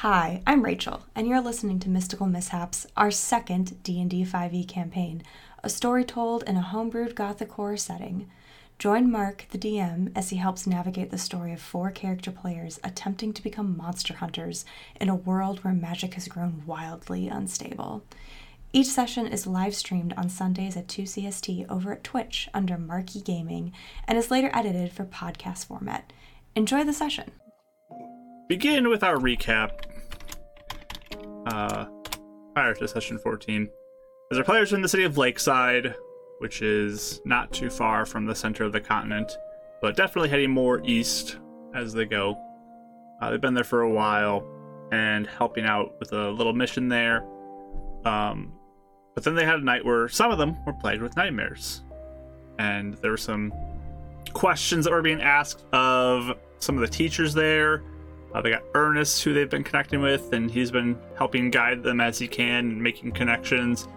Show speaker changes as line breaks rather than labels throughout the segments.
Hi, I'm Rachel, and you're listening to Mystical Mishaps, our second D&D 5e campaign, a story told in a homebrewed gothic horror setting. Join Mark, the DM, as he helps navigate the story of four character players attempting to become monster hunters in a world where magic has grown wildly unstable. Each session is live streamed on Sundays at 2 CST over at Twitch under Marquee Gaming and is later edited for podcast format. Enjoy the session.
begin with our recap uh, prior to session 14. As our players are in the city of Lakeside, which is not too far from the center of the continent, but definitely heading more east as they go. Uh, they've been there for a while and helping out with a little mission there. Um, but then they had a night where some of them were plagued with nightmares. And there were some questions that were being asked of some of the teachers there. Uh, they got Ernest, who they've been connecting with, and he's been helping guide them as he can and making connections.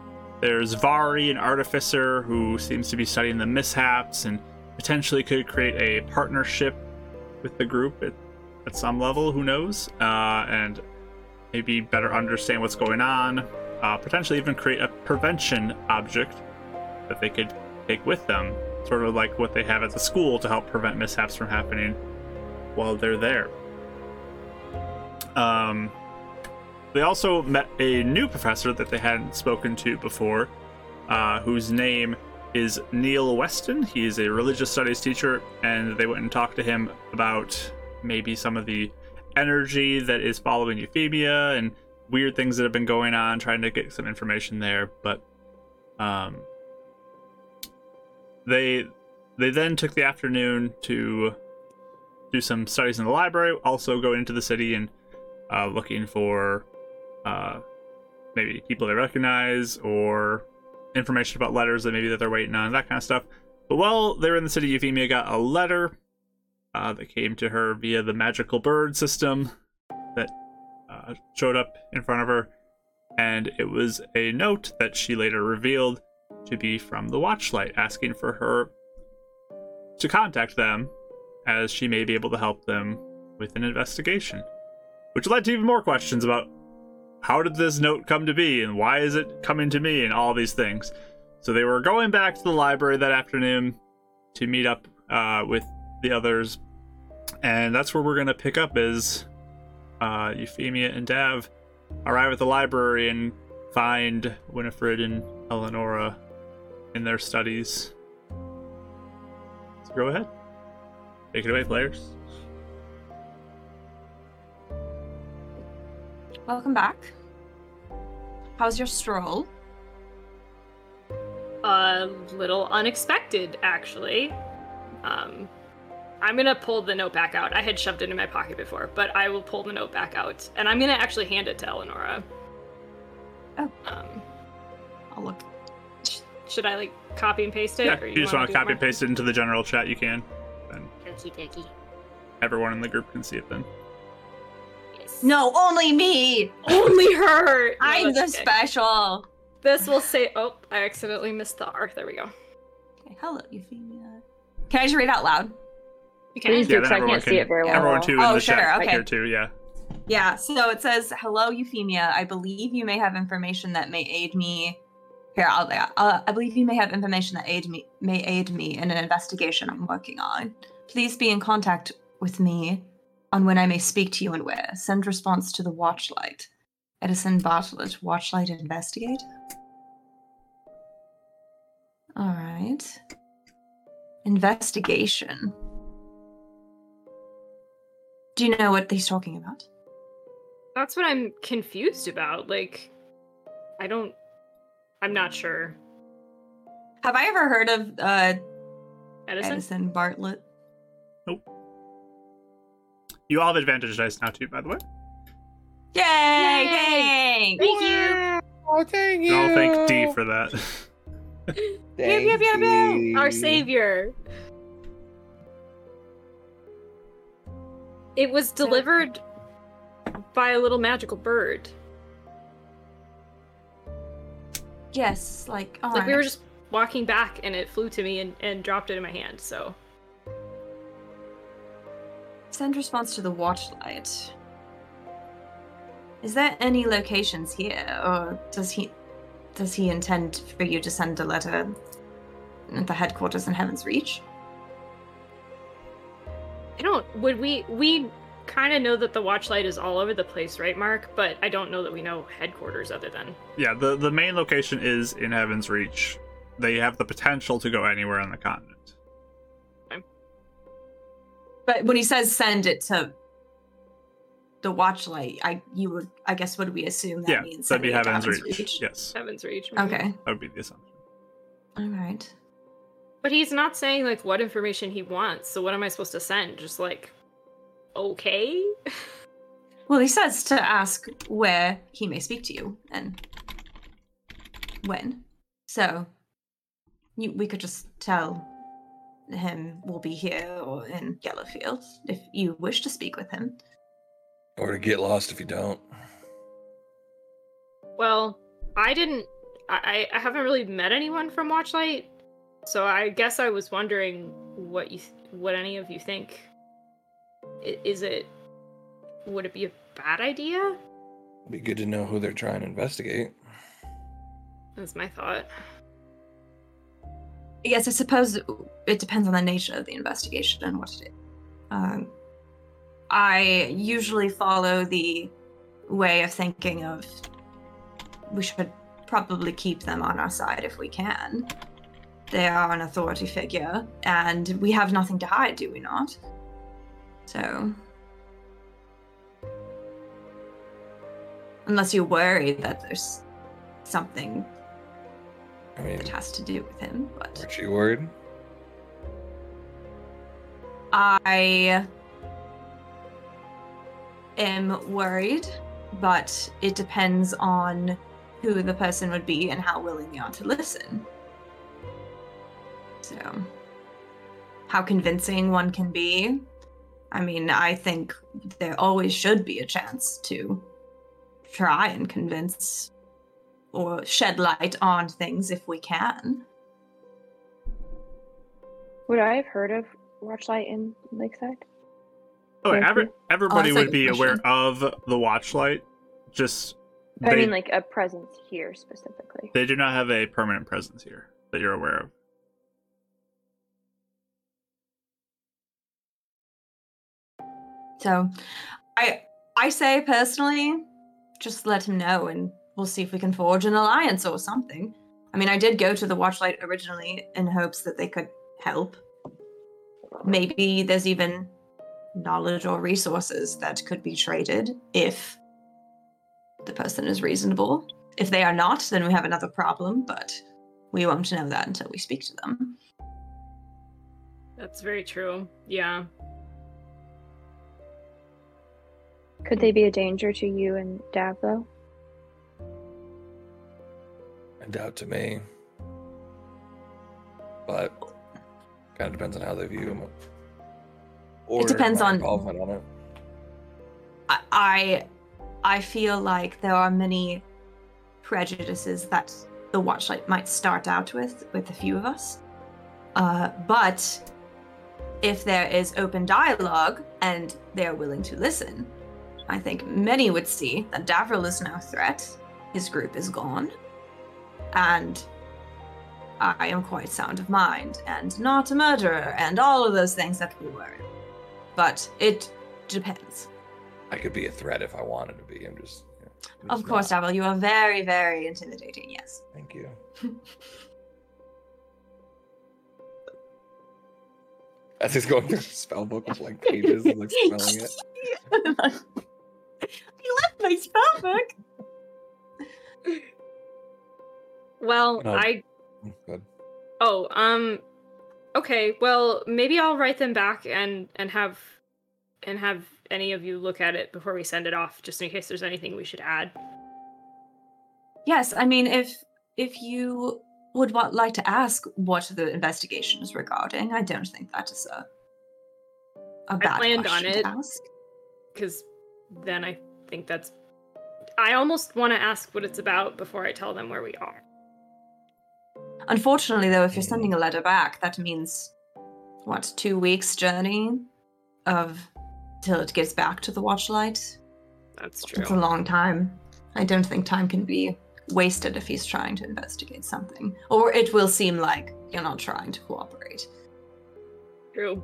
There's Vari, an artificer, who seems to be studying the mishaps and potentially could create a partnership with the group at, at some level, who knows? Uh, and maybe better understand what's going on. Uh, potentially even create a prevention object that they could take with them, sort of like what they have at the school to help prevent mishaps from happening while they're there. Um, they also met a new professor that they hadn't spoken to before, uh, whose name is Neil Weston. He is a religious studies teacher, and they went and talked to him about maybe some of the energy that is following Euphemia and weird things that have been going on, trying to get some information there. But um, they they then took the afternoon to do some studies in the library, also go into the city and uh, looking for uh, maybe people they recognize or information about letters that maybe that they're waiting on, that kind of stuff. But while they were in the city, Euphemia got a letter uh, that came to her via the magical bird system that uh, showed up in front of her, and it was a note that she later revealed to be from the Watchlight, asking for her to contact them as she may be able to help them with an investigation. Which led to even more questions about how did this note come to be and why is it coming to me and all these things. So they were going back to the library that afternoon to meet up uh, with the others, and that's where we're gonna pick up is uh, Euphemia and Dav arrive at the library and find Winifred and Eleonora in their studies. So go ahead. Take it away, players.
Welcome back. How's your stroll?
A little unexpected, actually. Um, I'm gonna pull the note back out. I had shoved it in my pocket before, but I will pull the note back out, and I'm gonna actually hand it to Eleonora.
Oh.
Um,
I'll look.
sh- should I like copy and paste it?
Yeah,
or
you just
wanna
want to
do it
copy and paste it into the general chat, you can. And
Okie dokie.
everyone in the group can see it then.
Yes.
No, only me.
Only her. No,
I'm the
okay.
special.
This will say. Oh, I accidentally missed the R. There we go.
Okay, hello, Euphemia. Can I just read out loud?
You can.
Please do,
Yeah,
because I can't
can,
see it very well.
everyone too in
Oh,
the
sure,
chat
okay.
here too, yeah.
Yeah, so it says, "Hello, Euphemia. I believe you may have information that may aid me." Here, I'll. Uh, I believe you may have information that aid me may aid me in an investigation I'm working on. Please be in contact with me on when I may speak to you and where. Send response to the Watchlight. Edison Bartlett, Watchlight Investigate. All right. Investigation. Do you know what he's talking about?
That's what I'm confused about. Like, I don't. I'm not sure.
Have I ever heard of uh,
Edison.
Edison Bartlett?
You all have advantage dice now too, by the way.
Yay!
Yay!
Thanks!
Thank you.
Oh, thank
You all thank D for that.
Pew, pew, pew, pew. Our savior. It was delivered by a little magical bird.
Yes, like all
like we were just walking back and it flew to me and, and dropped it in my hand. So
Send response to the Watchlight. Is there any locations here, or does he does he intend for you to send a letter at the headquarters in Heaven's Reach?
I don't. Would we? We kind of know that the Watchlight is all over the place, right, Mark? But I don't know that we know headquarters other than.
Yeah, the the main location is in Heaven's Reach. They have the potential to go anywhere on the continent.
But when he says send it to the Watchlight, I you would I guess would we assume that
yeah,
means
that'd be
sending it to
Heaven's, Reach. Yes,
Heaven's Reach. maybe.
Okay.
that would be the assumption.
All right.
But he's not saying like what information he wants. So what am I supposed to send? Just like, okay.
Well, he says to ask where he may speak to you and when. So you, we could just tell him we'll be here or in Yellowfield if you wish to speak with him.
Or to get lost if you don't.
Well, I didn't. I I haven't really met anyone from Watchlight, so I guess I was wondering what you what any of you think. Is it? Would it be a bad idea?
It'd Be good to know who they're trying to investigate.
That's my thought.
Yes, I suppose it depends on the nature of the investigation and what it is. Um, I usually follow the way of thinking of we should probably keep them on our side if we can. They are an authority figure, and we have nothing to hide, do we not? So. Unless you're worried that there's something
I mean,
that has to do with him, but.
weren't you worried?
I am worried, but it depends on who the person would be and how willing they are to listen. So, how convincing one can be. I mean, I think there always should be a chance to try and convince or shed light on things if we can.
Would I have heard of Watchlight in Lakeside?
Oh, wait, every, everybody
Oh,
would
second
be aware of the Watchlight. Just
I
they,
mean, like a presence here specifically.
they do not have a permanent presence here that you're aware of.
So, I I say personally, just let him know, and we'll see if we can forge an alliance or something. I mean, I did go to the Watchlight originally in hopes that they could help. Maybe there's even knowledge or resources that could be traded if the person is reasonable. If they are not, then we have another problem, but we won't know that until we speak to them.
That's very true. Yeah.
Could they be a danger to you and Dav though?
I doubt to me. But kind of depends on how they view him. Or
depends on-
involvement on it.
I- I I feel like there are many prejudices that the Watchlight might start out with with a few of us. Uh, but if there is open dialogue and they're willing to listen, I think many would see that Davril is no threat. His group is gone. And I am quite sound of mind and not a murderer and all of those things that we were. But it depends.
I could be a threat if I wanted to be. I'm just. you know, I'm
Of
just
course,
not.
Davril, you are very, very intimidating, yes.
Thank you. As he's going through the spell book with like pages and like spelling it.
you left my spell book.
Well,
No.
I
Mm, Good.
Oh, um okay. Well, maybe I'll write them back and and have and have any of you look at it before we send it off just in case there's anything we should add.
Yes, I mean, if if you would want, like to ask what the investigation is regarding, I don't think that is a a bad
planned on
question
it.
to ask.
Cuz then I think that's I almost want to ask what it's about before I tell them where we are.
Unfortunately, though, if you're sending a letter back, that means what two weeks journey of till it gets back to the Watchlight.
That's true.
It's a long time. I don't think time can be wasted if he's trying to investigate something. Or it will seem like you're not trying to cooperate.
True.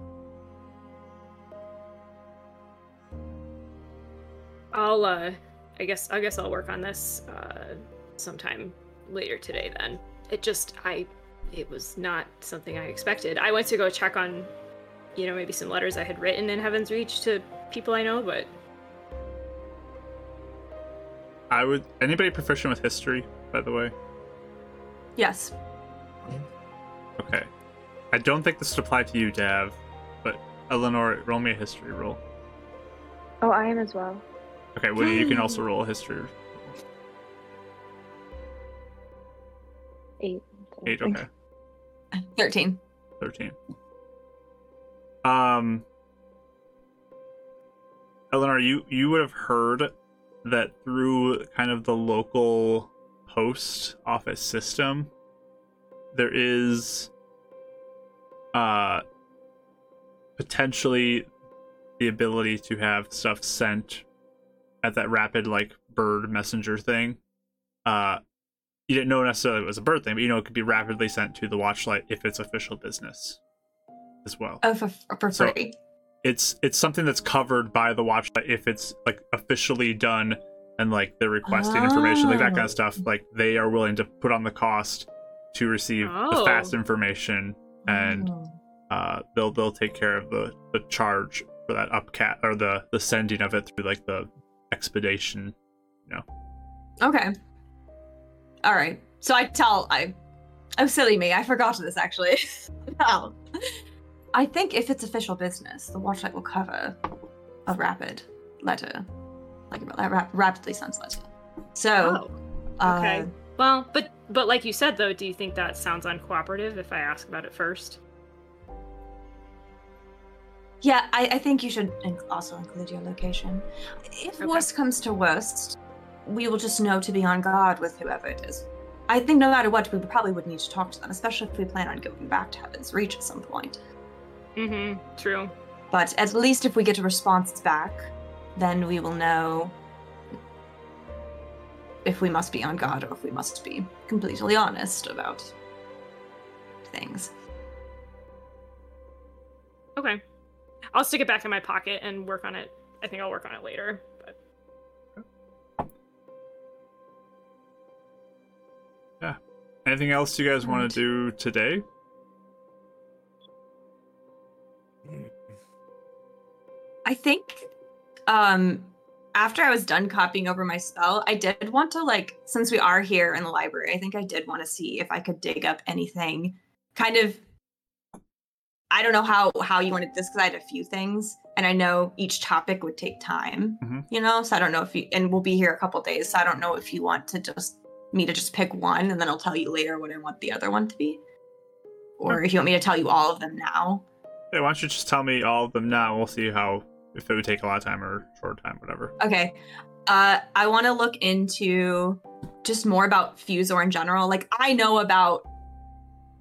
I'll uh I guess I guess I'll work on this uh sometime later today then. It just I it was not something I expected. I went to go check on you know maybe some letters I had written in Heaven's Reach to people I know, but
I would. Anybody proficient with history, by the way?
Yes.
Okay. I don't think this would apply to you, Dav, but Eleanor, roll me a history roll.
Oh, I am as well.
Okay, Woody, you can also roll a history.
Eight.
Eight, okay.
13.
13. Um, Eleanor, you, you would have heard that through kind of the local post office system, there is uh, potentially the ability to have stuff sent at that rapid, like, bird messenger thing. Uh, you didn't know necessarily it was a bird thing, but you know it could be rapidly sent to the watchlight if it's official business as well.
Oh, for, for
So-
free.
It's it's something that's covered by the watchlight if it's like officially done and like they're requesting information, like that kind
Oh.
of stuff. Like they are willing to put on the cost to receive the
Oh.
fast information and
Oh.
uh they'll they'll take care of the the charge for that upcat or the the sending of it through like the expedition you know.
Okay. All right. So I tell I, oh silly me, I forgot this actually. no. I think if it's official business, the watchlight will cover a rapid letter, like a rap- rapidly sent letter. So,
Oh, okay.
uh,
Well, but but like you said though, do you think that sounds uncooperative if I ask about it first?
yeah, I, I think you should also include your location. If
Okay.
worst comes to worst, we will just know to be on guard with whoever it is. I think no matter what, we probably would need to talk to them, especially if we plan on going back to Heaven's Reach at some point.
Mm-hmm. True.
But at least if we get a response back, then we will know if we must be on guard or if we must be completely honest about things.
Okay. I'll stick it back in my pocket and work on it. I think I'll work on it later.
Anything else you guys want to do today
I think um after I was done copying over my spell, I did want to like since we are here in the library, I think I did want to see if I could dig up anything kind of I don't know how how you wanted this because I had a few things and I know each topic would take time,
Mhm.
you know. So I don't know if you and we'll be here a couple days, so I don't know if you want to just me to just pick one and then I'll tell you later what I want the other one to be, or if you want me to tell you all of them now.
yeah why don't you just tell me all of them now we'll see how if it would take a lot of time or short time whatever
Okay. Uh, I want to look into just more about Fusor in general. Like, I know about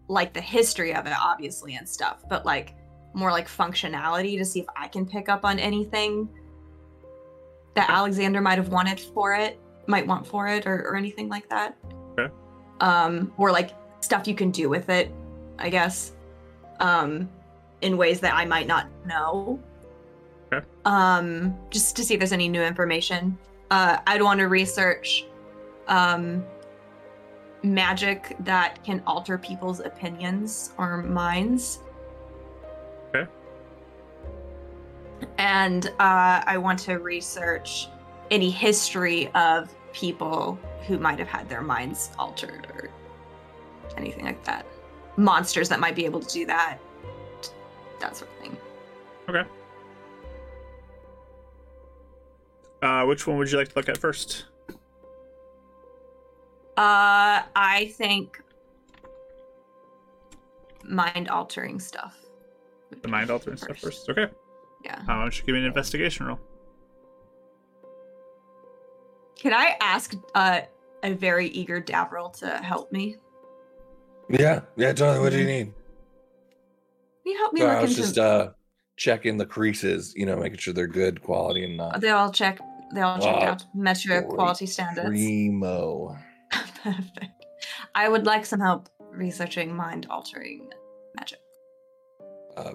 like the history of it, obviously, and stuff, but like more like functionality to see if I can pick up on anything that Alexander might have wanted for it, might want for it, or, or anything like that.
Okay.
Um, or like stuff you can do with it, I guess. Um, in ways that I might not know um just to see if there's any new information uh i'd want to research um magic that can alter people's opinions or minds
Okay.
and uh i want to research any history of people who might have had their minds altered or anything like that. Monsters that might be able to do that. That sort of thing. Okay.
uh which one would you like to look at first?
Uh, I think mind altering stuff.
the mind altering stuff first. okay.
Yeah.
uh, you give me an investigation roll
Can I ask uh, a very eager Davril to help me?
Yeah, yeah, Tony, what do you need?
Can you help me
So
look
I was
into?
just uh checking the creases, you know, making sure they're good quality and not.
They all check they all checked out. Met your quality standards.
Primo.
Perfect. I would like some help researching mind altering magic.
Uh,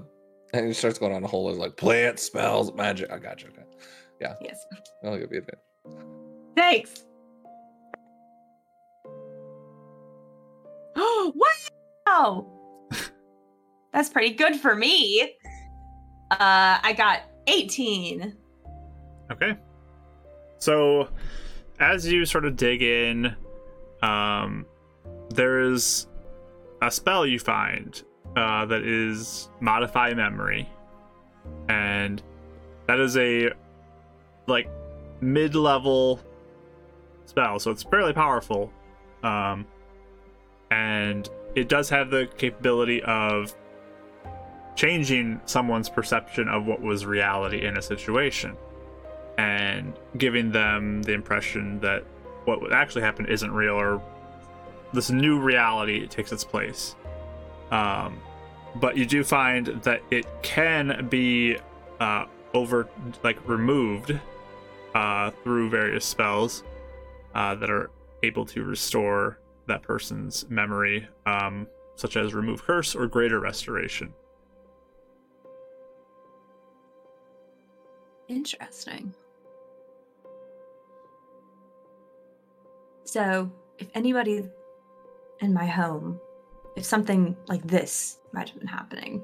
and he starts going on a whole list like plant spells, magic. I got you. Okay.
Yes.
I'll give you a bit.
Thanks. Oh wow! That's pretty good for me. Uh, I got 18.
Okay. So, as you sort of dig in, um, there is a spell you find uh, that is modify memory, and that is a like mid-level spell, so it's fairly powerful. Um, and it does have the capability of changing someone's perception of what was reality in a situation and giving them the impression that what actually happened isn't real or this new reality takes its place. Um, but you do find that it can be uh, over, like removed uh, through various spells uh, that are able to restore that person's memory, um, such as remove curse or greater restoration.
Interesting. So, if anybody in my home, if something like this might have been happening,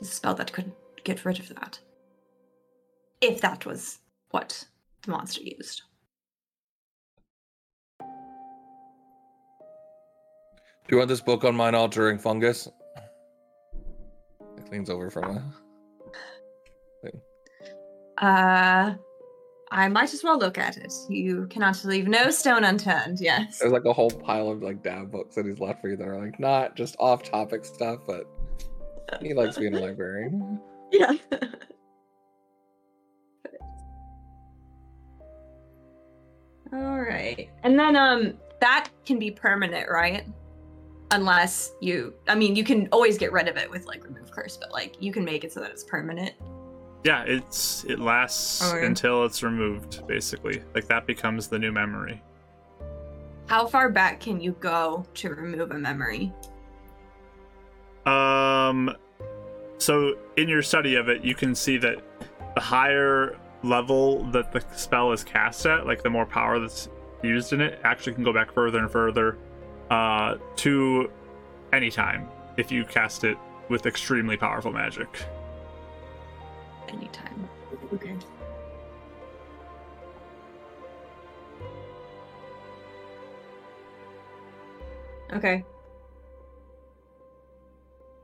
a spell that could get rid of that. If that was what the monster used.
Do you want this book on mind altering fungus? It leans over from a.
Uh, I might as well look at it. You cannot leave no stone unturned, yes.
There's like a whole pile of like Dav books that he's left for you that are like not just off topic stuff, but he likes being a librarian.
Yeah. All right. And then um that can be permanent, right? Unless you I mean, you can always get rid of it with like remove curse, but like you can make it so that it's permanent.
Yeah, it's it lasts
Okay.
until it's removed, basically. Like that becomes the new memory.
How far back can you go to remove a memory?
Um, so in your study of it, you can see that the higher level that the spell is cast at, like the more power that's used in it, actually can go back further and further uh, to any time if you cast it with extremely powerful magic.
Anytime. Okay. Okay.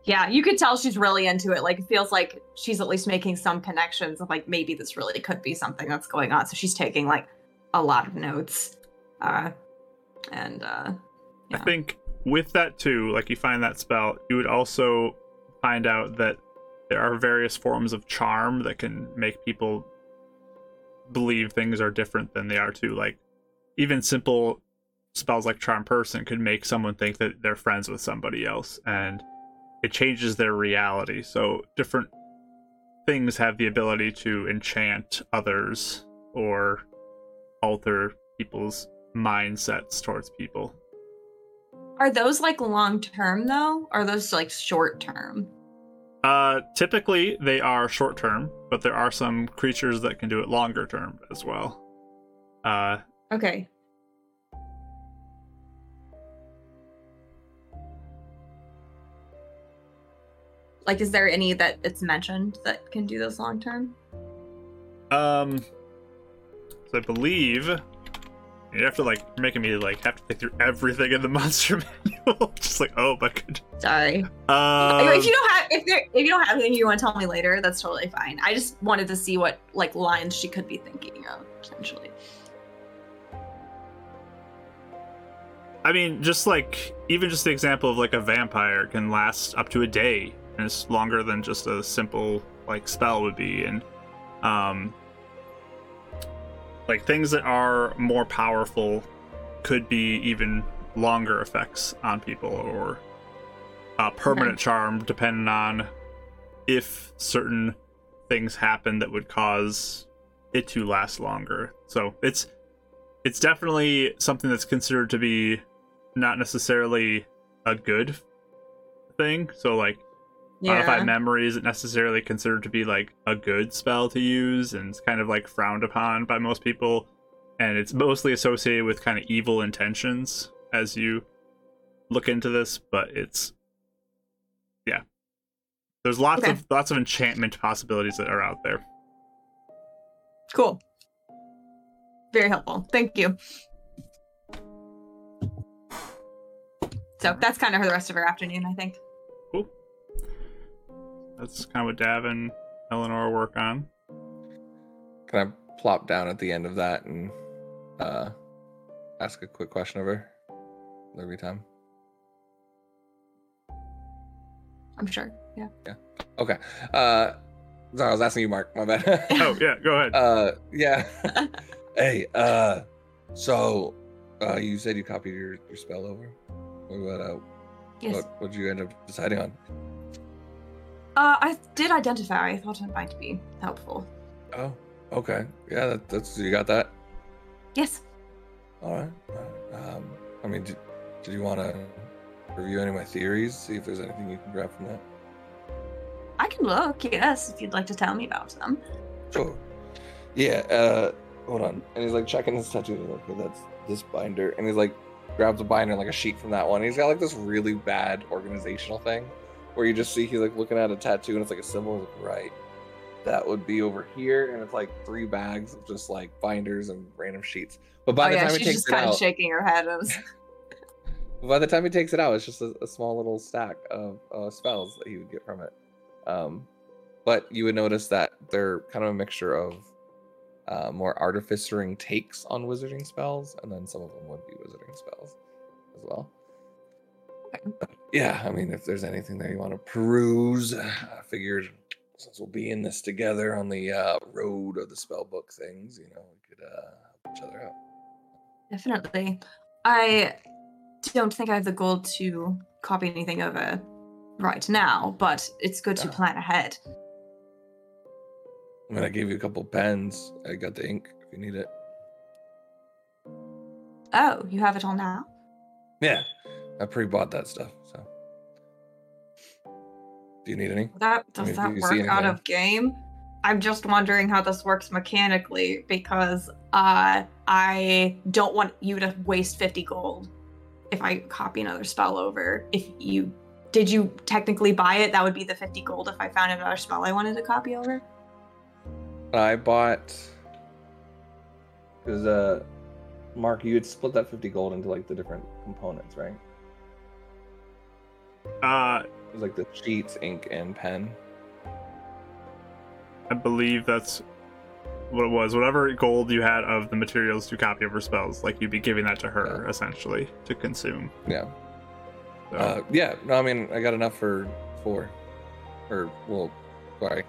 Yeah, you could tell she's really into it. Like, it feels like she's at least making some connections of like maybe this really could be something that's going on. So she's taking like a lot of notes. Uh, and uh,
I think with that too, like you find that spell, you would also find out that there are various forms of charm that can make people believe things are different than they are too. Like even simple spells like charm person could make someone think that they're friends with somebody else and it changes their reality. So different things have the ability to enchant others or alter people's mindsets towards people.
Are those like long term though? Or are those like short term?
Uh, typically they are short term, but there are some creatures that can do it longer term as well. Uh,
Okay. Like, is there any that it's mentioned that can do this long term?
um, so I believe you have to like making me like have to think through everything in the monster manual. Just like, oh my god.
Sorry.
Um,
if you don't have if there if you don't have anything you want to tell me later, that's totally fine. I just wanted to see what like lines she could be thinking of potentially.
I mean, just like even just the example of like a vampire can last up to a day, and it's longer than just a simple like spell would be, and um, like things that are more powerful could be even longer effects on people, or a permanent charm, depending on if certain things happen that would cause it to last longer. So it's it's definitely something that's considered to be not necessarily a good thing. So like modified memory isn't necessarily considered to be like a good spell to use and it's kind of like frowned upon by most people and it's mostly associated with kind of evil intentions as you look into this but it's yeah there's lots
Okay.
of lots of enchantment possibilities that are out there
Cool. Very helpful. Thank you. So that's kind of her the rest of her afternoon, I think.
Cool that's kind of what dav and eleanor work on
Can I plop down at the end of that and uh, ask a quick question of her every time?
I'm sure. Yeah. Yeah.
Okay. Uh, sorry, I was asking you, Mark. My bad.
oh yeah go ahead
Uh, yeah. hey, uh, so, uh, you said you copied your, your spell over. What, uh,
Yes.
what, what did you end up deciding on?
Uh, I did identify. I thought it might be helpful.
Oh, okay. Yeah, that, that's you got that.
Yes.
All right. Um, I mean, did, did you want to review any of my theories? See if there's anything you can grab from that.
I can look, yes, if you'd like to tell me about them.
Sure. Yeah. Uh, hold on. And he's like checking his tattoo. Like, okay, that's this binder. And he's like, grabs a binder like a sheet from that one. He's got like this really bad organizational thing, where you just see he's like looking at a tattoo and it's like a symbol. Like, right. That would be over here, and it's like three bags of just like binders and random sheets. But by
oh
the
yeah,
time he takes
just
it
kind
out,
of shaking her head.
By the time he takes it out, it's just a, a small little stack of uh, spells that he would get from it. Um, but you would notice that they're kind of a mixture of uh, more artificering takes on wizarding spells, and then some of them would be wizarding spells as well. Yeah, I mean, if there's anything there you want to peruse, I figured since we'll be in this together on the uh, road of the spell book things, you know, we could uh, help each other out.
Definitely. I don't think I have the goal to copy anything over right now, but it's good to plan ahead.
I mean, I gave you a couple pens. I got the ink if you need it.
Oh, you have it all now?
Yeah, I pre-bought that stuff. So, do you need any?
That
I
does
mean,
that work out of game? I'm just wondering how this works mechanically because uh I don't want you to waste 50 gold if I copy another spell over. If you did you technically buy it, that would be the 50 gold if I found another spell I wanted to copy over.
I bought because uh, Mark, you had split that fifty gold into like the different components, right?
Uh
It was like the sheets, ink, and pen.
i believe that's what it was whatever gold you had of the materials to copy of her spells like you'd be giving that to her
Yeah.
essentially to consume
Yeah.
so,
Uh, yeah. No, I mean, I got enough for four. Or well, sorry.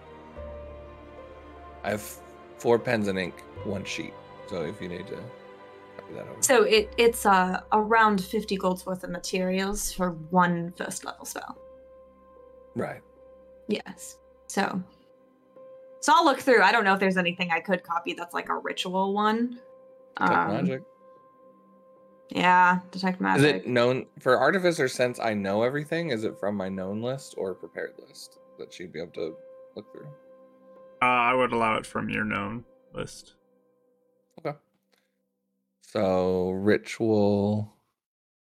I have four pens and ink, one sheet. So if you need to copy that over.
So it it's uh around 50 gold's worth of materials for one first level spell.
right.
Yes. So so I'll look through. I don't know if there's anything I could copy that's like a ritual one.
Detect
Um,
magic.
Yeah, detect magic.
Is it known for artificer? Since I know everything, is it from my known list or prepared list that she'd be able to look through?
uh, i would allow it from your known list
Okay. So ritual.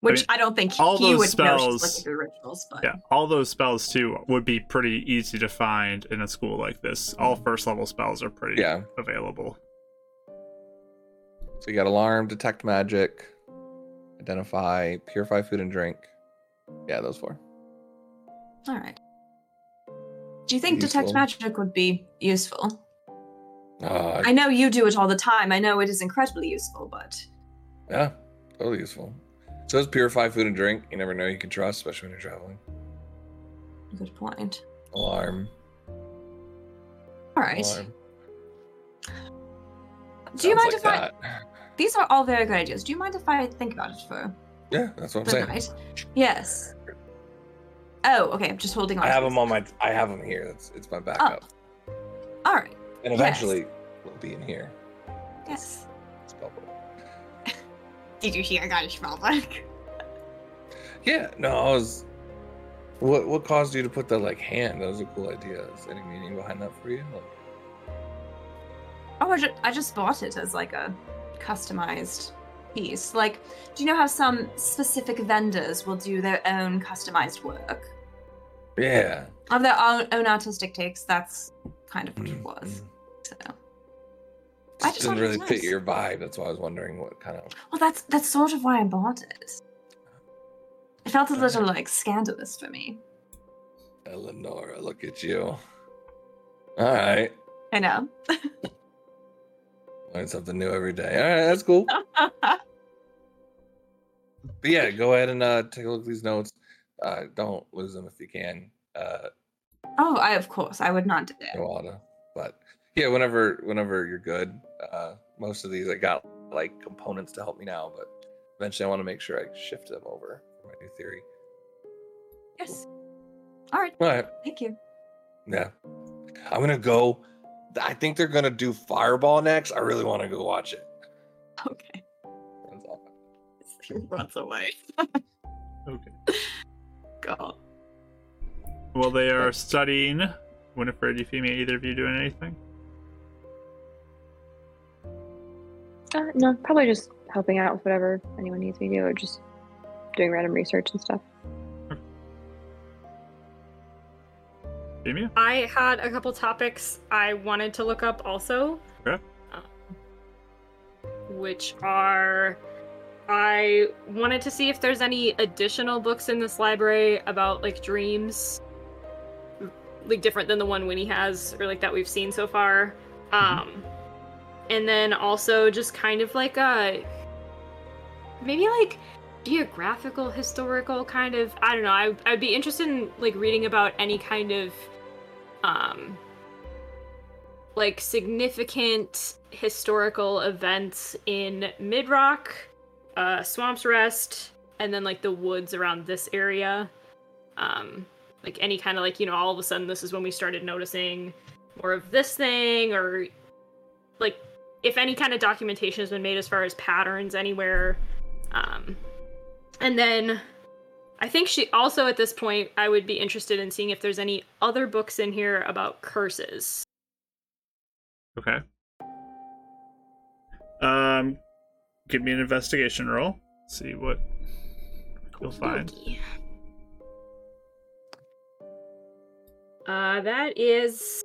Which
mean,
I don't think
all
he
those
would know she's
spells-
looking rituals, but
yeah all those spells too would be pretty easy to find in a school like this all first level spells are pretty
Yeah.
available
So you got alarm, detect magic, identify, purify food and drink. Yeah, those four.
all right. Do you think detect magic would be useful?
Uh,
I know you do it all the time. I know it is incredibly useful, but
yeah, totally useful. So it's purify food and drink. You never know you can trust, especially when you're traveling.
good point.
Alarm.
All right.
alarm.
Do you
Sounds
mind
like
if I? These are all very good ideas. Do you mind if I think about it for
Yeah, that's what I'm saying.
night? Yes. Oh, okay. I'm just holding on.
I have them on my. I have them here. It's it's my oh. backup.
All right.
And eventually, we'll be in here.
Yes.
Book.
Did you hear I got a spell book?
Yeah, no, I was. What what caused you to put the like hand? That was a cool idea. Is there any meaning behind that for you? Like,
Oh, I just, I just bought it as like a customized piece. Like, do you know how some specific vendors will do their own customized work?
yeah.
Of their own, own artistic takes, that's kind of what it
Mm,
was. So, I
Just didn't really fit
nice.
your vibe. That's why I was wondering what kind of.
well, that's that's sort of why I bought it. It felt a little like scandalous for me.
Eleonora, look at you. All right.
I know.
Learn something new every day. All right, that's cool. But yeah, go ahead and uh, take a look at these notes. Uh, don't lose them if you can. Uh,
oh, I of course I would not dare.
Iwata. But yeah, whenever whenever you're good, uh, most of these I got like components to help me now, but eventually I want to make sure I shift them over for my new theory.
Yes. All right.
All right.
Thank you.
Yeah. I'm gonna go. I think they're gonna do Fireball next. I really want to go watch it.
Okay.
That's all.
He runs away.
Okay.
God.
Well, they are studying. Winifred, you Euphemia, either of you doing anything?
Uh, no, probably just helping out with whatever anyone needs me to do, or just doing random research and stuff.
Euphemia?
I had a couple topics I wanted to look up also.
Okay.
Um, which are I wanted to see if there's any additional books in this library about like dreams like different than the one Winnie has or like that we've seen so far. Um and then also just kind of like a maybe like geographical historical kind of I don't know. I I'd be interested in like reading about any kind of um like significant historical events in Midrock, uh Swamp's Rest, and then like the woods around this area. Um like any kind of like, you know, all of a sudden this is when we started noticing more of this thing or like if any kind of documentation has been made as far as patterns anywhere. Um and then I think she also at this point I would be interested in seeing if there's any other books in here about curses.
Okay. Um, give me an investigation roll. See what you'll find.
Uh, that is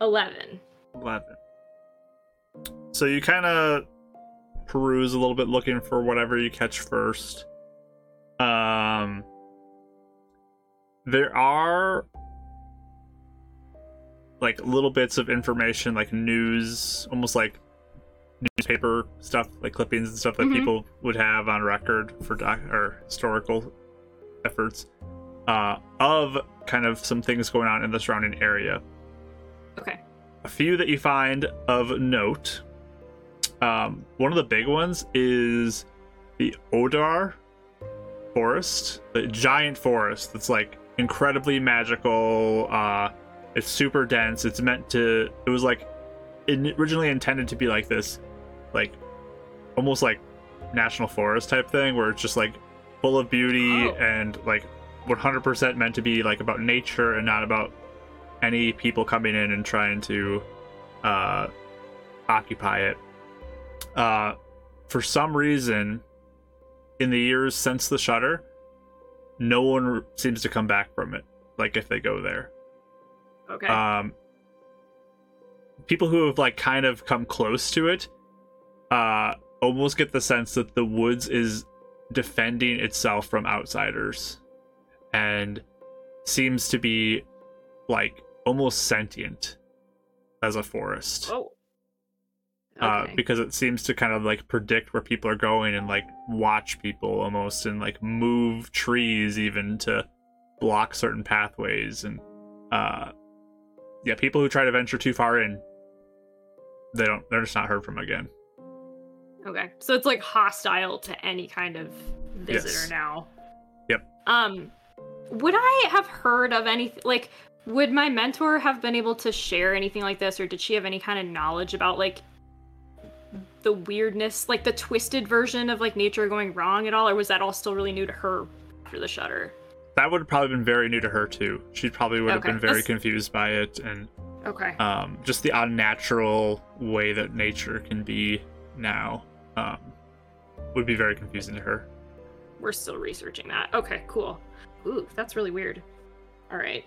eleven.
11. So you kind of peruse a little bit looking for whatever you catch first. Um there are like little bits of information like news, almost like newspaper stuff, like clippings and stuff that
Mhm.
people would have on record for doc or historical efforts uh of kind of some things going on in the surrounding area
Okay.
a few that you find of note. Um, one of the big ones is the Odar forest, the giant forest that's like incredibly magical. Uh, it's super dense. It's meant to. It was like originally intended to be like this, like almost like national forest type thing, where it's just like full of beauty
Oh.
and like 100% meant to be like about nature and not about any people coming in and trying to uh, occupy it. Uh, for some reason, in the years since the shutter, no one seems to come back from it. Like if they go there,
Okay.
um, people who have like kind of come close to it, uh, almost get the sense that the woods is defending itself from outsiders, and seems to be like almost sentient as a forest
oh.
Uh,
Okay.
because it seems to kind of like predict where people are going and like watch people almost and like move trees even to block certain pathways and uh yeah people who try to venture too far in they don't they're just not heard from again
Okay. So it's like hostile to any kind of visitor
Yes.
now.
Yep.
Um would I have heard of anything like would my mentor have been able to share anything like this, or did she have any kind of knowledge about like the weirdness, like the twisted version of like nature going wrong at all, or was that all still really new to her after the shutter?
That would have probably been very new to her too. She probably would have
Okay,
been very
that's-
confused by it and
Okay.
um, just the unnatural way that nature can be now um, would be very confusing to her.
We're still researching that. Okay, cool. Ooh, that's really weird. All right.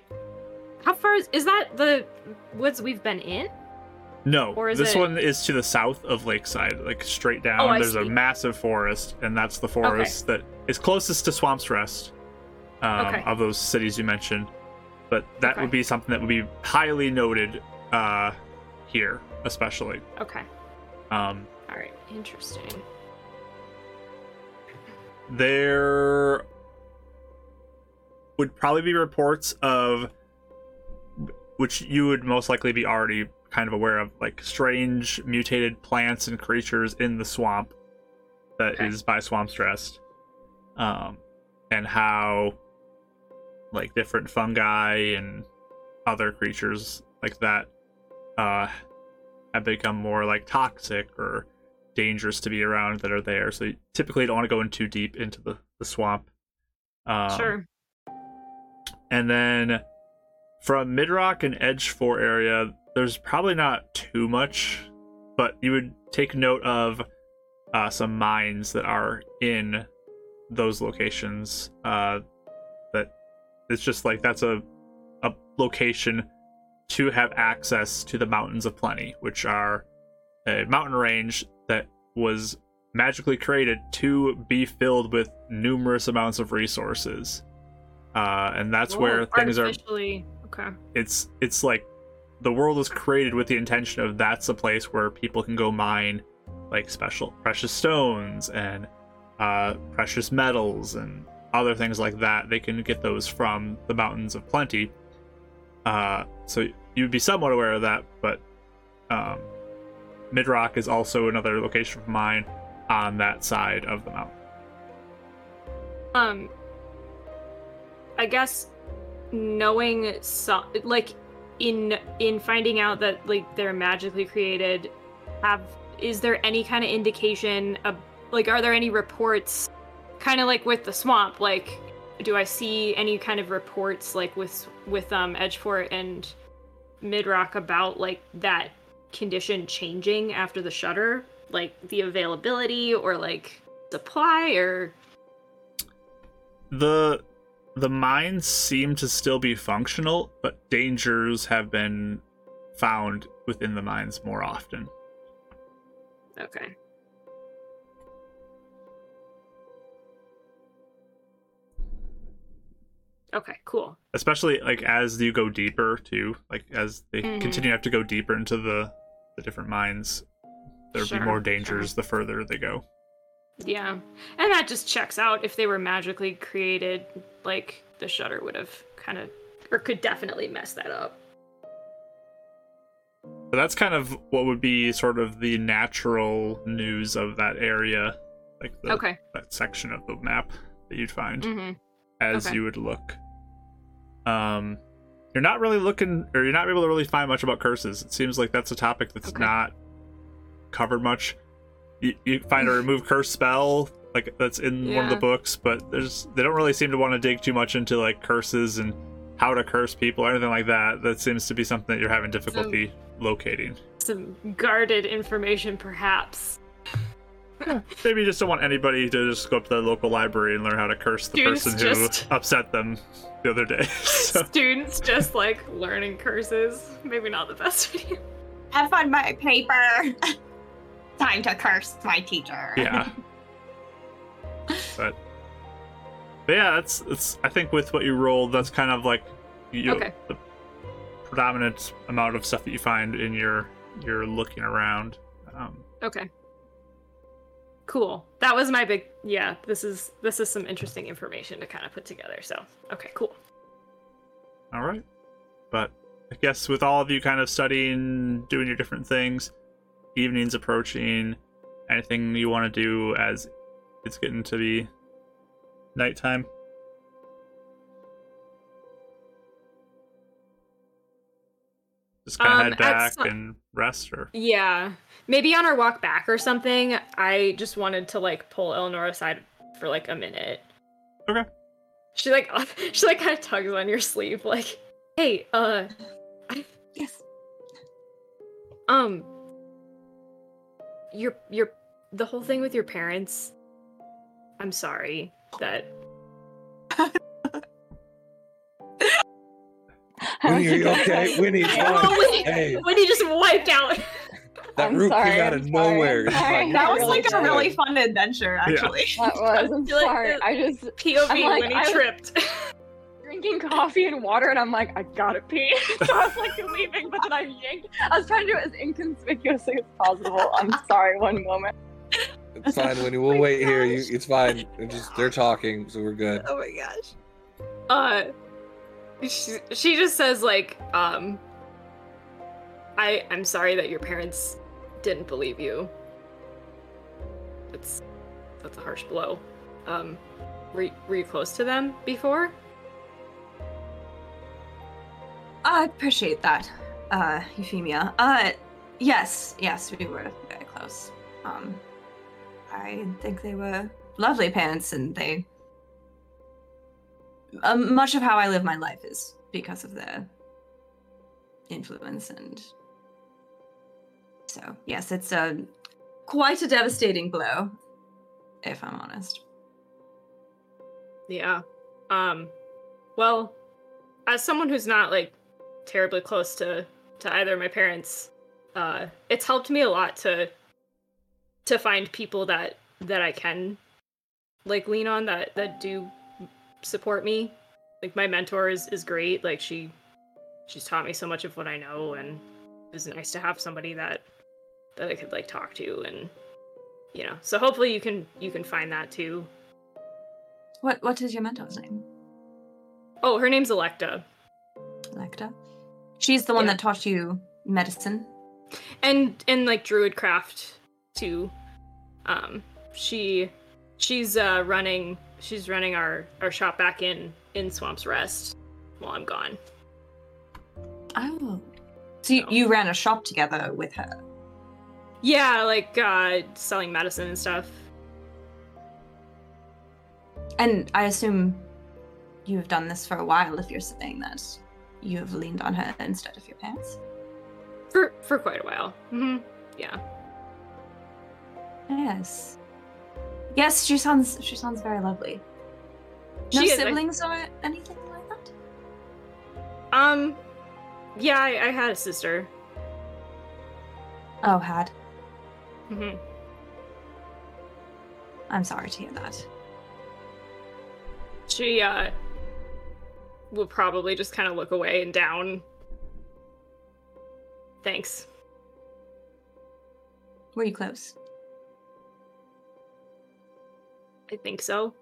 How far is is that the woods we've been in?
No, this
it-
one is to the south of Lakeside, like straight down.
Oh,
There's a massive forest, and that's the forest that is closest to Swamp's Rest um,
Okay.
of those cities you mentioned. But that
Okay.
would be something that would be highly noted uh, here, especially.
Okay.
Um,
All right. Interesting.
there would probably be reports of which you would most likely be already kind of aware of like strange mutated plants and creatures in the swamp that is
Okay.
by swamp rest um and how like different fungi and other creatures like that uh have become more like toxic or dangerous to be around that are there. So you typically don't want to go in too deep into the, the swamp. Um,
sure.
And then from Midrock and Edgefort area, there's probably not too much, but you would take note of uh, some mines that are in those locations. Uh, that it's just like that's a a location to have access to the mountains of plenty, which are a mountain range that was magically created to be filled with numerous amounts of resources. Uh, and that's where things are
Okay.
it's it's like the world was created with the intention of that's a place where people can go mine like special precious stones and uh, precious metals and other things like that. They can get those from the mountains of plenty. Uh, so you'd be somewhat aware of that, but um, Midrock is also another location of mine on that side of the mountain.
Um, I guess knowing some like in in finding out that like they're magically created, have is there any kind of indication of like are there any reports, kind of like with the swamp, like do I see any kind of reports like with with um Edgefort and Midrock about like that condition changing after the shutter, like the availability or like supply or?
The the mines seem to still be functional, but dangers have been found within the mines more often.
okay. Okay, cool.
Especially like as you go deeper too, like as they
Mhm.
continue to have to go deeper into the the different mines, there'd
Sure,
be more
sure.
dangers the further they go.
Yeah. And that just checks out if they were magically created, like the shutter would have kind of or could definitely mess that up.
But that's kind of what would be sort of the natural news of that area, like the,
Okay.
that section of the map that you'd find.
Mhm.
as
Okay.
you would look. Um, you're not really looking, or you're not able to really find much about curses. It seems like that's a topic that's
Okay.
not covered much. You, you find a remove curse spell like that's in one of the books, but there's they don't really seem to want to dig too much into like curses and how to curse people or anything like that. That seems to be something that you're having difficulty locating.
Some guarded information perhaps.
Maybe you just don't want anybody to just go up to the local library and learn how to curse the
Students
person who
just-
upset them the other day. So-
Students just like learning curses. Maybe not the best idea.
Have on my paper. Time to curse my teacher.
yeah but but yeah that's it's i think with what you rolled that's kind of like you
Okay.
the predominant amount of stuff that you find in your your looking around um
Okay. Cool. That was my big yeah, this is this is some interesting information to kind of put together. So, okay, cool.
all right but i guess with all of you kind of studying doing your different things evening's approaching anything you want to do as it's getting to be nighttime Just kind of
Um,
head back
some-
and rest, or
Yeah. Maybe on our walk back or something, I just wanted to like pull Eleanor aside for like a minute.
Okay.
She like she like kind of tugs on your sleeve like, "Hey, uh I,
Yes.
um your your the whole thing with your parents. I'm sorry that
Winnie, are you okay? Winnie, it's
Oh. Winnie,
Hey,
Winnie just wiped out.
that
I'm
root
sorry,
came out
I'm
of
sorry,
nowhere.
I'm
It's
sorry.
That was
really
like a really fun adventure, actually.
That was. I'm
You're like,
sorry.
uh,
I just
POV
I'm like,
Winnie
I was-
tripped.
drinking coffee and water, and I'm like, I gotta pee. so I was like leaving, but then I yanked. I was trying to do it as inconspicuously as possible. I'm sorry. One moment.
It's fine, Winnie. We'll
my
wait here. You, it's fine. They're just they're talking, so we're good.
oh my gosh.
uh she, she just says like um i i'm sorry that your parents didn't believe you it's that's a harsh blow um were, were you close to them before
I appreciate that, uh, Euphemia. Uh, yes, yes, we were very close. Um, I think they were lovely parents, and they. Um, much of how I live my life is because of their influence, and so yes, it's a quite a devastating blow, if I'm honest.
yeah um well as someone who's not like terribly close to to either of my parents uh it's helped me a lot to to find people that that i can like lean on that that do support me like my mentor is is great like she she's taught me so much of what i know and it was nice to have somebody that that i could like talk to and you know so hopefully you can you can find that too
What What is your mentor's name?
oh her name's electa
Electa. She's the one
Yeah.
that taught you medicine.
and and like druidcraft too um she she's uh running she's running our our shop back in in swamps rest while i'm gone
Oh. So you, you ran a shop together with her.
yeah like uh selling medicine and stuff
And I assume you have done this for a while if you're saying that you have leaned on her instead of your parents.
for for quite a while Mm-hmm. yeah
Yes. Yes, she sounds she sounds very lovely. No
She is, I-
siblings or anything like that?
um yeah i, I had a sister
Oh, had.
Mm-hmm.
I'm sorry to hear that.
she uh will probably just kind of look away and down thanks
Were you close?
I think so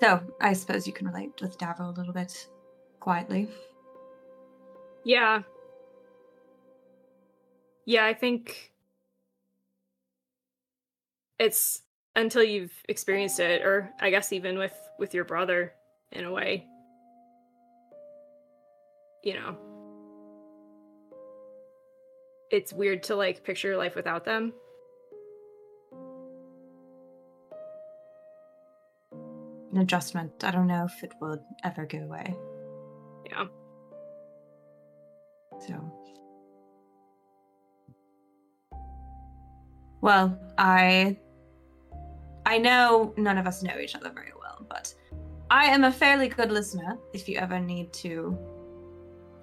So I suppose you can relate with Davro a little bit quietly.
Yeah. Yeah, I think it's until you've experienced it or I guess even with with your brother in a way. You know. It's weird to like picture your life without them.
An adjustment. I don't know if it will ever go away.
Yeah.
So. Well, I. I know none of us know each other very well, but I am a fairly good listener if you ever need to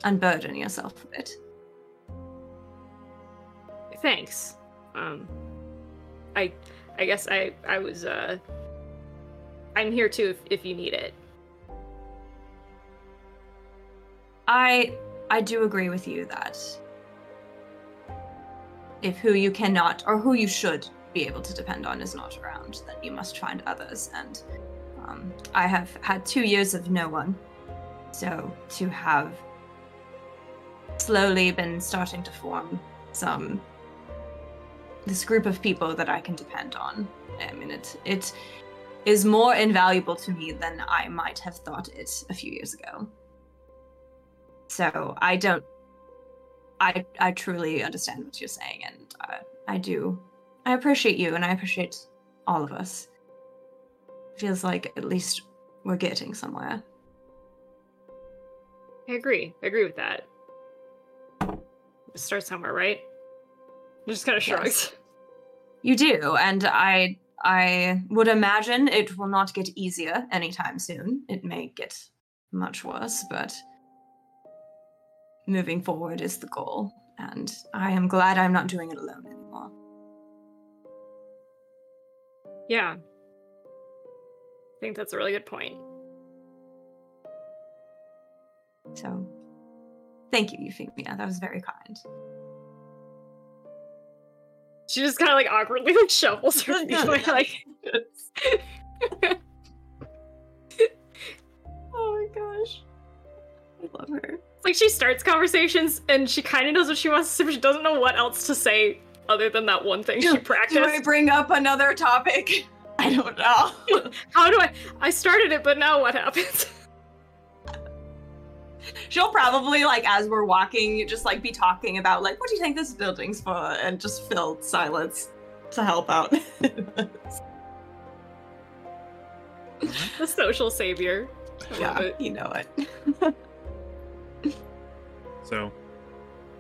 unburden yourself a bit.
Thanks. Um I I guess I I was uh I'm here too if, if you need it.
I I do agree with you that if who you cannot or who you should be able to depend on is not around, then you must find others. And um, I have had two years of no one, so to have slowly been starting to form some this group of people that I can depend on. I mean, it it is more invaluable to me than I might have thought it a few years ago. So I don't. I I truly understand what you're saying, and I do. I appreciate you, and I appreciate all of us. Feels like at least we're getting somewhere.
I agree. I agree with that. Start somewhere, right? Just kind of shrugs.
Yes. You do, and I I would imagine it will not get easier anytime soon. It may get much worse, but moving forward is the goal, and I am glad I'm not doing it alone anymore.
Yeah. I think that's a really good point.
So, thank you, Euphemia. That was very kind.
She just kind of like awkwardly like shuffles her feet like, like
Oh my gosh. I love her.
It's like she starts conversations and she kind of knows what she wants to say, but she doesn't know what else to say other than that one thing she practiced.
Do I bring up another topic? I don't know.
How do I? I started it, but now what happens?
She'll probably like as we're walking, just like be talking about like, what do you think this building's for? And just fill silence to help out.
the social savior. I love
yeah,
it.
you know it.
So,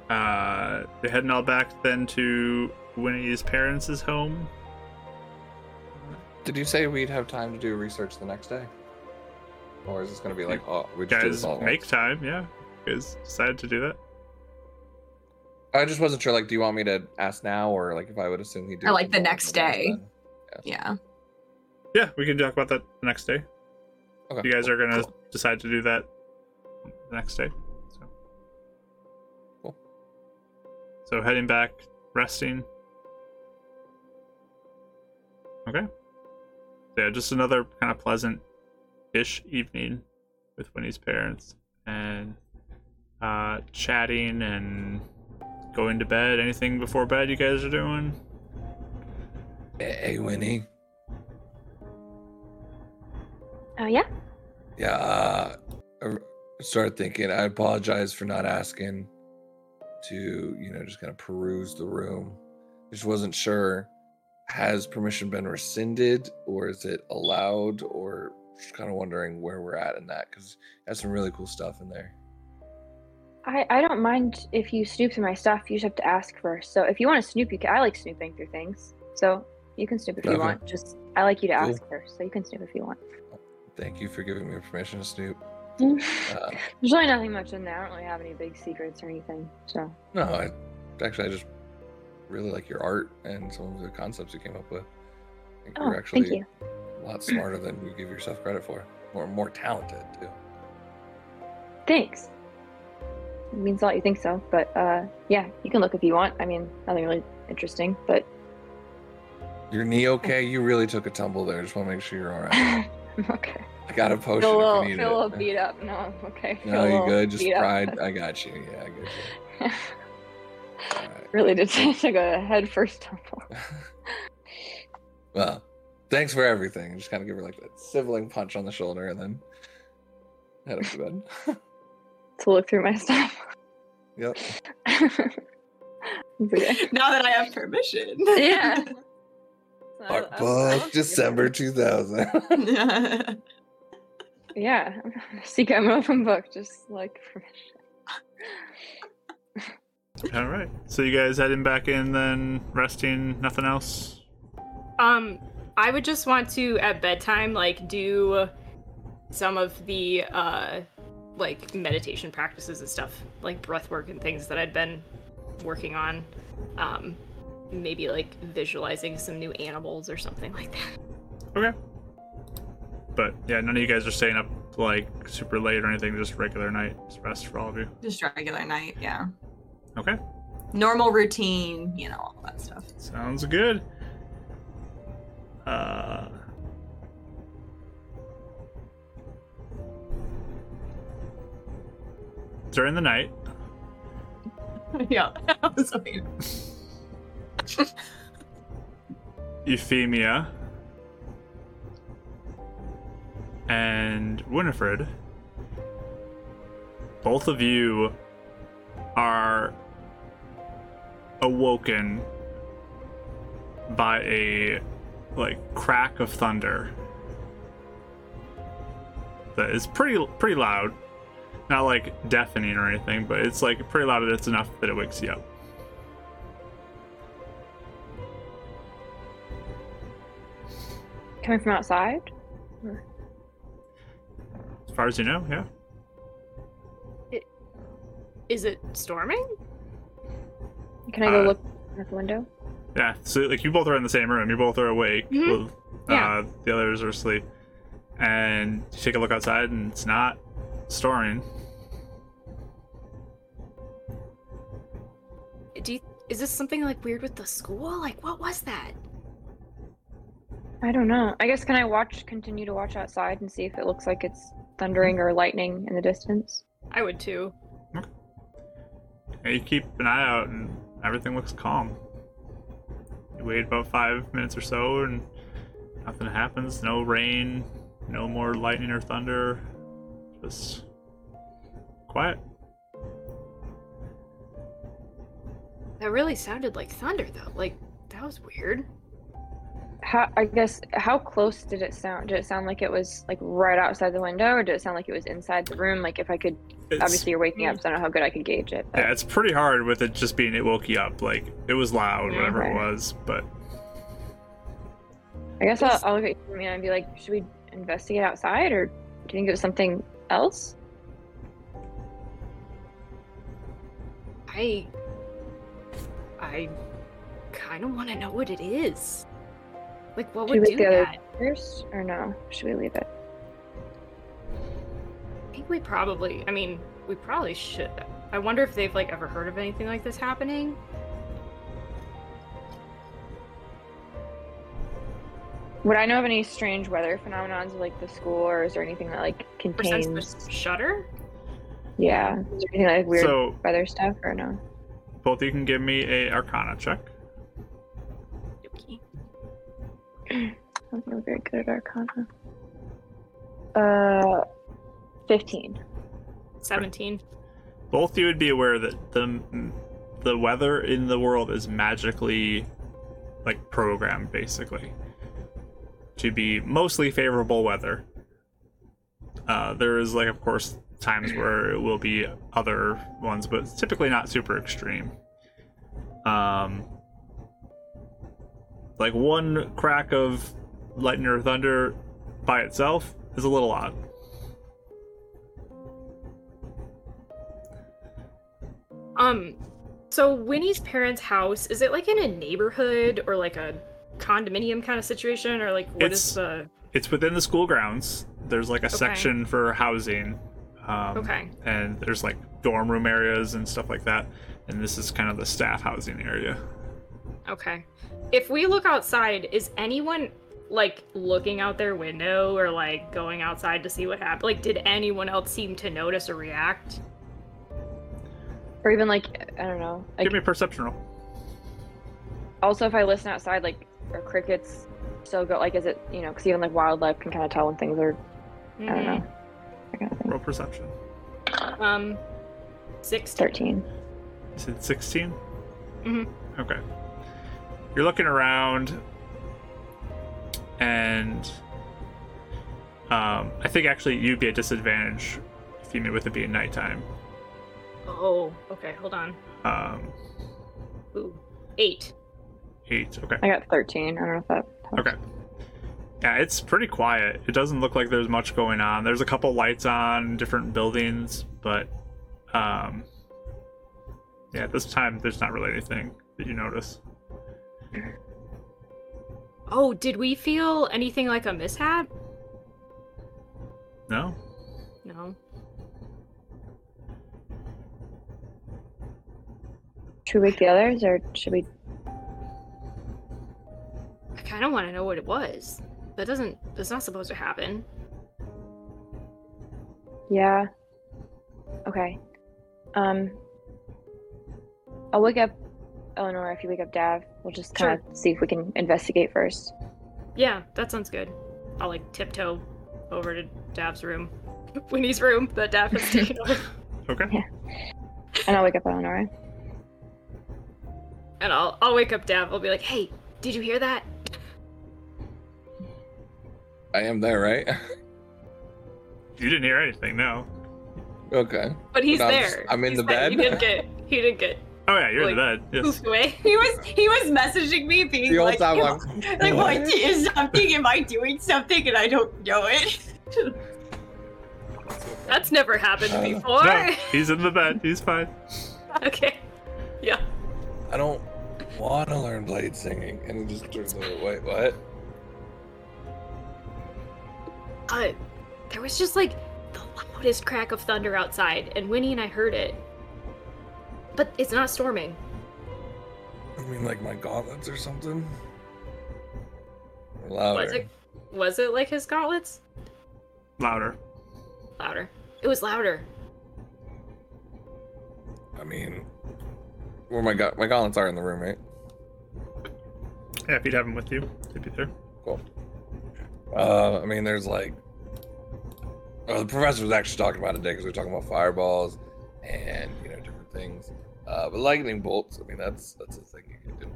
uh, they're heading all back then to Winnie's parents' home.
Did you say we'd have time to do research the next day? Or is this going to be like, oh, we just
Guys,
this all
make
once?
time. Yeah, you guys decided to do that.
I just wasn't sure. Like, do you want me to ask now, or like if I would assume he'd do?
Or, like, the next day.
then?
Yeah.
Yeah, we can talk about that the next day.
Okay.
You guys are gonna
cool.
decide to do that the next day. So.
Cool.
So heading back, resting. Okay. Yeah, just another kind of pleasant-ish evening with Winnie's parents and uh, chatting and going to bed. Anything before bed you guys are doing?
Hey, Winnie.
Oh yeah.
Yeah, uh, I started thinking. I apologize for not asking to, you know, just kind of peruse the room. Just wasn't sure. Has permission been rescinded, or is it allowed, or just kind of wondering where we're at in that because has some really cool stuff in there.
I, I don't mind if you snoop through my stuff. You just have to ask first. So if you want to snoop, you can. I like snooping through things. So you can snoop if you want. Just I like you to
Cool.
ask first. So you can snoop if you want.
Thank you for giving me permission to snoop.
There's
Uh,
really nothing much in there. I don't really have any big secrets or anything. So
no, I actually I just really like your art and some of the concepts you came up with. I think
oh,
you're actually
thank you.
A lot smarter than you give yourself credit for. More more talented too.
Thanks. It means a lot you think so, but uh, yeah, you can look if you want. I mean, nothing really interesting, but
Your knee okay? You really took a tumble there. Just want to make sure you're all right.
okay.
I got a potion
Feel a little,
you need
feel a little beat up. No, I'm okay. Feel
No, you good? Just pride. I got you. Yeah, I got you. Right.
really did take a head first tumble.
well, thanks for everything. Just kind of give her like that sibling punch on the shoulder and then head up to bed.
to look through my stuff.
yep.
Okay.
now that I have permission.
Yeah. So I-
Art
I- I
book,
love
December 2000.
Yeah, secret open book, just like permission.
All right. So you guys heading back in then, resting, nothing else?
Um, I would just want to at bedtime like do some of the uh like meditation practices and stuff, like breath work and things that I'd been working on. Um, maybe like visualizing some new animals or something like that.
Okay. But yeah, none of you guys are staying up like super late or anything. Just regular night, just rest for all of you.
Just regular night, yeah.
Okay.
Normal routine, you know, all that stuff.
Sounds good. Uh. During the night,
yeah, I was waiting.
Euphemia and Winifred, both of you are awoken by a like crack of thunder that is pretty pretty loud. Not like deafening or anything, but it's like pretty loud. It's enough that it wakes you up.
Coming from outside?
As far as you know, yeah.
Is it storming?
Can I go
Uh,
look at the window?
Yeah, so like you both are in the same room. You both are awake.
Mhm.
Well,
Yeah.
uh, the others are asleep. And you take a look outside, and it's not storming.
Do you, is this something like weird with the school? Like, what was that?
I don't know. I guess can I watch continue to watch outside and see if it looks like it's thundering or lightning in the distance?
I would too.
And you keep an eye out, and everything looks calm. Wait about five minutes or so, and nothing happens. No rain, no more lightning or thunder. Just quiet.
That really sounded like thunder, though. Like, that was weird.
How I guess how close did it sound? Did it sound like it was like right outside the window, or did it sound like it was inside the room? Like if I could,
It's,
obviously you're waking up, mm. so I don't know how good I could gauge it. But
yeah, it's pretty hard with it just being it woke you up. Like it was loud, whatever it was, but
I guess I'll, I'll look at you and be like, should we investigate outside, or do you think it was something else?
I. I kind of want to know what it is. Like, what
Should
would
we
do
wake the other
that?
first, or no? Should we leave it?
I think we probably. I mean, we probably should. I wonder if they've like ever heard of anything like this happening.
Would I know of any strange weather phenomenons like the school, or is there anything that like
Or sense
contains?
the shutter.
Yeah, is there anything like weird
so
weather stuff, or no?
both of you can give me a Arcana check.
I don't think I'm very good at Arcana. Uh, fifteen.
Seventeen.
both of you would be aware that the the weather in the world is magically like programmed basically to be mostly favorable weather. Uh, there is like of course times where it will be other ones, but typically not super extreme. Um, like one crack of lightning or thunder by itself is a little odd.
Um, so Winnie's parents' house is it like in a neighborhood or like a condominium kind of situation, or like what is
It's-
the?
it's within the school grounds. There's like a section for housing. Um,
Okay.
And there's like dorm room areas and stuff like that. And this is kind of the staff housing area.
Okay. If we look outside, is anyone like looking out their window or like going outside to see what happened? Like, did anyone else seem to notice or react?
Or even like I don't know. Like
Give me a perception roll.
also, if I listen outside, like are crickets still go? Like, is it you know? Because even like wildlife can kind of tell when things are. I don't know. That kind of.
Roll perception.
Um, six.
Thirteen.
You said 16?
Mhm.
Okay. You're looking around, and um, I think actually you'd be at disadvantage if you meet with it being nighttime.
Oh, okay. Hold on.
Um,
Ooh, eight.
eight. Okay.
I got thirteen. I don't know if that. helps.
Okay. Yeah, it's pretty quiet. It doesn't look like there's much going on. There's a couple lights on different buildings, but um yeah, at this time there's not really anything that you notice.
Oh, did we feel anything like a mishap?
No?
No.
Should we wake the others, or should we?
I kind of want to know what it was. That doesn't. That's not supposed to happen.
Yeah. Okay. Um. I'll wake up Eleanor if you wake up Dav. We'll just kind of see if we can investigate first.
Yeah, that sounds good. I'll like tiptoe over to Dav's room. Winnie's room that Dav has taken over.
Okay. Yeah.
And I'll wake up Eleanor.
And I'll I'll wake up Dav. I'll be like, hey, did you hear that?
I am there, right?
You didn't hear anything, no.
okay.
But he's
But I'm
there.
just- I'm in
He's
the
bed. He didn't get he didn't get
Oh yeah, you're in the
Like,
bed. Yes.
away.
He was he was messaging me being
The
like,
time
"Am
I'm
like what is something? Am I doing something and I don't know it?
That's never happened
Uh,
before.
No, he's in the bed. He's fine.
okay. Yeah.
I don't want to learn blade singing. And he just turns away. Wait, what?
Uh, there was just like the loudest crack of thunder outside, and Winnie and I heard it. But it's not storming.
I mean, like my gauntlets or something? Or louder.
Was it? Was it like his gauntlets?
Louder.
Louder. It was louder.
I mean, where my ga- my gauntlets are in the room, right?
Yeah, if you'd have them with you, he'd be there.
Cool. Uh, I mean, there's like, oh, the professor was actually talking about it today because we were talking about fireballs and you know different things. Uh, but lightning bolts, I mean, that's that's a thing you can do,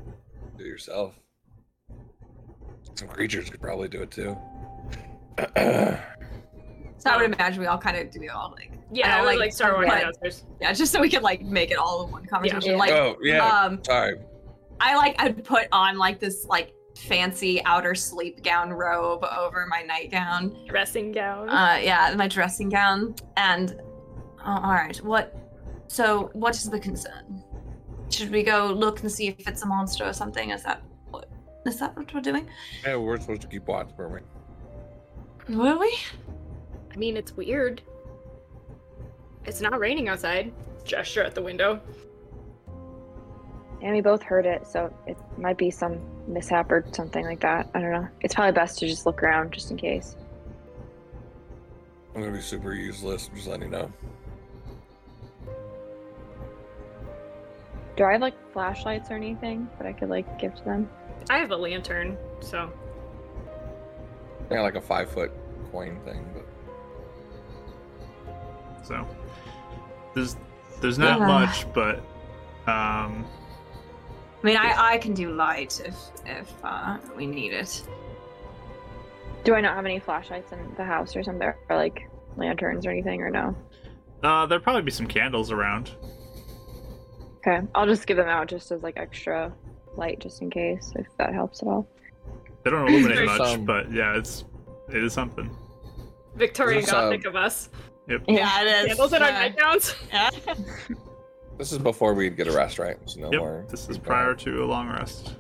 do yourself. Some creatures could probably do it too.
So I would imagine we all kind of do it all like
Yeah,
I
I
know,
like, start walking
but-
downstairs.
yeah, just so we could like make it all in one conversation.
Yeah.
Like
oh yeah,
um
sorry.
I like I'd put on like this like fancy outer sleep gown robe over my nightgown.
Dressing gown.
Uh yeah, my dressing gown. And uh, all right, what so what is the concern? Should we go look and see if it's a monster or something? Is that what is that what we're doing?
Yeah, we're supposed to keep watch, weren't we?
Will we?
I mean, it's weird. It's not raining outside. Gesture at the window.
And we both heard it, so it might be some mishap or something like that. I don't know. It's probably best to just look around just in case.
I'm gonna be super useless. I'm just letting you know.
Do I have like flashlights or anything that I could like give to them?
I have a lantern, so
Yeah, like a five foot coin thing, but
So there's there's not
Yeah.
much, but um,
I mean I I can do light if if uh we need it.
Do I not have any flashlights in the house or something, or like lanterns or anything, or no?
uh, there'll probably be some candles around.
Okay, I'll just give them out just as like extra light, just in case, if that helps at all.
They don't illuminate much,
some-
but yeah, it's it is something.
Victorian
There's,
Gothic of us.
Yep.
Yeah, it is.
Candles in our
Yeah.
nightgowns.
Yeah.
this is before we'd get a rest, right? So no
Yep.
more.
This is prior to a long rest.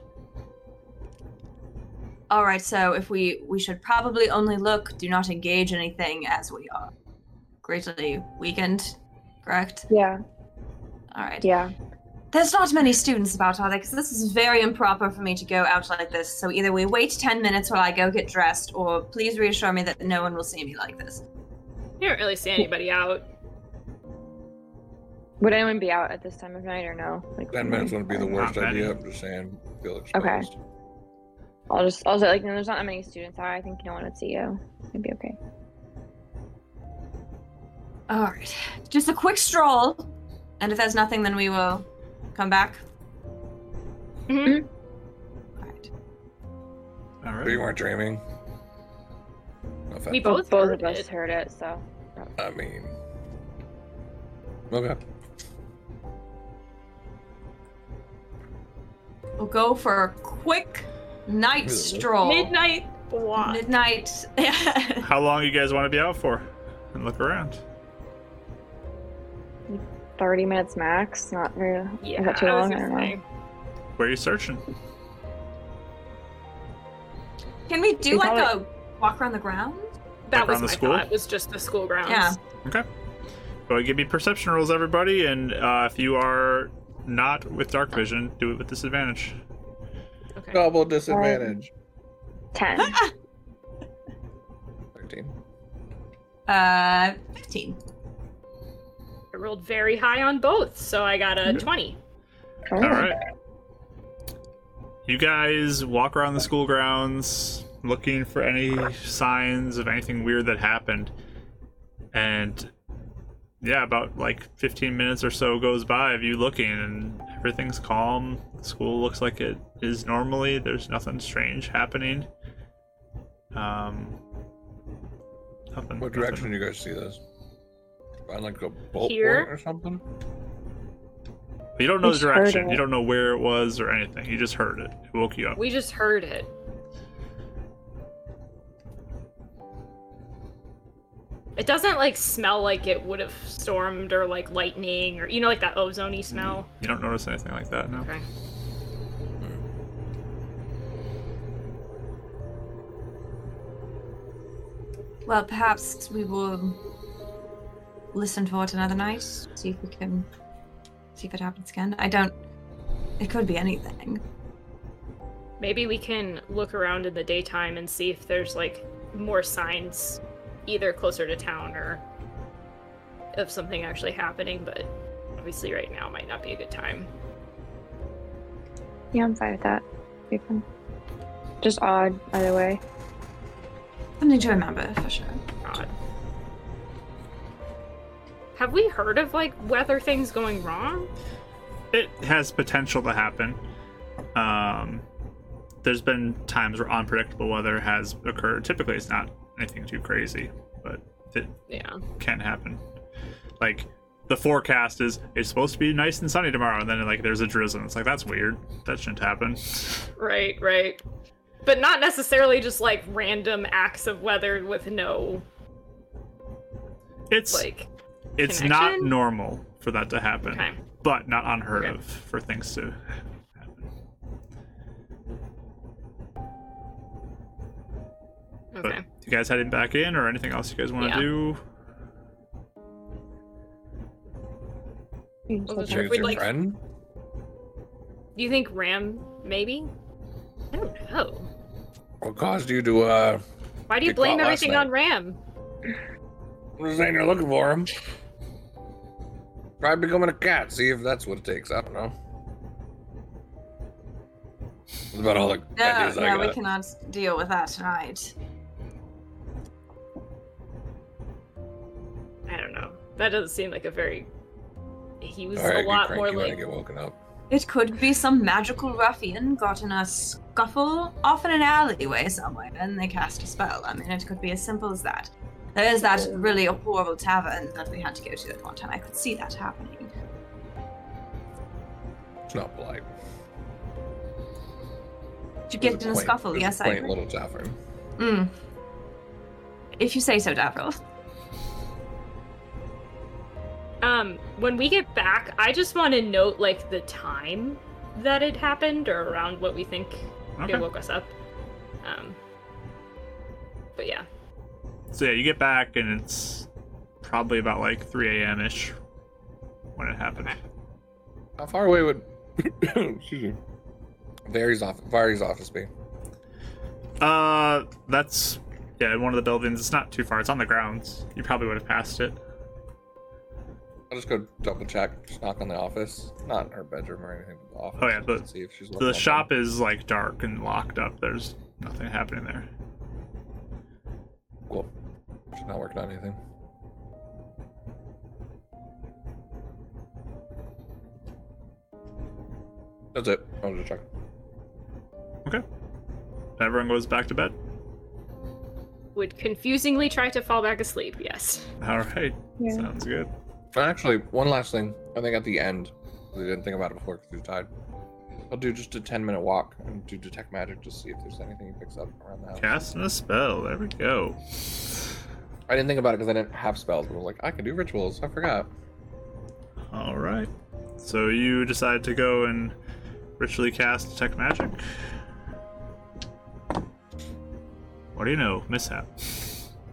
All right, so if we we should probably only look, do not engage anything as we are greatly weakened, correct?
Yeah,
All right.
yeah.
There's not many students about, are there? Because this is very improper for me to go out like this. So either we wait 10 minutes while I go get dressed, or please reassure me that no one will see me like this.
You don't really see anybody out.
Would anyone be out at this time of night or no? Like
Ten minutes wouldn't be the worst idea. I'm just saying. Feel exposed.
Okay. I'll just, I'll say like, no, there's not that many students out. I think no one would see you. It'd be okay.
All right. Just a quick stroll. And if there's nothing, then we will come back.
Mhm.
All right.
All
But you weren't dreaming. No.
We both
both
heard
of us
it.
heard it, so
I mean. Okay.
We'll go for a quick night
Ooh.
stroll.
Midnight walk.
Midnight.
How long you guys want to be out for? And look around.
30 minutes max. Not very.
Yeah,
is that too long? I
gonna
don't know.
Where are you searching?
Can we do
We
like
probably-
a walk around the ground?
That
Like
was
the
my
school?
thought. Was just the school grounds.
Yeah.
Okay. Go ahead, give me perception rolls, everybody, and uh, if you are not with dark vision, do it with disadvantage.
Okay.
Double disadvantage.
10.
13.
Uh, 15.
I rolled very high on both, so I got a
Mhm.
20.
Oh.
All right. You guys walk around the school grounds looking for any signs of anything weird that happened. and yeah, about like 15 minutes or so goes by of you looking, and everything's calm. The School looks like it is normally. There's nothing strange happening. Um, nothing.
What
nothing-
direction do you guys see this? Find like a bolt
Here?
point or something?
You don't know
We
the direction. You don't know where it was or anything. You just heard it. It woke you up.
We just heard it. It doesn't like smell like it would have stormed or like lightning or you know like that ozony mm-hmm. smell.
You don't notice anything like that, no.
Okay.
Well, perhaps we will listen for it another night. See if we can see if it happens again. I don't. It could be anything.
Maybe we can look around in the daytime and see if there's like more signs either closer to town or of something actually happening, but obviously right now might not be a good time.
Yeah, I'm fine with that. Be fun. Just odd, either way.
Something to remember for sure.
God. Have we heard of like weather things going wrong?
It has potential to happen. Um, there's been times where unpredictable weather has occurred. Typically, it's not anything too crazy, but it
Yeah.
can happen. Like the forecast is it's supposed to be nice and sunny tomorrow, and then like there's a drizzle. It's like that's weird. That shouldn't happen.
Right, right. But not necessarily just like random acts of weather with no
It's
like
it's not normal for that to happen,
okay.
but not unheard
Okay.
of for things to happen. But
Okay.
you guys heading back in, or anything else you guys want to
Yeah.
do?
Well,
Okay.
Sure,
Think
if
it's
we'd
your
like-
friend?
Do you think Ram maybe? I don't know.
What caused you to uh
Why do you blame everything on Ram?
I'm just saying you're looking for him. Try becoming a cat, see if that's what it takes. I don't know. That's about all the
No,
ideas I
no, we cannot deal with that tonight.
I don't know. That doesn't seem like a very. He was
Alright,
a lot
cranky
more
when I
like.
get woken up.
It could be some magical ruffian got in a scuffle off in an alleyway somewhere and they cast a spell. I mean, it could be as simple as that. There is that really horrible tavern that we had to go to at one time. I could see that happening.
It's not polite.
Did you get
was
in a scuffle? Yes,
a
I
quaint
agree.
little tavern.
Mm. If you say so, Davril.
Um, when we get back, I just want to note like the time that it happened, or around what we think
Okay.
it woke us up. Um, but yeah,
So yeah, you get back and it's probably about like 3 a.m. ish when it happened.
How far away would excuse me Vary's off Vary's office be?
Uh, that's yeah, in one of the buildings. It's not too far. It's on the grounds. You probably would have passed it.
I'll just go double check, just knock on the office. Not in her bedroom or anything, but the office.
Oh, yeah, the-
see if she's
The shop is like dark and locked up. There's nothing happening there.
Cool. She's not working on anything. That's it. I'll just check. Okay.
Everyone goes back to bed.
would confusingly try to fall back asleep. Yes.
All right,
Yeah.
sounds good.
Actually, one last thing. I think at the end, we didn't think about it before because we were tired. I'll do just a 10 minute walk and do detect magic to see if there's anything he picks up around the house.
Casting a spell. There we go.
I didn't think about it because I didn't have spells, but I was like, I can do rituals. I forgot.
All right. So you decide to go and ritually cast detect magic. What do you know? Mishap.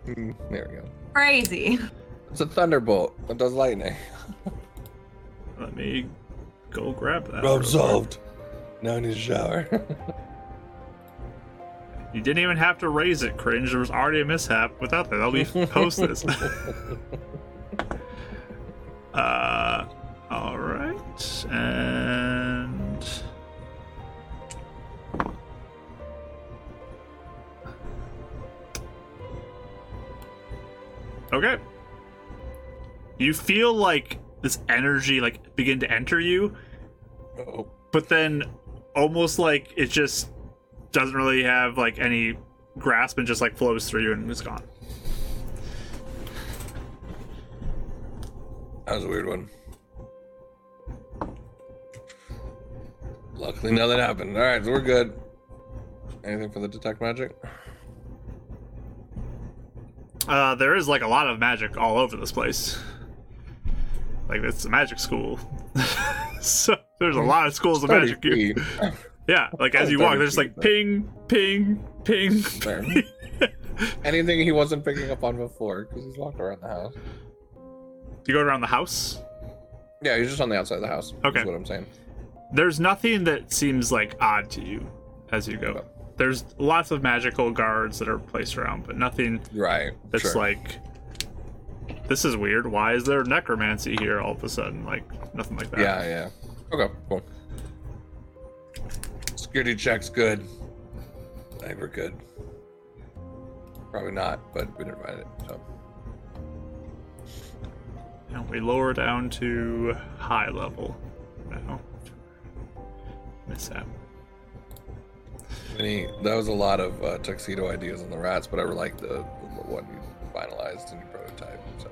Mm, there we go.
Crazy.
It's a thunderbolt that does lightning.
Let me go grab that. real
Problem
quick.
solved. Now I need a shower.
You didn't even have to raise it, cringe. There was already a mishap without that. That'll be post this. uh, all right, and okay. you feel like this energy like begin to enter you,
Oh,
but then almost like it just doesn't really have like any grasp and just like flows through you and is gone.
that was a weird one. Luckily, nothing happened. All right, so we're good. Anything for the detect magic?
Uh, there is like a lot of magic all over this place. Like it's a magic school, so there's a lot of schools of magic here.
33.
Yeah, like as you walk, there's just like
33,
ping, ping, ping.
Fair. Anything he wasn't picking up on before because he's walked around the house.
you go around the house.
Yeah, he's just on the outside of the house.
Okay.
What I'm saying.
There's nothing that seems like odd to you as you go. There's lots of magical guards that are placed around, but nothing
Right.
that's
sure.
like this is weird. Why is there necromancy here all of a sudden? Like nothing like that.
Yeah, yeah. Okay, cool. Security check's good. I think we're good. Probably not, but we didn't write it, so.
And we lower down to high level now. Mishap.
Any, that was a lot of uh, tuxedo ideas on the rats, but I like the, the one you finalized in your prototype. So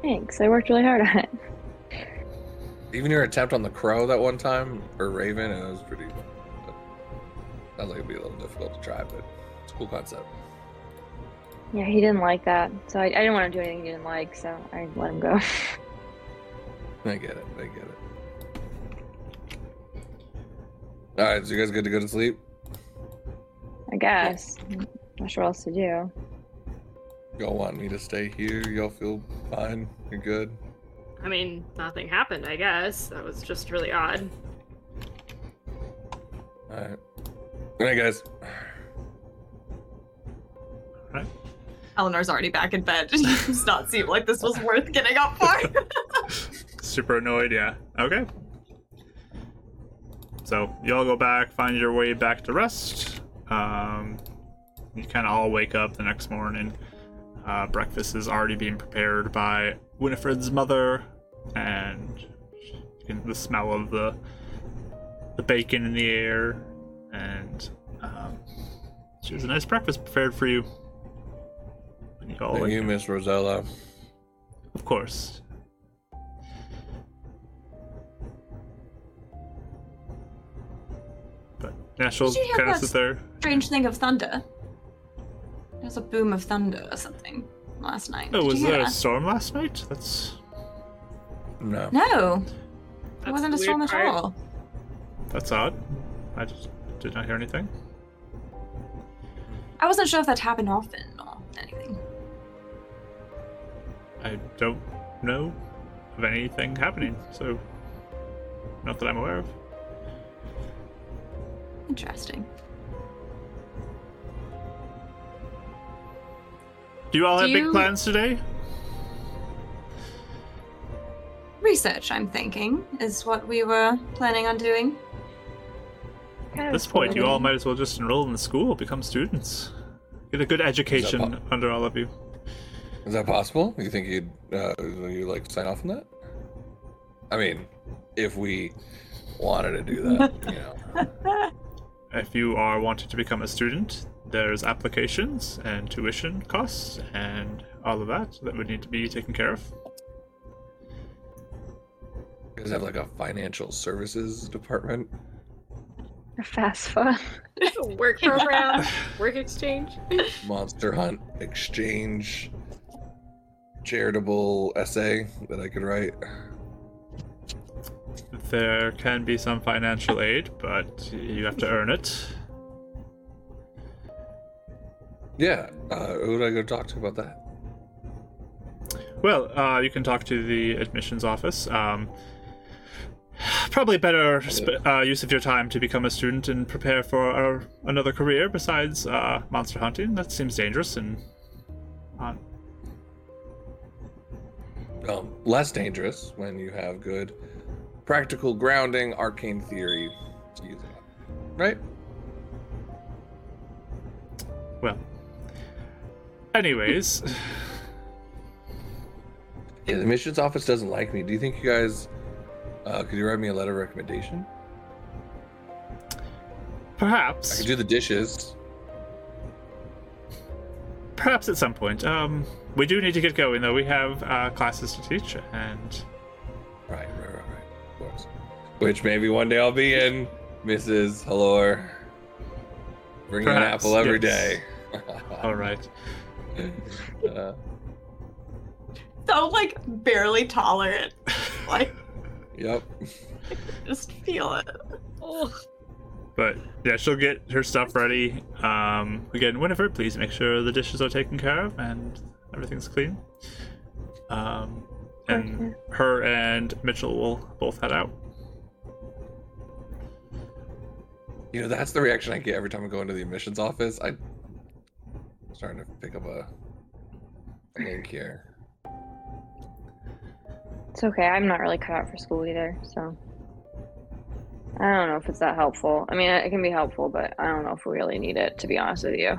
Thanks. I worked really hard on it.
Even your attempt on the crow that one time or raven, it was pretty. Sounds like it'd be a little difficult to try, but it's a cool concept.
Yeah, he didn't like that, so I, I didn't want to do anything he didn't like, so I let him go.
I get it. I get it. All right, so you guys good to go to sleep?
I guess. Not sure what else to do.
Y'all want me to stay here? Y'all feel fine? You're good?
I mean, nothing happened, I guess. That was just really odd.
All right. Good night, guys.
Eleanor's already back in bed. She does not seem like this was worth getting up for.
Super annoyed, yeah. Okay. So you all go back, find your way back to rest. Um, you kind of all wake up the next morning. Uh, breakfast is already being prepared by Winifred's mother, and you can, the smell of the the bacon in the air, and um, she has a nice breakfast prepared for you. When you all
Thank
wake
you. Miss Rosella.
Of course. But yeah, she'll
Did you hear
kind of
that
sit there.
Strange thing of thunder. There's a boom of thunder or something last night.
Oh,
Did
was
you hear
there a
that?
storm last night? That's
No.
No, it
That's
wasn't
the
a storm
weird
at
part.
all.
that's odd. I just did not hear anything.
I wasn't sure if that happened often or anything.
I don't know of anything happening, so not that I'm aware of.
Interesting.
Do you all
Do
have big plans today?
Research, I'm thinking, is what we were planning on doing.
At this point, you all might as well just enroll in the school, become students, get a good education
po-
under all of you.
Is that possible? You think you'd uh, you like sign off on that? I mean, if we wanted to do that, you know.
If you are wanting to become a student, there's applications and tuition costs and all of that that would need to be taken care of.
You guys have like a financial services department.
A FAFSA.
Work program, work exchange.
Monster Hunt Exchange charitable essay that I could write.
There can be some financial aid, but you have to earn it.
Yeah, uh, who would I go talk to about that?
Well, uh, you can talk to the admissions office. Um, probably better sp- uh, use of your time to become a student and prepare for uh, another career besides uh, monster hunting. That seems dangerous and uh,
Um, less dangerous when you have good practical grounding, arcane theory to use it. Right?
well. Anyways,
Yeah, the missions office doesn't like me. Do you think you guys uh, could you write me a letter of recommendation?
Perhaps.
I could do the dishes.
Perhaps at some point. Um, we do need to get going, though. We have uh, classes to teach, and
Right, right, right, right. Of course. Which maybe one day I'll be in, Mrs. Halor. Bring an apple every
yes.
day.
all right.
Uh,
So like barely tolerant. Like
yep.
just feel it.
But yeah, she'll get her stuff ready. Um, again, Winifred, please make sure the dishes are taken care of and everything's clean. Um, and her and Mitchell will both head out.
You know, that's the reaction I get every time I go into the admissions office. I, am starting to pick up a, a link here.
It's okay. I'm not really cut out for school either, so I don't know if it's that helpful. I mean, it can be helpful, but I don't know if we really need it. To be honest with you,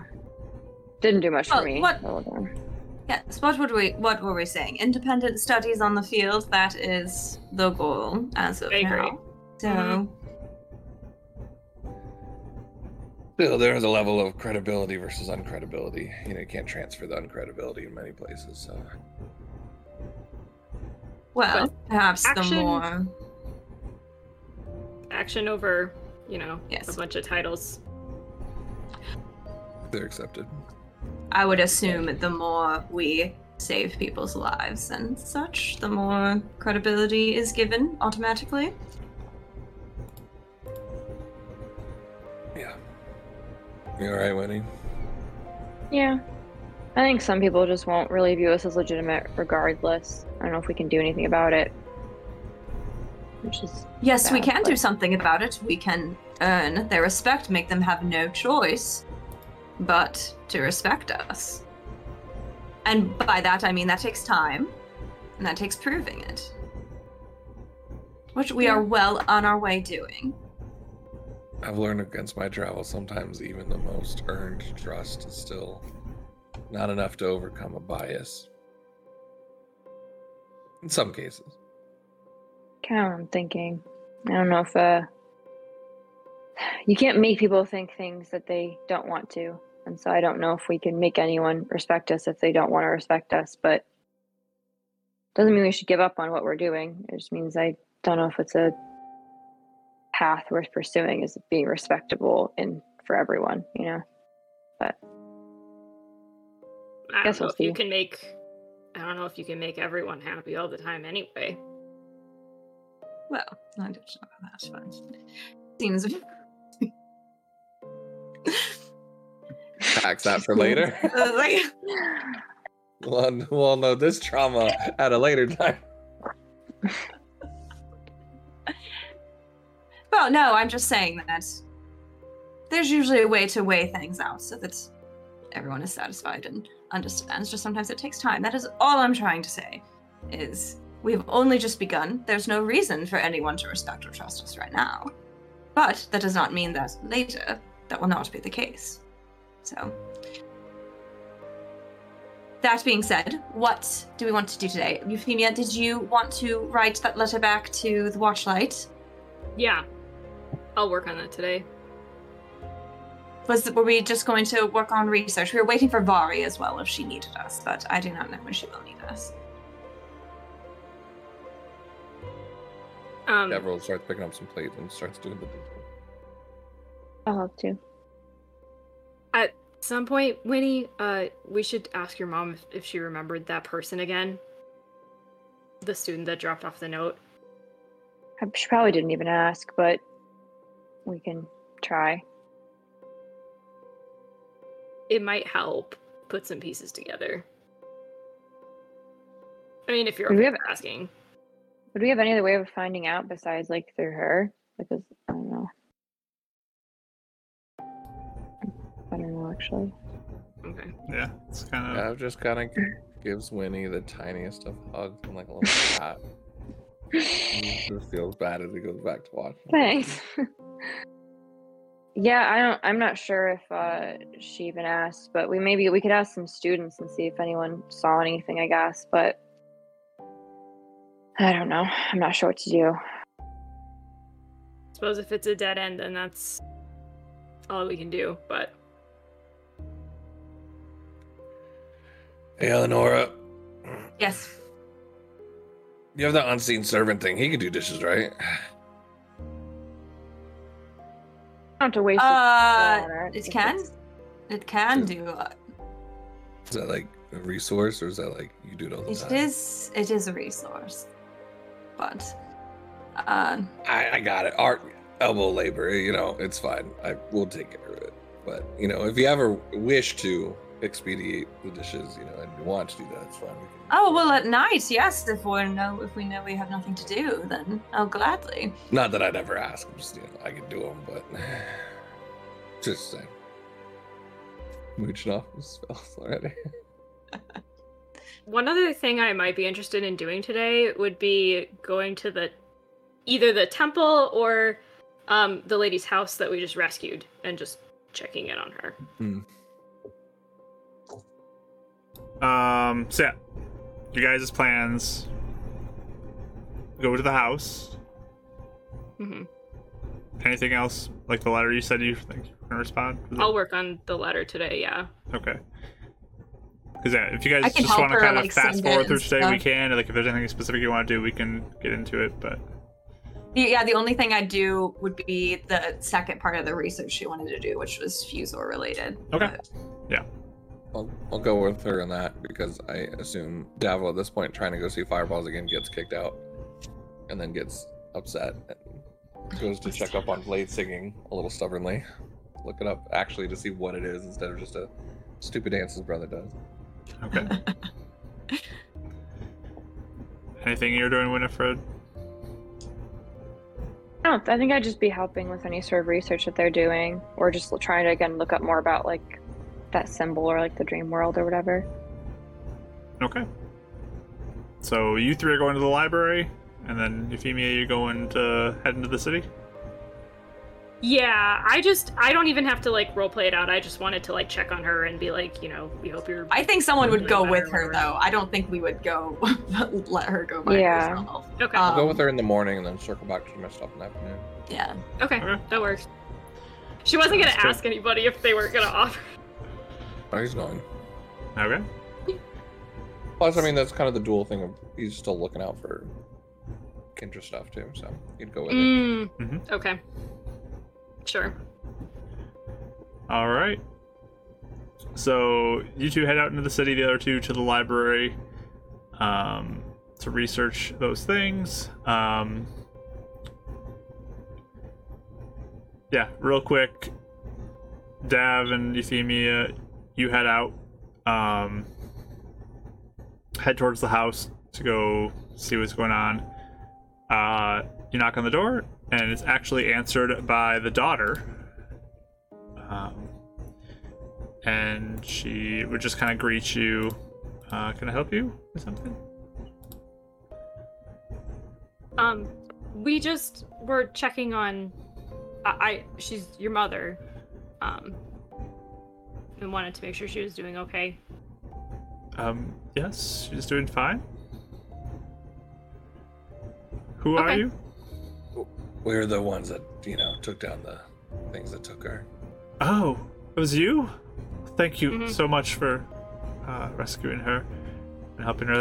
didn't do much
Well,
for me.
what-
the whole.
Yes, what would we what were we saying? Independent studies on the field, that is the goal as of
I agree.
now. So
Mhm.
Still, there is a level of credibility versus uncredibility. You know, you can't transfer the uncredibility in many places. So,
well, perhaps the more
Action over, you know,
Yes.
a bunch of titles.
they're accepted.
I would assume the more we save people's lives and such, the more credibility is given automatically.
You all right, Winnie?
Yeah, I think some people just won't really view us as legitimate, regardless. I don't know if we can do anything about it. Which is
Yes, we
Bad,
can do something about it. We can earn their respect, make them have no choice but to respect us. And by that, I mean that takes time, and that takes proving it. Which we are well on our way doing.
I've learned against my travel sometimes even the most earned trust is still not enough to overcome a bias. In some cases.
kind of what I'm thinking. I don't know if uh, you can't make people think things that they don't want to, and so I don't know if we can make anyone respect us if they don't want to respect us. But doesn't mean we should give up on what we're doing. It just means I don't know if it's a path worth pursuing is being respectable in for everyone. You know.
But I don't
Guess
know
we'll
if you can make. I don't know if you can make everyone happy all the time anyway.
Well, I don't know. That's fine. Seems
Tax that for later.
Uh, like,
we'll, we'll know this trauma at a later time.
Well, no, I'm just saying that there's usually a way to weigh things out so that everyone is satisfied and understands. Just sometimes it takes time. That is all I'm trying to say. Is we've only just begun. There's no reason for anyone to respect or trust us right now. But that does not mean that later that will not be the case. So that being said, what do we want to do today? Euphemia, did you want to write that letter back to the Watchlight?
Yeah, I'll work on that today.
Was were we just going to work on research? We were waiting for Vari as well if she needed us, but I do not know when she will need us.
Um,
Davril starts picking up some plates and starts doing the dishes.
I'll have to.
At some point, Winnie, uh, we should ask your mom if, if she remembered that person again. The student that dropped off the note.
I- She probably didn't even ask, but we can try.
It might help put some pieces together. I mean, if you're
Do we
okay
have-
asking.
Would we have any other way of finding out besides like through her? Because I don't know. I don't know actually.
Okay.
Yeah, it's kind of.
Yeah, just kind of gives Winnie the tiniest of hugs and like a little pat. He just feels bad as he goes back to watch.
Thanks. yeah, I don't. I'm not sure if uh, she even asked, but we maybe we could ask some students and see if anyone saw anything. I guess, but
I don't know. I'm not sure what to do.
suppose if it's a dead end, then that's all we can do. But
Hey, Eleonora,
Yes.
you have the unseen servant thing. He can do dishes, right?
I don't to waste.
Uh,
water
it can.
it's-
It can do. uh,
Is that like a resource, or is that like you do it all the
It
time?
is. It is a resource, but uh,
I, I got it. Art, elbow labor. You know, it's fine. I will take care of it. But you know, if you ever wish to expedite the dishes, you know, and you want to do that, it's fine. We can...
oh well, at night, yes. If we know, if we know we have nothing to do, then oh, gladly.
Not that I'd ever ask. I'm just, you know, I could do them, but just saying. Mooching off the spells already.
one other thing I might be interested in doing today would be going to the either the temple or um, the lady's house that we just rescued and just checking in on her.
Um, so yeah, you guys' plans go to the house.
hmm
Anything else? Like the letter you said you think you're gonna respond?
I'll work on the letter today. Yeah.
Okay. Because yeah, if you guys just want to kind of
like,
fast forward through
and
today, we
stuff.
can. Like if there's anything specific you want to do, we can get into it. But
Yeah, the only thing I'd do would be the second part of the research she wanted to do, which was Fusor related.
Okay.
But-
I'll, I'll go with her on that because I assume Davil at this point trying to go see Fireballs again gets kicked out and then gets upset and goes to check up on Blade singing a little stubbornly. Look it up actually to see what it is instead of just a stupid dance his brother does.
okay. anything you're doing, Winifred?
I don't. I think I'd just be helping with any sort of research that they're doing, or just trying to again look up more about like that symbol or like the dream world or whatever.
Okay. So you three are going to the library, and then Euphemia, you're going to head into the city.
Yeah, I just I don't even have to like role play it out. I just wanted to like check on her and be like, you know, we hope you're.
I think someone would go with her
whatever.
though. I don't think we would go let her go by
Yeah.
herself.
Okay.
Um,
I'll go with her in the morning and then circle back to my stuff in the afternoon.
Yeah.
okay,
Okay.
that works. She wasn't gonna
That's good.
ask anybody if they weren't gonna offer.
Oh, he's going.
Okay.
Plus, I mean, that's kind of the dual thing of he's still looking out for Kindra stuff too, so you'd go with it.
Mm.
Mhm.
Okay. Sure.
All right. So you two head out into the city. The other two to the library um, to research those things. Um, yeah, real quick. Dav and Euphemia, you head out. Um, head towards the house to go see what's going on. Uh, you knock on the door, and it's actually answered by the daughter. Um, and she would just kind of greet you. Uh, can I help you with something?
Um, we just were checking on. I, I she's your mother. Um, and wanted to make sure she was doing okay.
Um, yes, she's doing fine. Who are you?
We're the ones that you know took down the things that took her.
Oh, it was you? Thank you
Mhm.
so much for uh, rescuing her and helping her.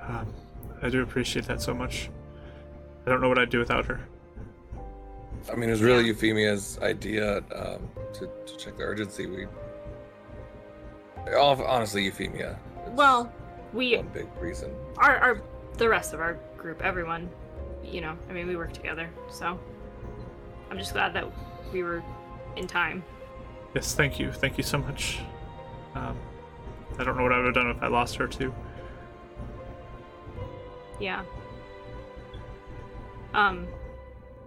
I, um, I do appreciate that so much. I don't know what I'd do without her.
I mean, it was really Euphemia's idea um, to, to check the urgency. We, all honestly, Euphemia.
Well, we
one big reason.
our our the rest of our group, everyone, you know, I mean, we work together, so I'm just glad that we were in time.
Yes, thank you. Thank you so much. Um, I don't know what I would have done if I lost her too.
Yeah. Um,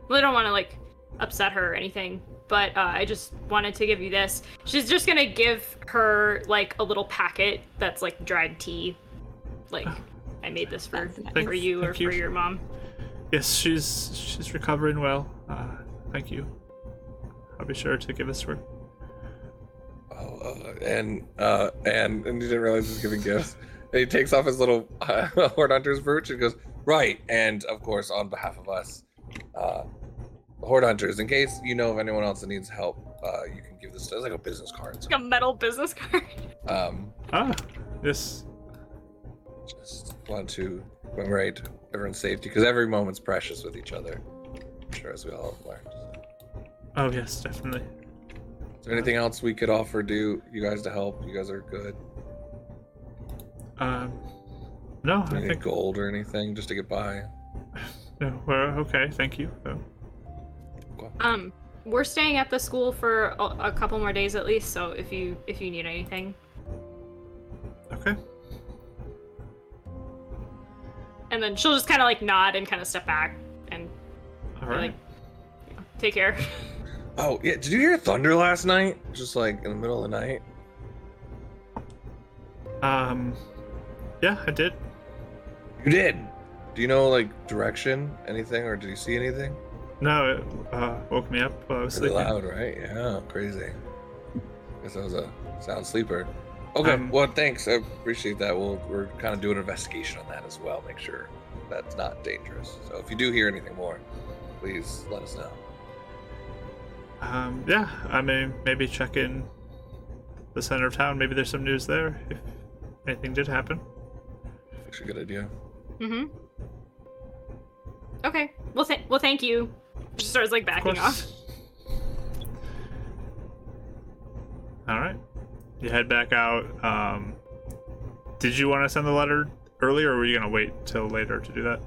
well, I don't want to like upset her or anything, but uh, I just wanted to give you this. She's just gonna give her like a little packet that's like dried tea. Like, I made this for
That's
for you or
you.
for your mom.
Yes, she's she's recovering well. Uh, thank you. I'll be sure to give this to her.
Oh, uh, and uh, and and he didn't realize he was giving gifts. And he takes off his little uh, Horde Hunter's brooch and goes, Right, and of course, on behalf of us, uh, the Horde Hunters, in case you know of anyone else that needs help, uh, you can give this as like a business card.
It's like a metal business card.
Um,
Ah, this.
just want to commemorate everyone's safety because every moment's precious with each other. I'm sure as we all have learned.
Oh yes, definitely.
Is there anything else we could offer do you guys to help? You guys are good.
Um, no, I
Any
think
gold or anything just to get by?
no, we're okay. Thank you. though.
Um, we're staying at the school for a, a couple more days at least. So if you if you need anything,
Okay.
and then she'll just kind of like nod and kind of step back and
All
be
right.
like, you know, take care.
Oh yeah, did you hear thunder last night? Just like in the middle of the night.
Um, yeah, I did.
You did. Do you know like direction, anything, or did you see anything?
No, it uh, woke me up while I was
Really
sleeping.
loud, right? Yeah, crazy. Guess I was a sound sleeper. Okay,
Um,
well, thanks. I appreciate that. We'll, we're kind of doing an investigation on that as well. Make sure that's not dangerous. So if you do hear anything more, please let us know.
Um, yeah, I mean, maybe check in the center of town. Maybe there's some news there if anything did happen.
It's a good idea.
mm-hmm. Okay. Well, th- well, thank you. She starts like
Of
backing off.
All right, you head back out. Um, did you want to send the letter earlier, or were you gonna wait till later to do that?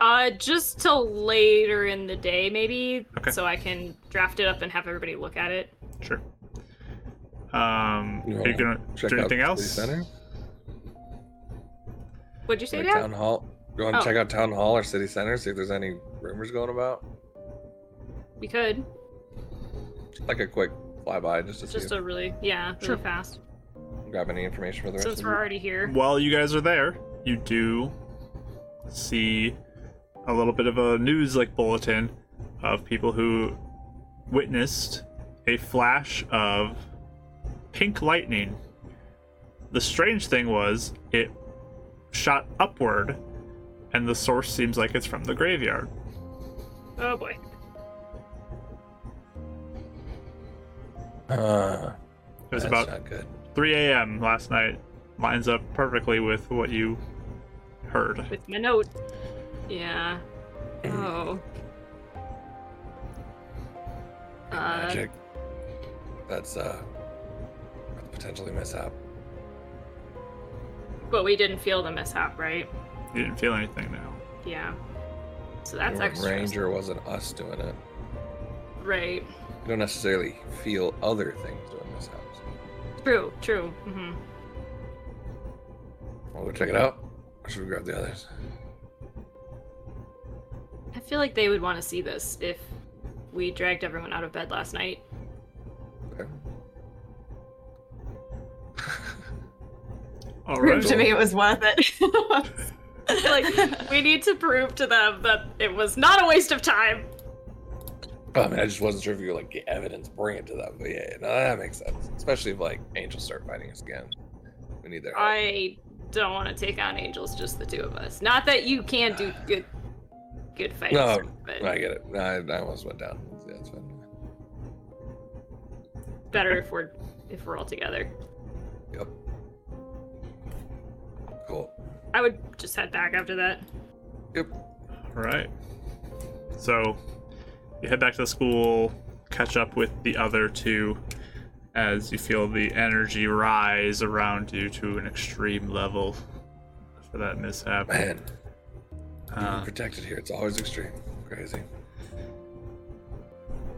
Uh, just till later in the day, maybe,
Okay.
so I can draft it up and have everybody look at it.
Sure. Um,
You
are you gonna
Check
do anything
the
else?
City Center.
What'd you say,
Like
Dad?
town hall. You want to
Oh.
check out town hall or city center? See if there's any rumors going about.
We could.
Like a quick flyby, just to
Just
see
a really, yeah, really
Sure.
fast.
grab any information for the rest
Since
of
we're
you.
already here.
While you guys are there, you do see a little bit of a news like bulletin of people who witnessed a flash of pink lightning. The strange thing was it shot upward and the source seems like it's from the graveyard.
Oh boy.
Uh,
It was about
good.
3 a.m. last night. Lines up perfectly with what you heard.
With my note. Yeah. Oh. Uh,
Magic. That's uh potentially mishap.
but we didn't feel the mishap, right?
You didn't feel anything now.
Yeah. So that's
Your
extra.
Ranger wasn't us doing it.
Right.
You don't necessarily feel other things doing mishaps.
True. True. Mm-hmm.
Wanna go check it out? Or should we grab the others?
I feel like they would want to see this if we dragged everyone out of bed last night.
Okay.
All
Prove to me it was worth it.
like we need to prove to them that it was not a waste of time.
I mean, I just wasn't sure if you could like get evidence, bring it to them. But yeah, no, that makes sense. Especially if like angels start fighting us again. We need their help.
I don't want to take on angels, just the two of us. Not that you can't do good, good fights.
No,
but
I get it. I, I almost went down. Yeah, it's fine.
better if we're if we're all together.
Yep. Cool.
I would just head back after that.
Yep.
All right. So you head back to the school, catch up with the other two as you feel the energy rise around you to an extreme level for that mishap.
Man,
Uh,
protected here. It's always extreme. Crazy.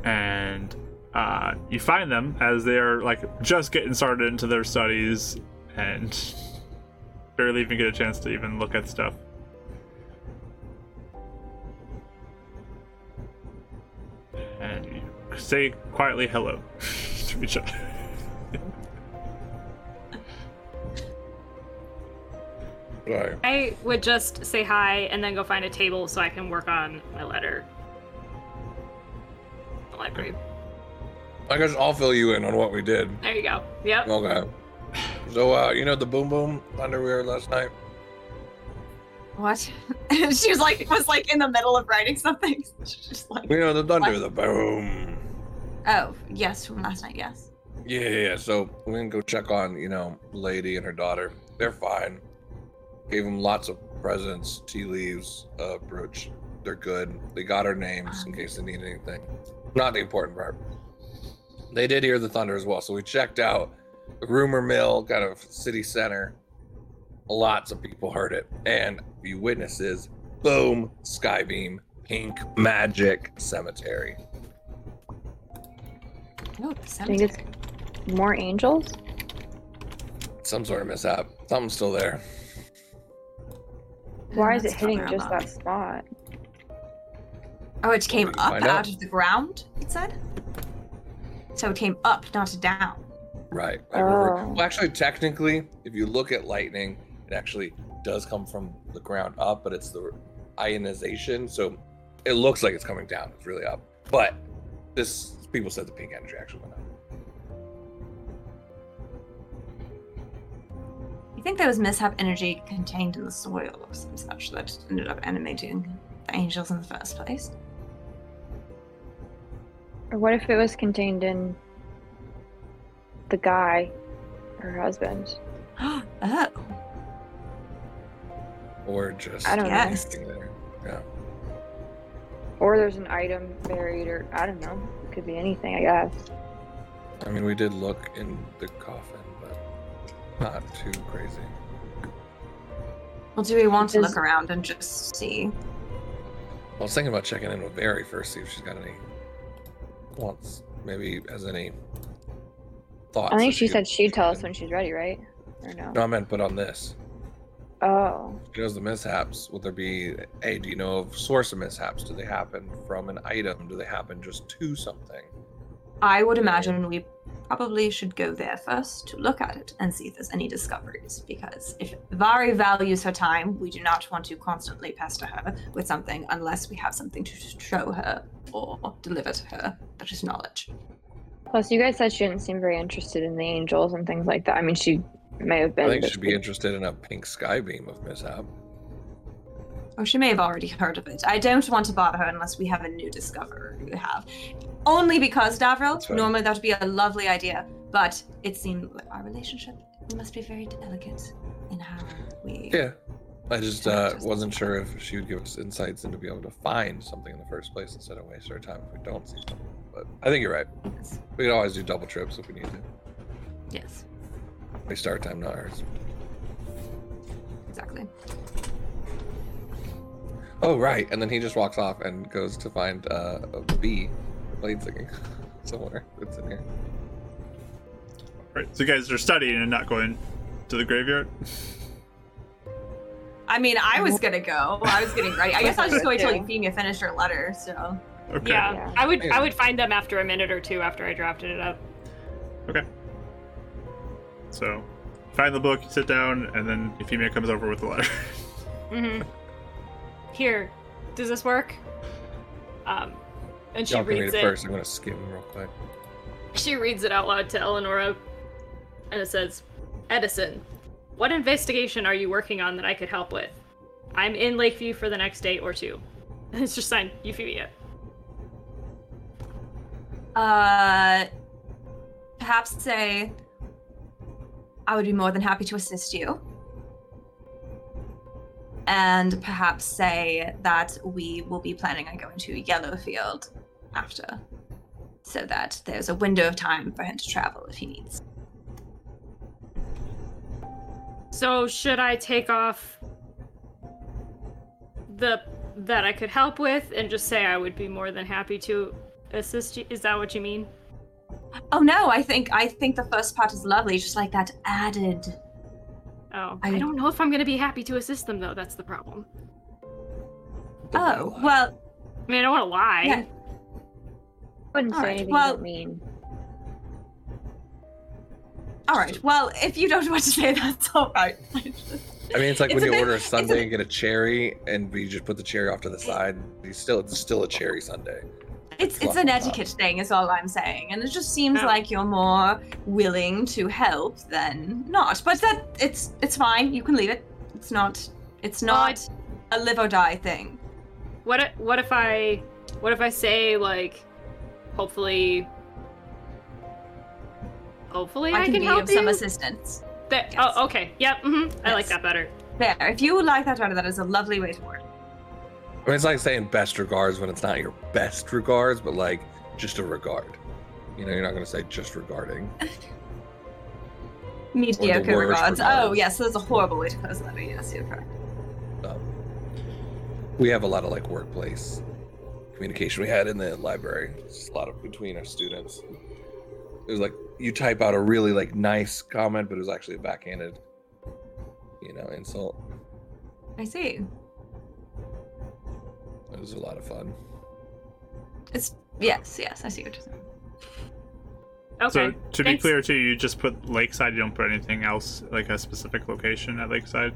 and uh, you find them as they are like just getting started into their studies and barely even get a chance to even look at stuff. Say quietly hello to each other.
Sorry.
I would just say hi and then go find a table so I can work on my letter. The library.
I guess I'll fill you in on what we did.
There you go. Yep.
Okay. So, uh, you know the boom boom thunder we heard last night?
What? she was like was like in the middle of writing something. She's just like,
We know the thunder,
What?
the boom.
Oh yes, from last night. Yes.
Yeah, yeah, yeah. So we're gonna go check on, you know, lady and her daughter. They're fine. Gave them lots of presents, tea leaves, uh, brooch. They're good. They got our names in case they need anything. Not the important part. They did hear the thunder as well, so we checked out the rumor mill, kind of city center. Lots of people heard it, and you witnesses. Boom! Skybeam, pink magic cemetery.
The
Think it's more angels?
Some sort of mishap. Something's still there.
Why is it hitting just
them
that spot?
Oh, it came
can
up out
out.
of the ground. It said. So it came up, not down.
Right.
Oh.
Well, actually, technically, if you look at lightning, it actually does come from the ground up, but it's the ionization, so it looks like it's coming down. It's really up. But this, people said the pink energy actually went up.
You think there was mishap energy contained in the soil or some such that ended up animating the angels in the first place?
Or what if it was contained in the guy, her husband?
oh,
Or just
I don't know.
There. Yeah.
Or there's an item buried, or I don't know. It could be anything, I guess.
I mean, we did look in the coffin, but not too crazy.
well, do we want to
Does-
look around and just see?
I was thinking about checking in with Vari first, see if she's got any wants, maybe has any thoughts.
I think she said she'd tell us when she's ready, right? Or no?
No, I meant, but on this.
Oh.
She knows the mishaps. Will there be, hey, do you know of source of mishaps? Do they happen from an item? Do they happen just to something?
I would imagine we probably should go there first to look at it and see if there's any discoveries. Because if Vari values her time, we do not want to constantly pester her with something unless we have something to show her or deliver to her that is knowledge.
Plus, you guys said she didn't seem very interested in the angels and things like that. I mean, she may have
I think she'd be interested in a pink sky beam of mishap.
Oh, she may have already heard of it. I don't want to bother her unless we have a new discoverer who have. Only because, Davril,
That's
normally that would be a lovely idea, but it seemed like our relationship, we must be very delicate in how we.
Yeah. I just uh, wasn't sure if she would give us insights and to be able to find something in the first place instead of waste our time if we don't see something. But I think you're right.
Yes.
We can always do double trips if we need to.
yes,
Waste start time, not ours.
exactly.
Oh, right. And then he just walks off and goes to find uh, a bee, a blade singing somewhere. that's in here.
Right. So you guys are studying and not going to the graveyard.
I mean, I was gonna go. I was getting ready. I guess I'll just wait till
Yeah.
Euphemia finished her letter. So
Okay.
Yeah,
Yeah.
I would
Yeah.
I would find them after a minute or two after I drafted it up.
So find the book, sit down, and then Euphemia comes over with the letter.
hmm Here, does this work? Um, and she
Y'all can read
reads
it
it.
first. I'm going to skim real quick.
She reads it out loud to Eleonora, and it says, "Edison, what investigation are you working on that I could help with? I'm in Lakeview for the next day or two. And it's just signed Euphemia.
uh perhaps say I would be more than happy to assist you. And perhaps say that we will be planning on going to Yellowfield after. So that there's a window of time for him to travel if he needs.
So should I take off the that I could help with and just say I would be more than happy to assist you? Is that what you mean?
Oh no, I think I think the first part is lovely, just like that added
Oh,
I-
I don't know if I'm gonna be happy to assist them though. That's the problem.
Oh, well,
I mean, I don't want to lie.
yeah.
wouldn't say
Alright,
anything
well-
you don't mean.
All right. Well, if you don't want to say that's all right.
I mean, it's like
It's
when you
bit-
order a
it's a
sundae and get a cherry, and you just put the cherry off to the side. You still, it's still a cherry sundae.
It's it's an
on top.
etiquette thing, is all I'm saying, and it just seems
Oh.
like you're more willing to help than not. But that it's it's fine. You can leave it. It's not it's
Well, I-
not a live or die thing.
What if, what if I what if I say like hopefully hopefully I,
I can, be
help
of some assistance.
That-
yes.
Oh, okay. Yep. hmm I like that better.
There, if you would like that better, that is a lovely way to word.
I mean, it's like saying best regards when it's not your best regards, but like just a regard. You know, you're not going to say just regarding.
Mediocre
worst
regards. Oh,
regards.
yes, that's a horrible way to close a letter. Yes, you're correct.
Um, we have a lot of like workplace communication we had in the library. It's a lot of between our students. It was like you type out a really like nice comment, but it was actually a backhanded, you know, insult.
I see.
It was a lot of fun.
It's yes, yes, I see what you're saying.
Okay.
So to be clear too, you just put Lakeside. You don't put anything else like a specific location at Lakeside.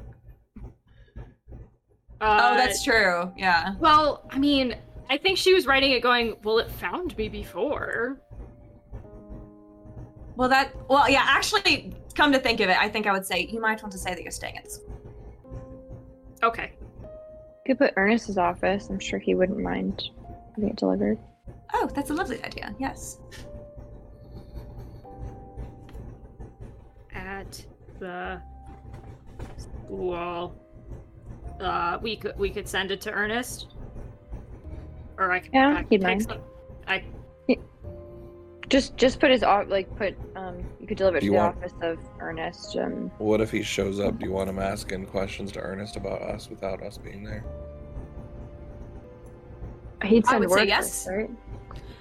Uh,
oh, that's true. Yeah.
Well, I mean, I think she was writing it going, well, it found me before.
Well, that. Well, yeah. Actually, come to think of it, I think I would say you might want to say that you're staying at the school.
Okay.
You could put Ernest's office. I'm sure he wouldn't mind having it delivered.
Oh, that's a lovely idea. Yes.
At the school. Uh, we could we could send it to Ernest. Or I could.
Yeah,
I could
he'd
take
mind.
some- I
Just, just put his off. Like, put. Um, you could deliver it
Do
to the
want-
office of Ernest. Um,
What if he shows up? Do you want him asking questions to Ernest about us without us being there?
he'd
I
send
would say yes.
first, right?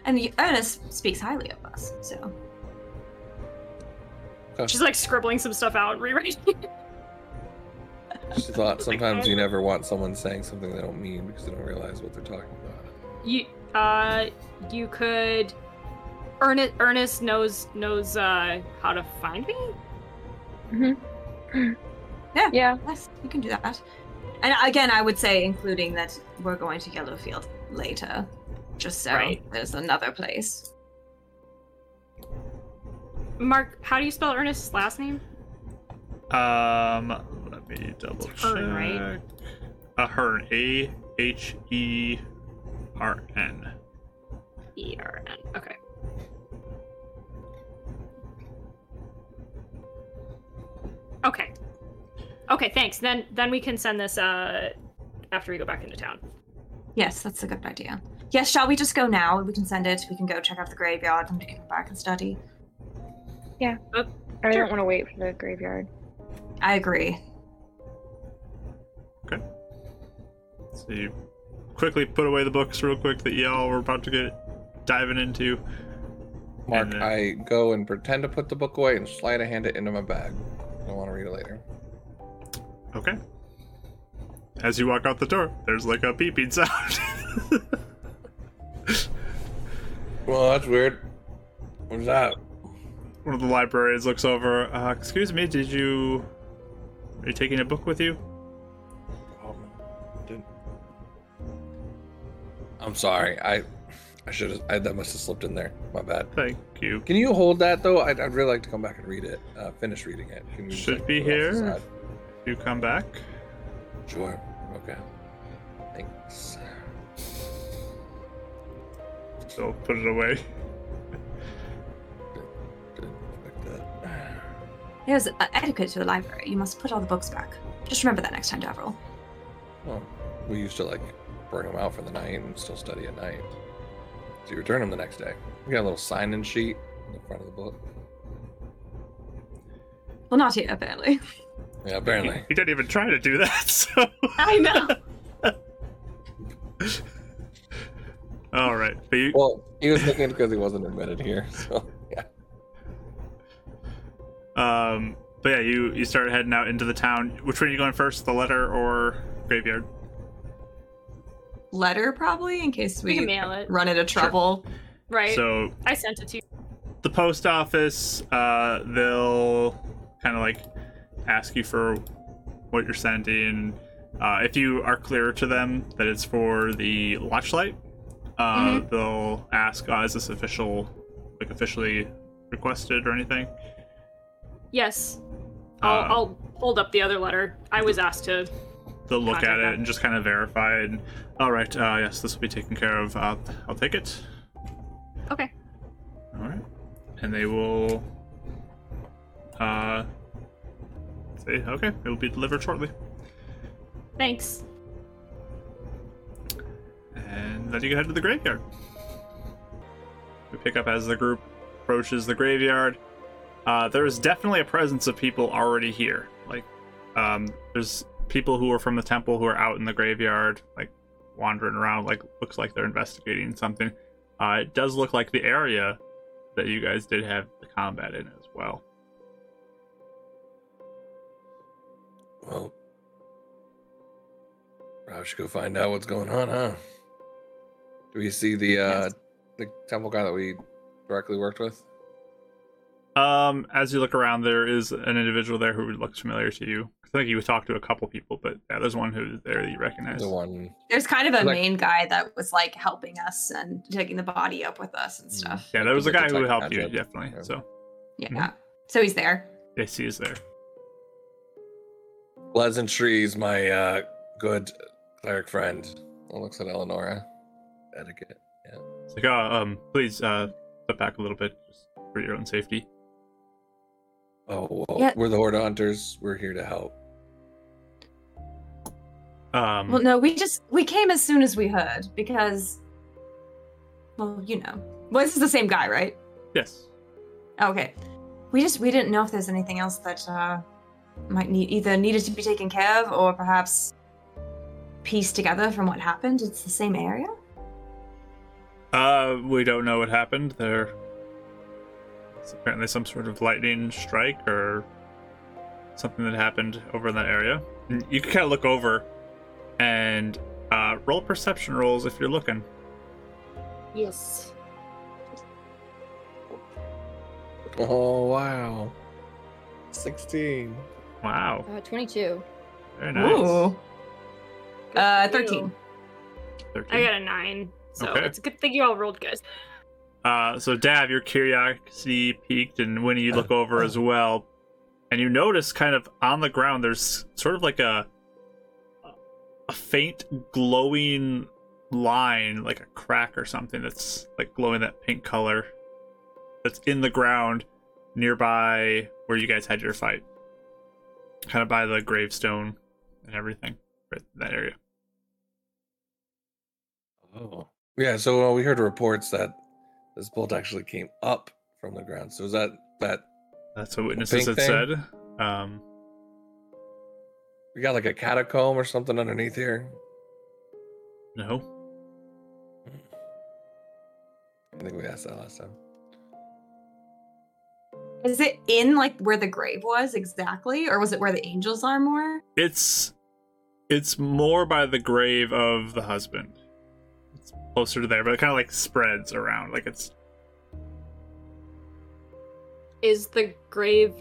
And the, Ernest speaks highly of us, so.
she's like scribbling some stuff out and rewriting.
She thought sometimes you never want someone saying something they don't mean because they don't realize what they're talking about.
you uh you could Ernest Ernest knows knows uh how to find me?
Mm-hmm.
Yeah.
Yeah.
Yes, you can do that. And again, I would say including that we're going to Yellowfield later, just so
Right.
there's another place.
Mark, how do you spell Ernest's last name?
Um, let me double
It's
check.
Hearn, right?
Uh, Hearn. A H E R N.
E R N. Okay. Okay. Okay, thanks. Then then we can send this uh after we go back into town.
Yes, that's a good idea. Yes, shall we just go now? We can send it. We can go check out the graveyard and we can come back and study. Yeah.
I
Sure.
don't want to wait for the graveyard.
I agree. Okay.
So you quickly put away the books real quick that y'all were about to get diving into.
Mark,
then-
I go and pretend to put the book away and slide a hand it into my bag. I want to read it later.
Okay. As you walk out the door, there's like a beeping sound.
Well, that's weird. What's that?
One of the librarians looks over. Uh, excuse me, did you? Are you taking a book with you?
Oh, didn't- I'm sorry. I I should have. I, that must have slipped in there. My bad.
Thank you.
Can you hold that though? I'd, I'd really like to come back and read it. Uh, finish reading it. Can you
Should
like,
be
put it off the
here. You come back.
Sure. Okay. Thanks.
So put it away.
Didn't.
There's uh, etiquette to the library. You must put all the books back. Just remember that next time, Davril.
Well, we used to like bring them out for the night and still study at night. So you return them the next day. We got a little sign-in sheet in the front of the book.
Well, not here, apparently.
Yeah, apparently.
He didn't even try to do that. So.
I know.
All right, but you,
Well, he was thinking because he wasn't admitted here. So yeah.
um, but yeah, you you start heading out into the town. Which one are you going first, the letter or graveyard?
Letter, probably, in case
We
we,
mail it.
run into trouble.
Right.
So
I sent it to you.
the post office, uh, they'll kind of like ask you for what you're sending. Uh, if you are clear to them that it's for the watchlight, uh, they'll ask, uh, "Is this official, like officially requested or anything?"
Yes. I'll,
Uh,
I'll hold up the other letter. I was asked to
they'll look at it
them.
and just kind of verify. And, all right, uh, yes, this will be taken care of. Uh, I'll take it.
Okay.
All right, and they will. Uh, say okay, it will be delivered shortly.
Thanks.
And then you can head to the graveyard. We pick up as the group approaches the graveyard. Uh, there is definitely a presence of people already here. Like, um, there's people who are from the temple who are out in the graveyard, like wandering around. Like, looks like they're investigating something. Uh, it does look like the area that you guys did have the combat in as well.
Well, I should go find out what's going on, huh? Do we see the uh
Yes.
the temple guy that we directly worked with?
Um, as you look around, there is an individual there who looks familiar to you. I think you talked to a couple people, but yeah, there's one who's there that you recognize.
The one
There's kind of a
Like-
main guy that was like helping us and taking the body up with us and stuff.
Yeah, there was a
The
guy who
detective
helped you, definitely.
Yeah.
So
Yeah. So he's there.
yes, he is there.
pleasantries, my uh good cleric friend. Well, looks at Eleonora. Etiquette. Yeah.
It's like, oh, um, please, uh, step back a little bit, just for your own safety.
Oh, well,
Yeah.
we're the Horde Hunters. We're here to help.
Um,
Well, no, we just we came as soon as we heard because, well, you know, well, this is the same guy, right?
yes.
Okay, we just we didn't know if there's anything else that uh might need either needed to be taken care of or perhaps pieced together from what happened. It's the same area.
Uh, we don't know what happened. There, it's apparently some sort of lightning strike or something that happened over in that area. You can kind of look over and uh, roll perception rolls if you're looking.
Yes.
Oh wow. Sixteen.
Wow,
Uh, 22.
very nice.
Ooh, uh, thirteen.
13.
I got a 9. So
Okay.
it's a good thing you all rolled, good.
Uh, so Dav, your curiosity piqued, and Winnie, you look over as well, and you notice kind of on the ground there's sort of like a a faint glowing line, like a crack or something that's like glowing that pink color. That's in the ground nearby where you guys had your fight, kind of by the gravestone and everything, right in that area.
Oh. Yeah, so uh, we heard reports that this bolt actually came up from the ground. So is that that
That's what witnesses had
thing?
said. Um,
we got like a catacomb or something underneath here?
no.
I think we asked that last time.
Is it in like where the grave was exactly, or was it where the angels are more?
It's it's more by the grave of the husband. It's closer to there, but it kind of like spreads around. Like it's
Is the grave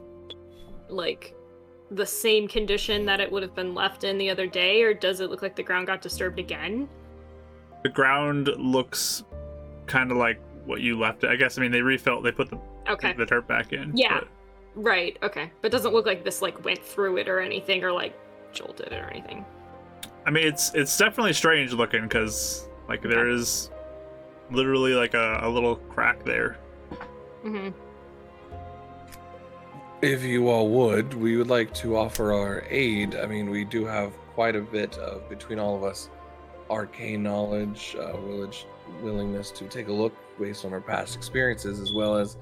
like the same condition that it would have been left in the other day, or does it look like the ground got disturbed again?
the ground looks kind of like what you left it. I guess I mean they refilled, they put the
Okay.
the dirt back in.
Yeah.
but-
Right, okay. But doesn't look like this like went through it or anything or like jolted it or anything.
I mean it's it's definitely strange looking because like there is literally like a, a little crack there.
Mm-hmm.
If you all would, we would like to offer our aid. I mean, we do have quite a bit of, between all of us, arcane knowledge, uh, willing- willingness to take a look based on our past experiences, as well as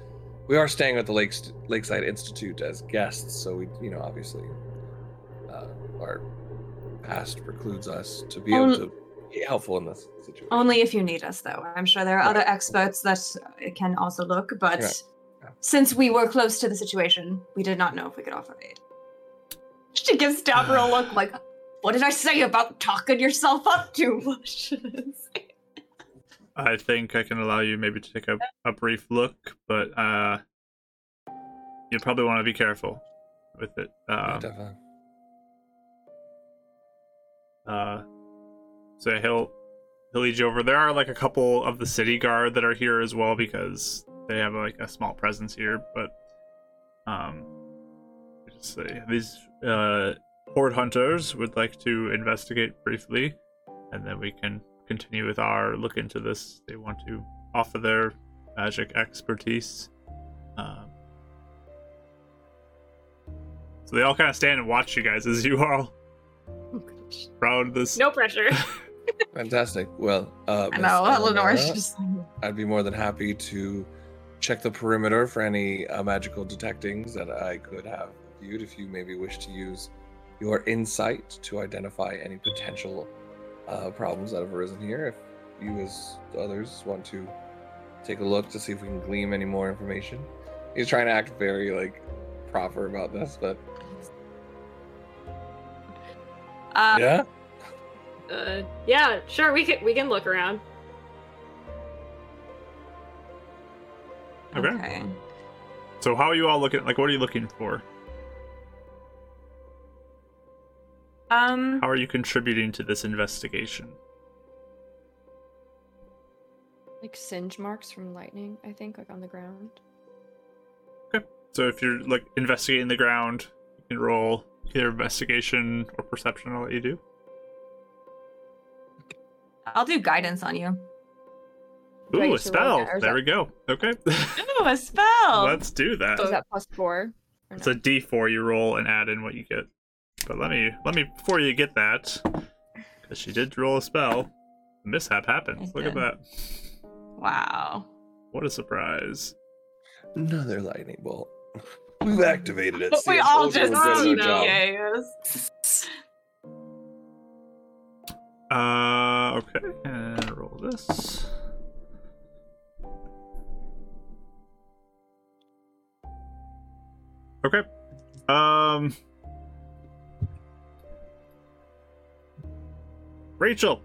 we are staying at the Lakes, Lakeside Institute as guests. So we, you know, obviously, uh, our past precludes us to be able to be helpful in this situation.
Only if you need us, though. I'm sure there are other experts that can also look, but
Right. Yeah.
since we were close to the situation, we did not know if we could offer aid. She gives Dabber a look like, "What did I say about talking yourself up too much?"
I think I can allow you maybe to take a, a brief look, but uh you probably want to be careful with it. Um,
definitely.
uh so he'll he'll lead you over there are like a couple of the city guard that are here as well because they have like a small presence here but um let's just say these uh horde hunters would like to investigate briefly, and then we can continue with our look into this. They want to offer their magic expertise. Um, so they all kind of stand and watch you guys as you all
Oh, gosh.
round this.
No pressure.
Fantastic. Well, uh,
I
Miss
know, Eleanor's just
I'd be more than happy to check the perimeter for any uh, magical detectings that I could have viewed if you maybe wish to use your insight to identify any potential uh, problems that have arisen here. If you, as others, want to take a look to see if we can glean any more information. He's trying to act very like proper about this, but
uh,
yeah,
Uh, yeah, sure. We can we can look around.
Okay.
okay.
So how are you all looking? Like, what are you looking for?
Um,
How are you contributing to this investigation?
Like singe marks from lightning, I think, like on the ground. Okay.
So if you're like investigating the ground, you can roll either investigation or perception. I'll let you do.
I'll do guidance on you.
Do I
Ooh, a
get to roll
spell.
that,
There
that-
we go. Okay,
Ooh, a spell.
let's do that.
Is that plus four? Or
It's a D4 you roll and add in what you get. But let me let me before you get that, because she did roll a spell. A mishap happens.
I
Look at that.
Wow.
What a surprise.
another lightning bolt. We've activated it. See,
we all just
we're
Oh,
our
no.
Uh, okay, and roll this. Okay. Um. Rachel,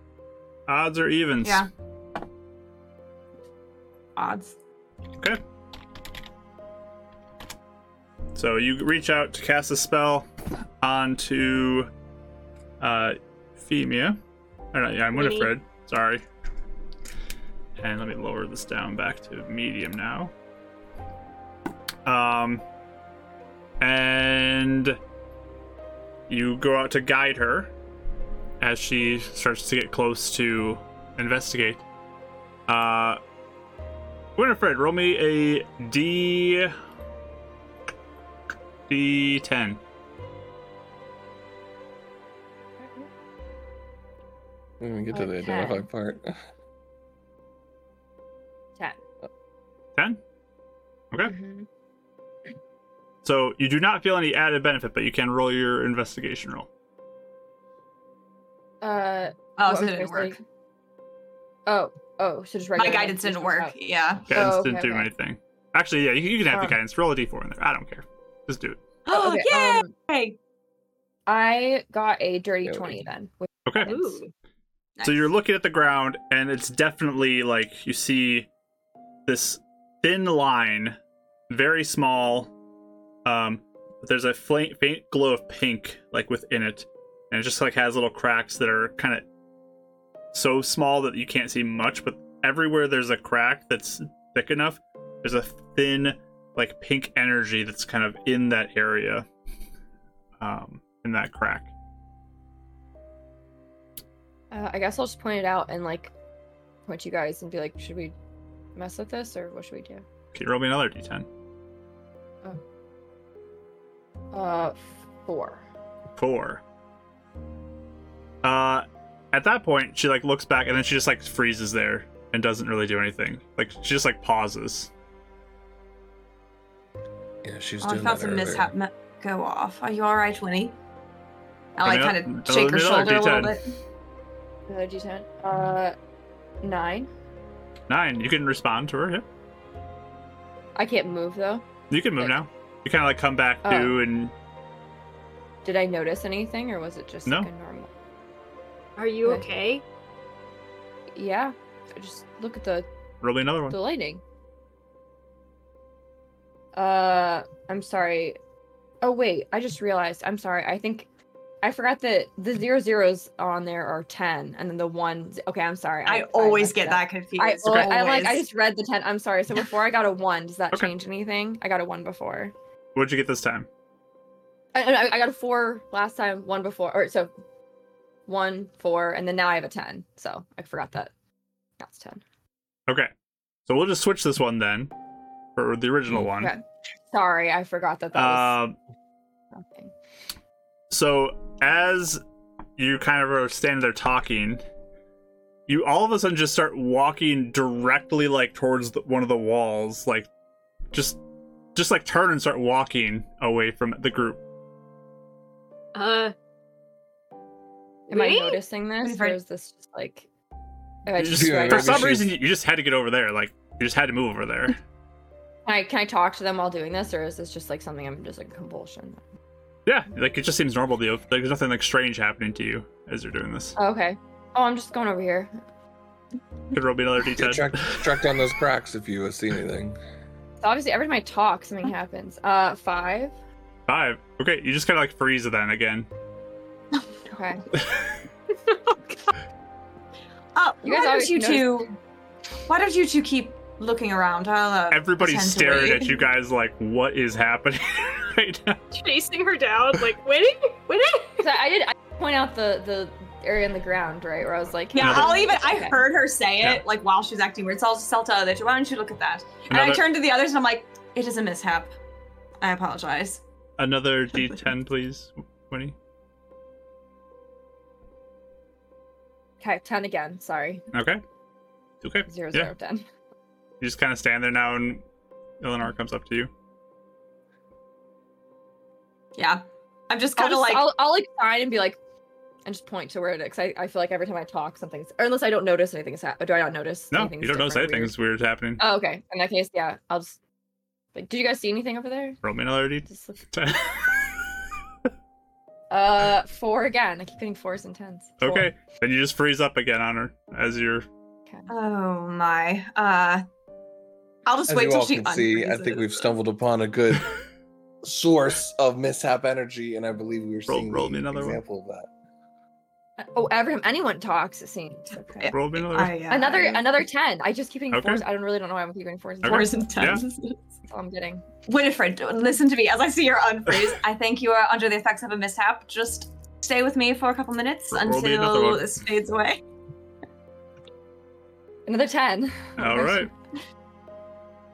odds or evens?
Yeah. Odds.
Okay. So you reach out to cast a spell onto uh Femia. Or not, yeah, I'm Winifred. Sorry. And let me lower this down back to medium now. Um and you go out to guide her as she starts to get close to investigate. Uh Winifred, roll me a D D10.
We didn't get to the
Okay.
identify part.
Ten.
10? Okay.
Mhm.
So you do not feel any added benefit, but you can roll your investigation roll.
Uh,
Oh,
what
so it didn't work.
saying? oh, oh, so just
My guidance didn't work.
out.
Yeah.
Guidance
Oh, okay,
didn't do
okay.
anything. Actually, yeah, you, you can have the
Oh.
guidance. Roll a d4 in there. I don't care. Just do it.
Oh,
okay,
yay!
um, I got a dirty
Yeah,
twenty then.
Okay.
guidance.
Ooh.
So you're looking at the ground, and it's definitely like you see this thin line, very small. Um, but there's a faint, faint glow of pink like within it, and it just like has little cracks that are kind of so small that you can't see much. But everywhere there's a crack that's thick enough, there's a thin like pink energy that's kind of in that area, um, in that crack.
Uh, I guess I'll just point it out and like point you guys and be like, should we mess with this or what should we do?
Can you roll me another d10?
Uh, four.
four. Uh, at that point, she like looks back and then she just like freezes there and doesn't really do anything. Like she just like pauses.
Yeah, she's
Oh, I
doing
felt
that
some
earlier.
mishap me- go off. Are you all right, Winnie? I like kind
up,
of shake her
another
shoulder a little bit.
Another d10. Uh, nine.
Nine. You can respond to her. Yeah,
I can't move though.
you can move
Like-
now. You kind of like come back
Oh.
to and
Did I notice anything or was it just
No.
like a normal?
Are you
Okay.
okay?
Yeah. I just look at the
roll me another one.
the lightning. Uh, I'm sorry. Oh wait, I just realized. I'm sorry. I think I forgot that the zero zeros on there are ten, and then the one. Okay, I'm sorry.
I always
messed
get that confused.
I,
Okay.
I like. I just read the ten. I'm sorry. So before I got a one. Does that
Okay.
change anything? I got a one before.
What'd you get this time?
I, I, I got a four last time, one before, or so one, four, and then now I have a ten. So I forgot that. That's ten.
Okay. So we'll just switch this one then for the original one.
Okay. Sorry, I forgot that that was
Um,
nothing.
so as you kind of are standing there talking, you all of a sudden just start walking directly like towards the, one of the walls, like just just like turn and start walking away from the group.
Uh,
Am I noticing this, or is this just like? Am I
You
just
just-
Yeah,
for some
she's-
reason, you you just had to get over there. Like you just had to move over there.
Can I can I talk to them while doing this, or is this just like something I'm just like compulsion?
yeah, like it just seems normal to you. Like, there's nothing like strange happening to you as you're doing this.
Oh, okay. Oh, I'm just going over here.
Could roll me another
Yeah,
d10.
track, track down those cracks if you see anything.
So obviously, every time I talk, something happens. Uh, five.
Five. Okay, you just kind of like freeze it then again.
Okay.
Oh,
You
why
guys
don't
always
you
notice-
two? Why don't you two keep looking around? I'll. Uh,
Everybody's staring at you guys like, what is happening right now?
chasing her down, like waiting, waiting.
Because I, I did I point out the the area in the ground, right, where I was like,
Yeah,
Another-
I'll even. I heard her say it
Yeah.
like while she was acting weird. So I'll just tell the other two. Why don't you look at that? And I
Another-
turned to the others and I'm like, it is a mishap. I apologize.
Another d10, please, Winnie.
Okay, ten again. Sorry,
Okay. Okay.
zero
yeah.
zero ten.
You just kind of stand there now, and Eleanor comes up to you.
Yeah, I'm just kind of like.
I'll, I'll like sign and be like, and just point to where it is. 'cause I, I feel like every time I talk, something's or unless I don't notice anything is happening. Do I not notice?
No,
anything's
you don't notice
different
anything
weird?
is weird happening.
Oh, okay. In that case, yeah, I'll just. Like, did you guys see anything over there?
Roll me another d10.
Just look- uh, four again. I keep getting fours and tens. Four.
okay. Then you just freeze up again on her as you're.
Okay.
oh my. Uh, I'll just
As
wait
you
till
all
she.
can see, I think we've stumbled upon a good source of mishap energy, and I believe we are
Roll-
seeing
roll
the
me another one.
example of that.
Oh, every anyone talks, it seems. Okay.
Roll me another.
I, uh,
Another
I-
another ten. I just keep getting
Okay.
fours. I don't really don't know why I'm keep getting fours. And
Okay.
Fours and
Yeah.
tens.
That's all I'm getting.
Winifred, listen to me as I see her unfreeze. I think you are under the effects of a mishap. Just stay with me for a couple minutes
Roll
until
one.
this fades away.
Another ten.
All right.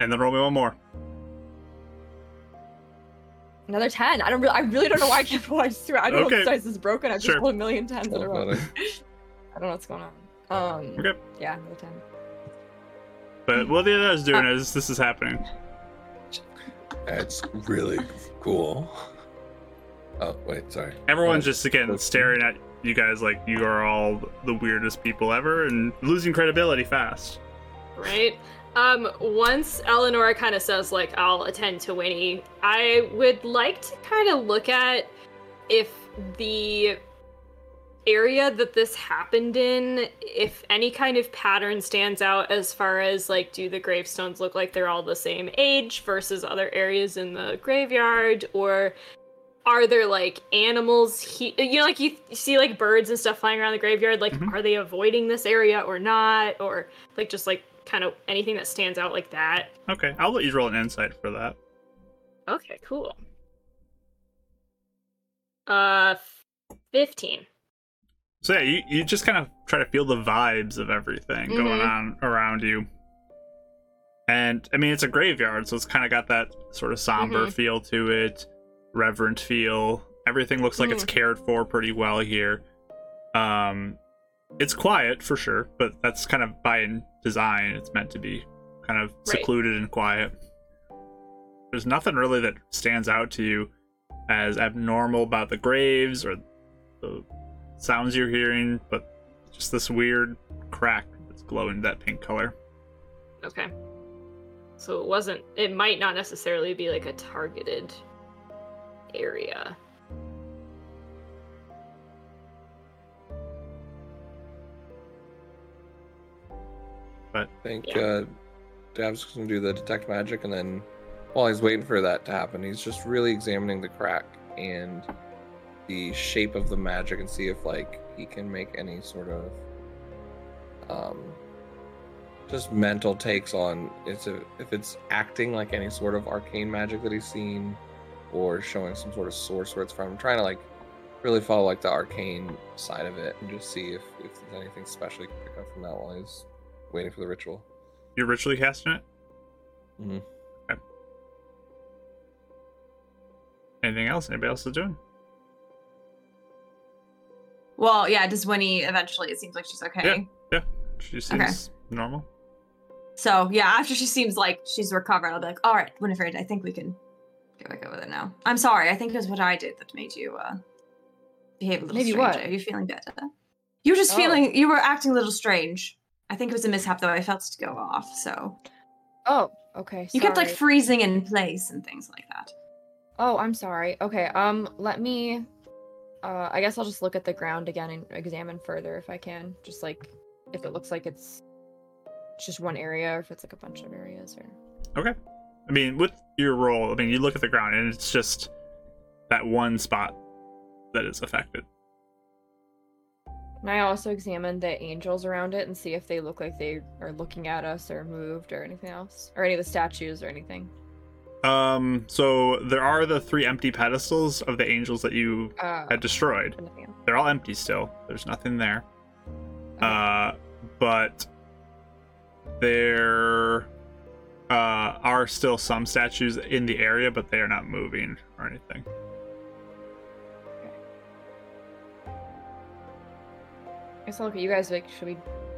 And then roll me one more.
Another ten. I don't really. I really don't know why I keep. I just. I don't know
Okay.
if this dice is broken. I've
Sure.
just rolled a million tens in a
Oh,
row. I don't know what's going on. Um.
Okay.
Yeah, another ten.
But what the other's doing is this is happening.
That's really cool. Oh wait, sorry.
Everyone's just again staring at you guys like you are all the weirdest people ever and losing credibility fast.
right? Um, once Eleanor kind of says like I'll attend to Winnie, I would like to kind of look at if the area that this happened in, if any kind of pattern stands out as far as like do the gravestones look like they're all the same age versus other areas in the graveyard or are there like animals he- you know like you you see like birds and stuff flying around the graveyard like
Mhm.
are they avoiding this area or not or like just like kind of anything that stands out like that
Okay, I'll let you roll an insight for that.
okay cool uh 15
So yeah, you, you just kind of try to feel the vibes of everything going
Mhm.
on around you. And I mean it's a graveyard, so it's kinda got that sort of somber
Mhm.
feel to it, reverent feel. Everything looks like it's
Mm.
cared for pretty well here. Um it's quiet for sure, but that's kind of by design. It's meant to be kind of
Right.
secluded and quiet. There's nothing really that stands out to you as abnormal about the graves or the sounds you're hearing, but just this weird crack that's glowing that pink color.
okay so it wasn't it might not necessarily be like a targeted area
I think
Yeah.
uh, Dav's gonna do the detect magic, and then while he's waiting for that to happen, he's just really examining the crack and the shape of the magic, and see if like he can make any sort of um, just mental takes on it's a, if it's acting like any sort of arcane magic that he's seen, or showing some sort of source where it's from. I'm trying to like really follow like the arcane side of it and just see if, if there's anything special you can pick up from that while he's waiting for the ritual.
You're ritually casting it.
Mhm.
Okay. Anything else? Anybody else is doing?
Well, yeah, does Winnie eventually? It seems like she's okay. Yeah. yeah.
She seems normal.
So yeah, after she seems like she's recovered, I'll be like, all right, Winifred, I think we can get back over there now. I'm sorry. I think it was what I did that made you uh, behave a little
Maybe
strange.
what?
Are you feeling better? You were just
Oh.
feeling. You were acting a little strange. I think it was a mishap, though. I felt it to go off. So
Oh, okay.
you kept like freezing in place and things like that.
Oh, I'm sorry. Okay, um, let me. Uh, I guess I'll just look at the ground again and examine further if I can. Just like if it looks like it's just one area or if it's like a bunch of areas or.
Okay. I mean, with your roll, I mean, you look at the ground and it's just that one spot that is affected.
And I also examine the angels around it and see if they look like they are looking at us or moved or anything else, or any of the statues or anything.
Um, so there are the three empty pedestals of the angels that you
Uh,
had destroyed. They're all empty still. There's nothing there.
Okay.
Uh, but there uh, are still some statues in the area, but they are not moving or anything.
Guess I'll look at you guys. Like, should we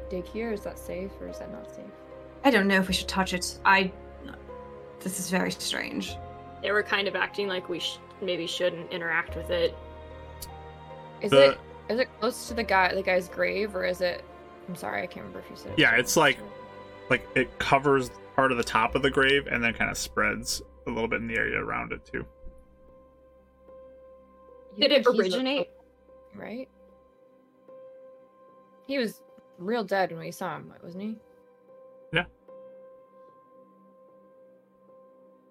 dig here? Is that safe or is that not safe?
I don't know if we should touch it. I. This is very strange.
They were kind of acting like we sh- maybe shouldn't interact with it.
Is
The-
it is it close to the guy the guy's grave or is it? I'm sorry, I can't remember if you said. it
Yeah, it's like-
to it.
Like it covers part of the top of the grave and then kind of spreads a little bit in the area around it too.
You
Did it
think he's the-
originate?
Right. He was real dead when we saw him, wasn't he? Yeah.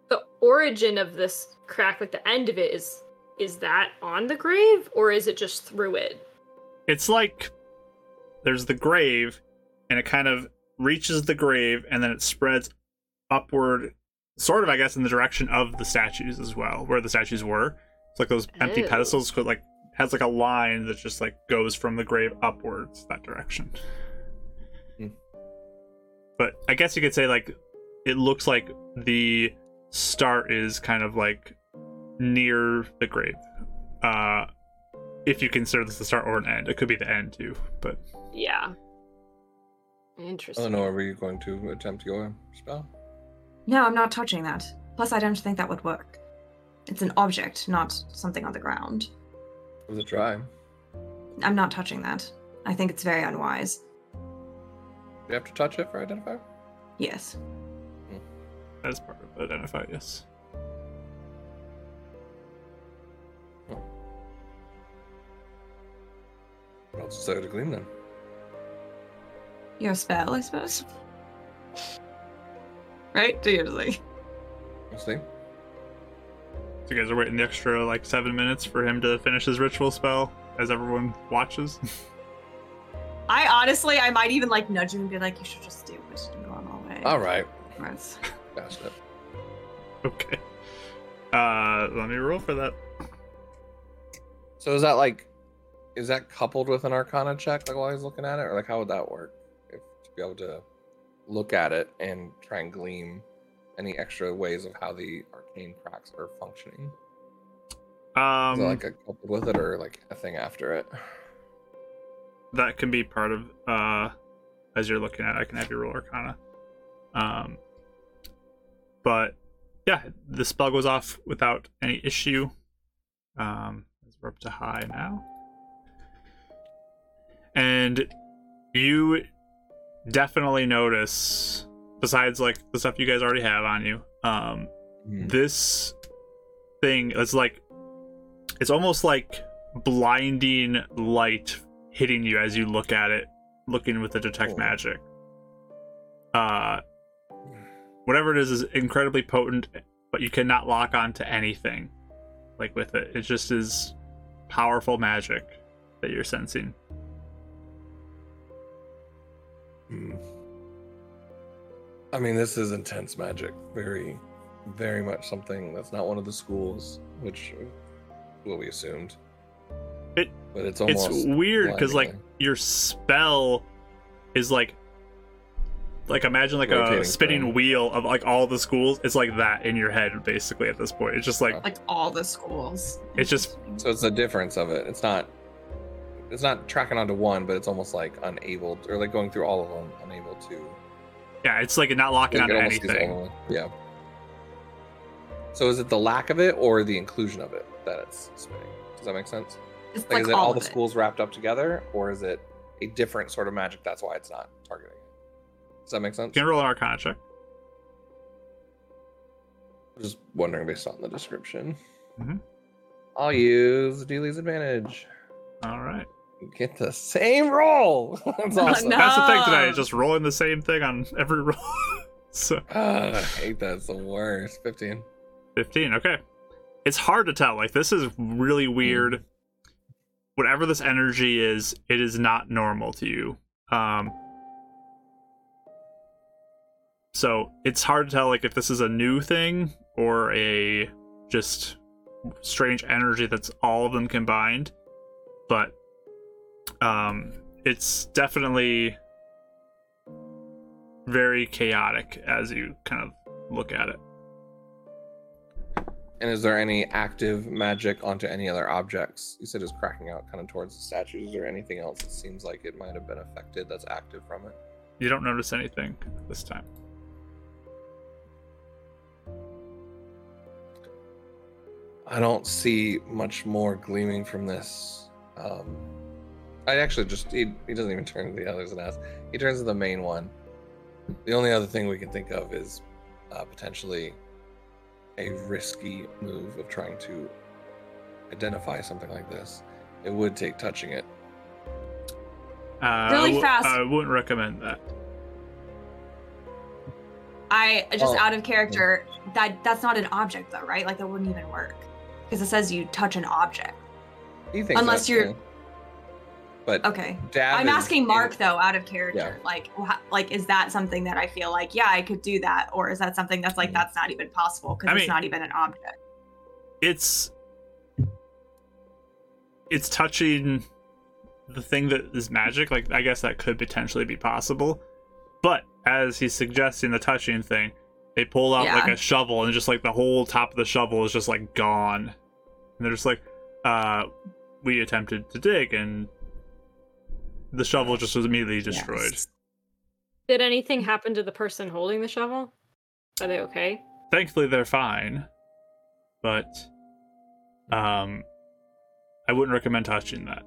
The origin of this crack, like the end of it, is is that on the grave or is it just through it?
It's like there's the grave and it kind of reaches the grave and then it spreads upward sort of I guess in the direction of the statues as well, where the statues were. It's like those empty
Oh.
pedestals could like has like a line that just like goes from the grave upwards that direction.
Hmm.
But I guess you could say like it looks like the start is kind of like near the grave. Uh if you consider this the start or an end. It could be the end too, but
Yeah. Interesting.
Eleanor, are you going to attempt your spell?
No, I'm not touching that. Plus, I don't think that would work. It's an object, not something on the ground.
It was a try.
I'm not touching that. I think it's very unwise.
Do you have to touch it for identify?
Yes.
that is part of identify, yes. Oh.
What else is there to glean then?
Your spell, I suppose. Right? Do you Usually.
We'll see.
So you guys are waiting the extra like seven minutes for him to finish his ritual spell as everyone watches.
I honestly, I might even like nudge him and be like, "You should just do it and go on our way."
All right.
Right.
That's it.
okay. Uh, let me roll for that.
So is that like, is that coupled with an Arcana check, like while he's looking at it, or like how would that work? If to be able to look at it and try and glean any extra ways of how the arcane cracks are functioning.
Um,
like a coupled with it, or like a thing after it?
that can be part of uh as you're looking at it, I can have you roll arcana. Um but yeah, the spell goes off without any issue. Um as we're up to high now. And you definitely notice besides like the stuff you guys already have on you, um this thing is like it's almost like blinding light hitting you as you look at it looking with the detect
Oh.
magic uh whatever it is is incredibly potent but you cannot lock on to anything like with it it just is powerful magic that you're sensing
Hmm. I mean, this is intense magic. Very very much something that's not one of the schools, which what we assumed.
It-
but it's almost
it's weird because like your spell is like like imagine like a spinning
thing.
wheel of like all the schools it's like that in your head basically at this point it's just like.
Like all the schools.
It's just-
so it's the difference of it. It's not it's not tracking onto one, but it's almost like unable or like going through all of them, unable to
yeah it's like not locking
like, it
onto
almost sees all
anything.
Yeah. So is it the lack of it or the inclusion of it that it's spinning? Does that make sense?
It's
Like,
like,
is it
all,
all
of
the
it.
schools wrapped up together, or is it a different sort of magic? That's why it's not targeting it. Does that make sense?
can you roll an arcana check
Just wondering based on the description.
Mhm.
I'll use Dealey's advantage.
all right
You Get the same roll. That's awesome.
no.
that's the thing today just rolling the same thing on every roll so
Ah, I hate that. It's the worst. 15.
15 okay it's hard to tell like this is really weird whatever this energy is it is not normal to you um so it's hard to tell like if this is a new thing or a just strange energy that's all of them combined but um it's definitely very chaotic as you kind of look at it
And is there any active magic onto any other objects? You said it's cracking out kind of towards the statues. Is there anything else that seems like it might have been affected that's active from it?
You don't notice anything this time.
I don't see much more gleaming from this. Um, I actually just he, he doesn't even turn to the others and ask. He turns to the main one. The only other thing we can think of is uh, potentially a risky move of trying to identify something like this. It would take touching it.
Uh,
Really
I
fast.
I wouldn't recommend that.
I just
Oh.
out of character. That that's not an object though, right? Like that wouldn't even work because it says you touch an object.
He thinks
Unless you're-
yeah. But
Okay.
Dav
I'm
is
asking
in-
Mark though, out of character.
Yeah.
Like, wha- like is that something that I feel like, yeah, I could do that, or is that something that's like
Mhm.
that's not even possible because it's
mean-
not even an object?
It's it's touching the thing that is magic. Like I guess that could potentially be possible, but as he's suggesting the touching thing, they pull out like a shovel and just like the whole top of the shovel is just like gone, and they're just like, uh, we attempted to dig and the shovel just was immediately destroyed.
Yes.
Did anything happen to the person holding the shovel? Are they okay?
thankfully they're fine but um i wouldn't recommend touching that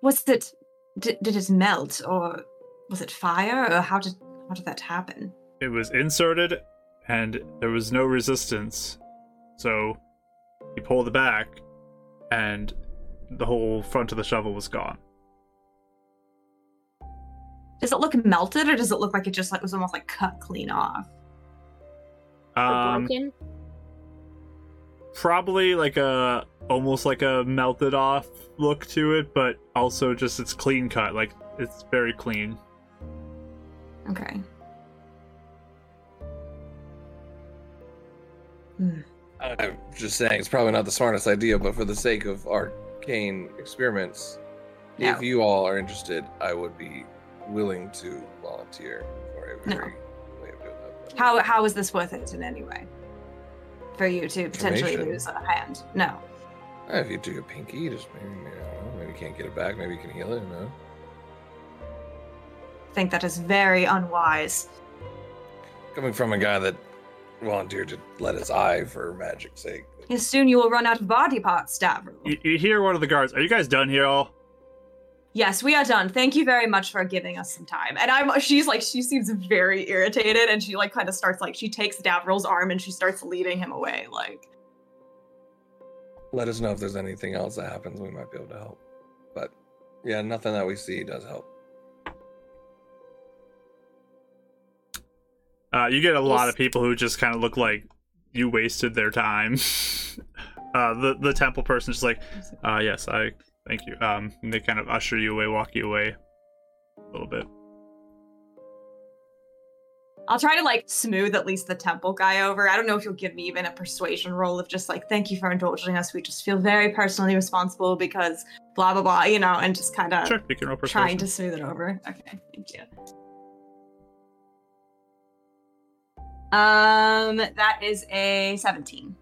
Was it? Did, did it melt, or was it fire, or how did how did that happen?
it was inserted and there was no resistance so you pulled it back and the whole front of the shovel was gone
Does it look melted, or does it look like it just like was almost like cut clean off?
Um
broken?
probably like a almost like a melted off look to it but also just it's clean cut like it's very clean
Okay.
I'm just saying it's probably not the smartest idea, but for the sake of arcane experiments,
No.
if you all are interested, I would be willing to volunteer for a
No.
way of doing that.
How how is this worth it in any way? For you to potentially lose a hand? No.
If you do your pinky, you just maybe, you know, maybe you can't get it back, maybe you can heal it, you know.
I think that is very unwise.
Coming from a guy that volunteered to let his eye for magic's sake.
Yes, soon you will run out of body parts, Stavro.
you, you hear one of the guards are you guys done here all
Yes, we are done. Thank you very much for giving us some time. And I'm she's like she seems very irritated and she like kind of starts like she takes Davril's arm and she starts leading him away like
Let us know if there's anything else that happens, we might be able to help. But yeah, nothing that we see does help.
Uh, you get a lot of people who just kind of look like you wasted their time. uh, the the temple person just like, uh, yes, I thank you. Um, and they kind of usher you away, walk you away a little bit.
I'll try to like smooth at least the temple guy over. I don't know if you'll give me even a persuasion roll of just like, thank you for indulging us. We just feel very personally responsible because blah blah blah, you know, and just kind of
Sure, you can roll
trying
persuasion.
to smooth it over. Okay, thank you. Um, that is a 17.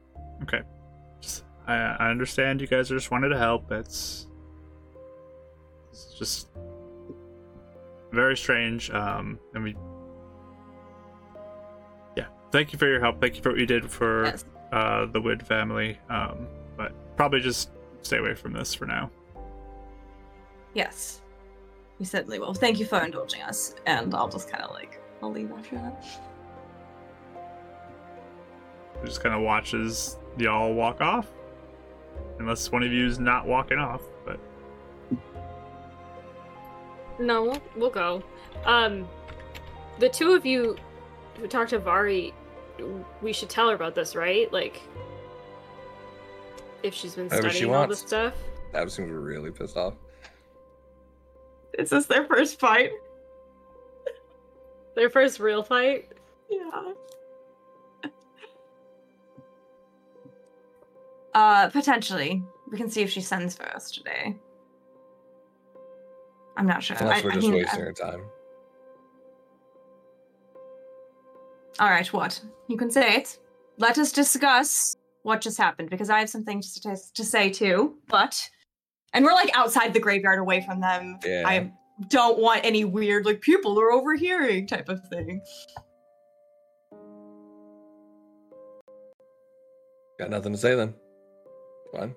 Just- I, I understand you guys just wanted to help. It's, it's just very strange. Um, and we, yeah, thank you for your help. Thank you for what you did for
Yes.
uh, the Wood family. Um, but probably just stay away from this for now.
Yes. We certainly will. Thank you for indulging us. And I'll just kind of like, I'll leave after that.
Just kind of watches y'all walk off, unless one of you is not walking off.
No, we'll, we'll go. Um, the two of you who talked to Vari, we should tell her about this, right? Like, if she's been
Whatever she
studying all this
wants.
stuff.
Ab seems really pissed off.
Is this their first fight?
Their first real fight.
Yeah. Uh, potentially. We can see if she sends for us today. I'm not sure.
Unless
I-
we're
I
just
mean,
wasting
I-
our time.
All right, what? You can say it. Let us discuss what just happened because I have something to, to say too. But, and we're like outside the graveyard away from them.
Yeah.
I don't want any weird like people are overhearing type of thing.
Got nothing to say then. Fine.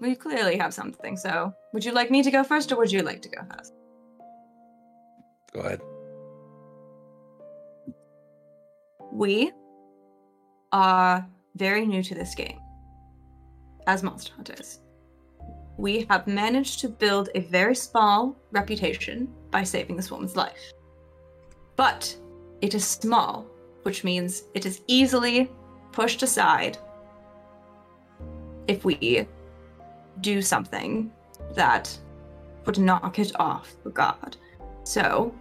We clearly have something. So, would you like me to go first, or would you like to go first?
Go ahead.
We are very new to this game as monster hunters. We have managed to build a very small reputation by saving this woman's life. But it is small, which means it is easily pushed aside if we do something that would knock it off the guard. So,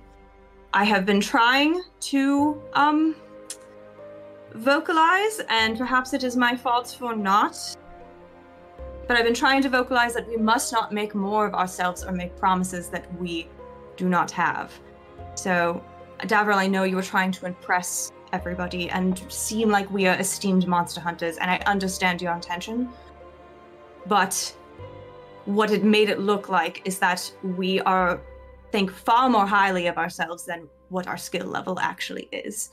I have been trying to um vocalize, and perhaps it is my fault for not. But I've been trying to vocalize that we must not make more of ourselves or make promises that we do not have. So, Davril, I know you were trying to impress everybody and seem like we are esteemed monster hunters, and I understand your intention. But what it made it look like is that we are think far more highly of ourselves than what our skill level actually is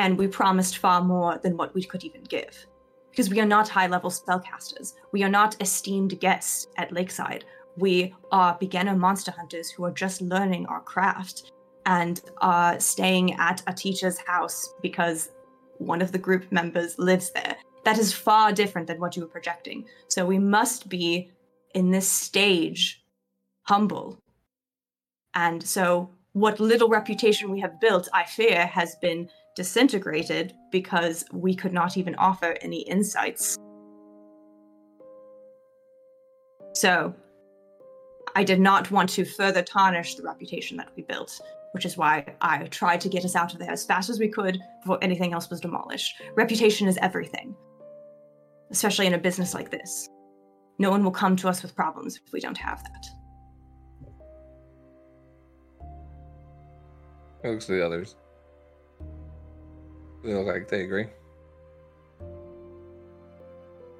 and we promised far more than what we could even give. Because we are not high level spellcasters. We are not esteemed guests at Lakeside. We are beginner monster hunters who are just learning our craft and are staying at a teacher's house because one of the group members lives there. That is far different than what you were projecting. So we must be, in this stage, humble. And so, what little reputation we have built, I fear, has been disintegrated because we could not even offer any insights. So, I did not want to further tarnish the reputation that we built, which is why I tried to get us out of there as fast as we could before anything else was demolished. Reputation is everything, especially in a business like this. No one will come to us with problems if we don't have that.
It looks to the others. They look like they agree.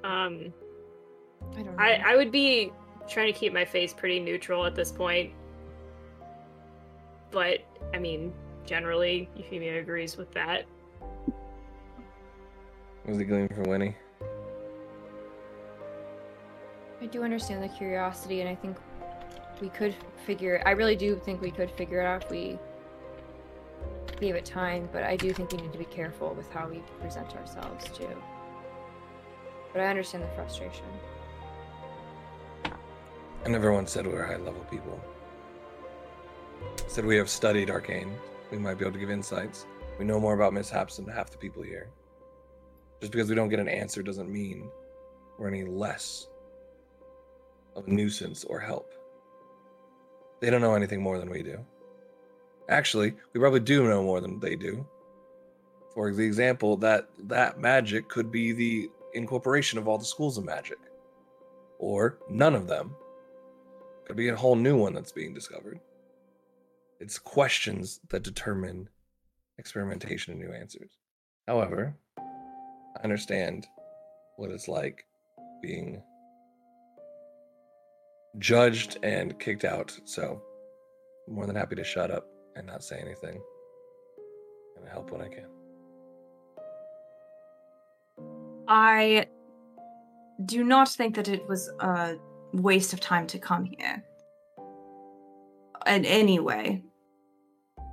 Um,
I don't know.
I I would be trying to keep my face pretty neutral at this point. But I mean, generally, Euphemia agrees with that.
Was he gleaming for Winnie?
I do understand the curiosity, and I think we could figure. It. I really do think we could figure it out if we gave it time. But I do think we need to be careful with how we present ourselves too. But I understand the frustration.
And everyone said we're high level people. Said we have studied arcane. We might be able to give insights. We know more about mishaps than half the people here. Just because we don't get an answer doesn't mean we're any less of nuisance or help. They don't know anything more than we do. Actually, we probably do know more than they do. For the example, that that magic could be the incorporation of all the schools of magic, or none of them. Could be a whole new one that's being discovered. It's questions that determine experimentation and new answers. However, I understand what it's like being judged and kicked out, so I'm more than happy to shut up and not say anything and help when I can.
I do not think that it was a waste of time to come here. In any way. I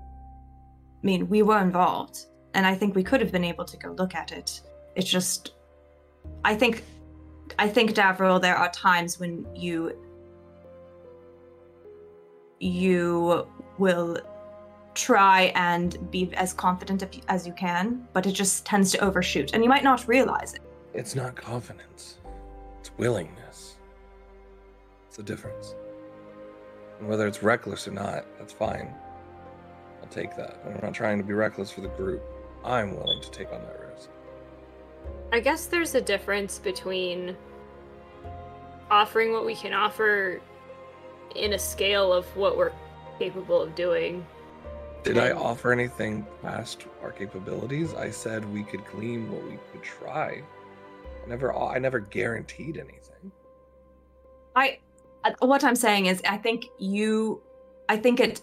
mean, we were involved, and I think we could have been able to go look at it. It's just, I think, I think, Davril, there are times when you, you will try and be as confident as you can, but it just tends to overshoot, and you might not realize it.
It's not confidence, it's willingness. It's a difference. And whether it's reckless or not, that's fine. I'll take that. I'm not trying to be reckless for the group. I'm willing to take on that risk.
I guess there's a difference between offering what we can offer in a scale of what we're capable of doing.
Did I offer anything past our capabilities? I said we could glean what we could try. I never I never guaranteed anything.
I uh, what I'm saying is I think you I think it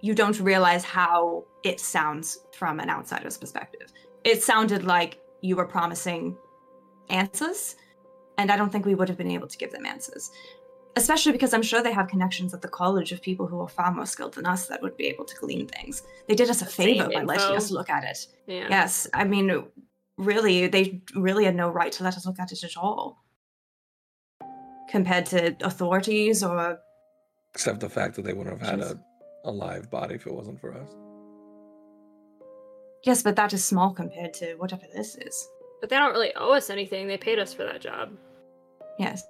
you don't realize how it sounds from an outsider's perspective. It sounded like you were promising answers and I don't think we would have been able to give them answers. Especially because I'm sure they have connections at the college of people who are far more skilled than us that would be able to glean things. They did us a favor by letting us look at it.
Yeah.
Yes, I mean, really, they really had no right to let us look at it at all. Compared to authorities or
Except the fact that they wouldn't have had a, a live body if it wasn't for us.
yes, but that is small compared to whatever this is.
But they don't really owe us anything. They paid us for that job.
Yes.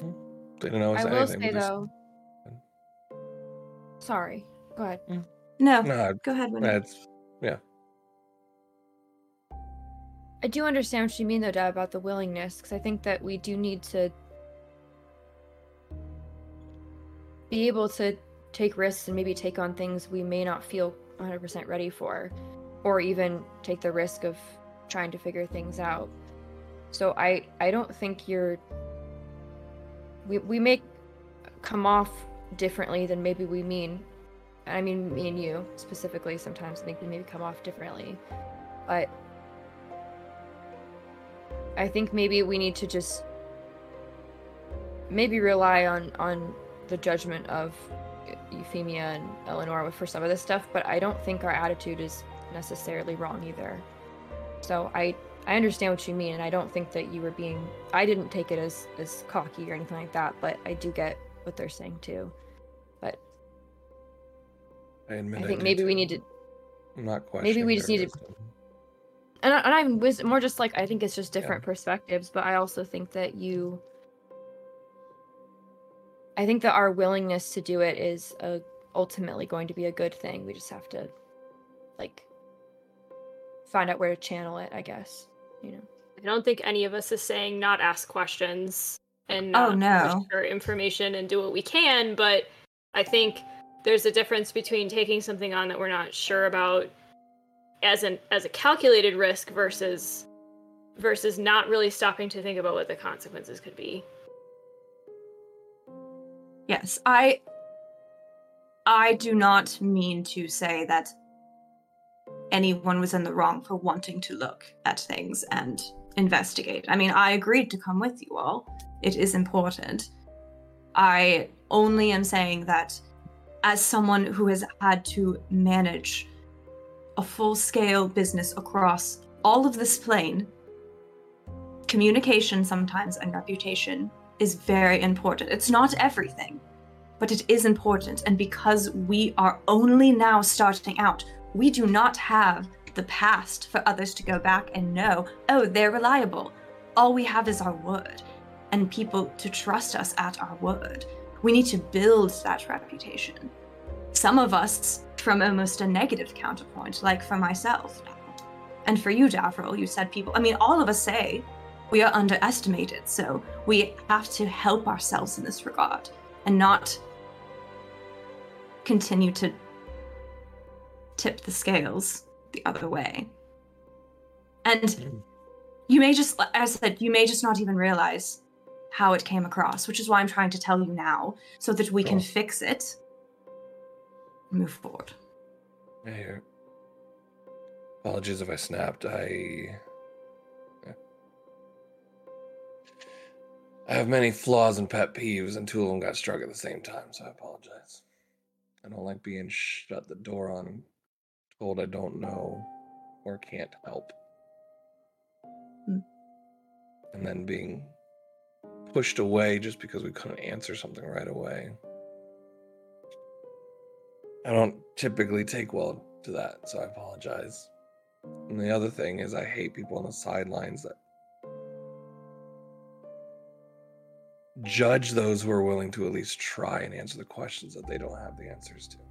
Hmm.
They didn't know us
I will
anything.
say
we just-
though. Sorry. Go ahead. Mm.
No,
No,
go ahead. Winnie.
that's
I do understand what you mean though, Dav, about the willingness, because I think that we do need to be able to take risks and maybe take on things we may not feel 100% ready for, or even take the risk of trying to figure things out. So I I don't think you're we we may come off differently than maybe we mean. I mean me and you specifically sometimes I think we maybe come off differently. But I think maybe we need to just maybe rely on on the judgment of Euphemia and Eleanor for some of this stuff, but I don't think our attitude is necessarily wrong either. So I I understand what you mean, and I don't think that you were being. I didn't take it as as cocky or anything like that, but I do get what they're saying too. But
I admit
I think
do
maybe we
too.
need to
I'm not quite.
maybe we just need to-
wisdom.
and, I, and I'm was more just like I think it's just different perspectives, but I also think that you I think that our willingness to do it is uh ultimately going to be a good thing. We just have to like find out where to channel it, I guess. You know.
I don't think any of us is saying not ask questions and
Oh, no.
push for information and do what we can, but I think there's a difference between taking something on that we're not sure about as an as a calculated risk versus versus not really stopping to think about what the consequences could be.
Yes, I I do not mean to say that anyone was in the wrong for wanting to look at things and investigate. I mean, I agreed to come with you all. It is important. I only am saying that as someone who has had to manage a full-scale business across all of this plane, communication sometimes and reputation is very important. It's not everything, but it is important. And because we are only now starting out, we do not have the past for others to go back and know, oh, they're reliable. All we have is our word and people to trust us at our word. We need to build that reputation. Some of us from almost a negative counterpoint, like for myself. And for you, Davril, you said people, I mean, all of us say we are underestimated, so we have to help ourselves in this regard and not continue to tip the scales the other way. And hmm. you may just, as I said, you may just not even realize how it came across, which is why I'm trying to tell you now so that we can
Sure.
fix it and move forward.
I. Apologies if I snapped. I. I have many flaws and pet peeves, and two of them got struck at the same time, so I apologize. I don't like being shut the door on told I don't know or can't help.
Hmm.
And then being pushed away just because we couldn't answer something right away. I don't typically take well to that, so I apologize. And the other thing is, I hate people on the sidelines that judge those who are willing to at least try and answer the questions that they don't have the answers to.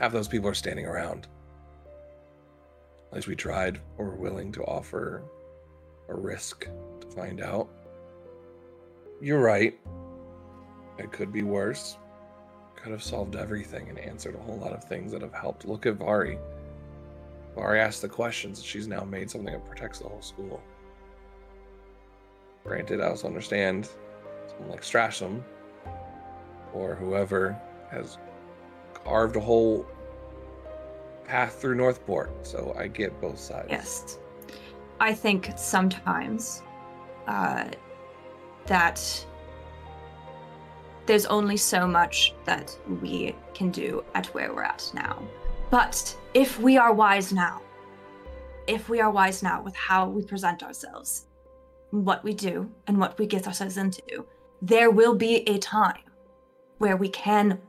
Half those people are standing around. At least we tried or were willing to offer a risk to find out. You're right. It could be worse. Could have solved everything and answered a whole lot of things that have helped. Look at Vari. Vari asked the questions, and she's now made something that protects the whole school. Granted, I also understand someone like Strasham or whoever has carved a whole path through Northport, so I get both sides.
Yes. I think sometimes uh, that there's only so much that we can do at where we're at now. But if we are wise now, if we are wise now with how we present ourselves, what we do, and what we get ourselves into, there will be a time where we can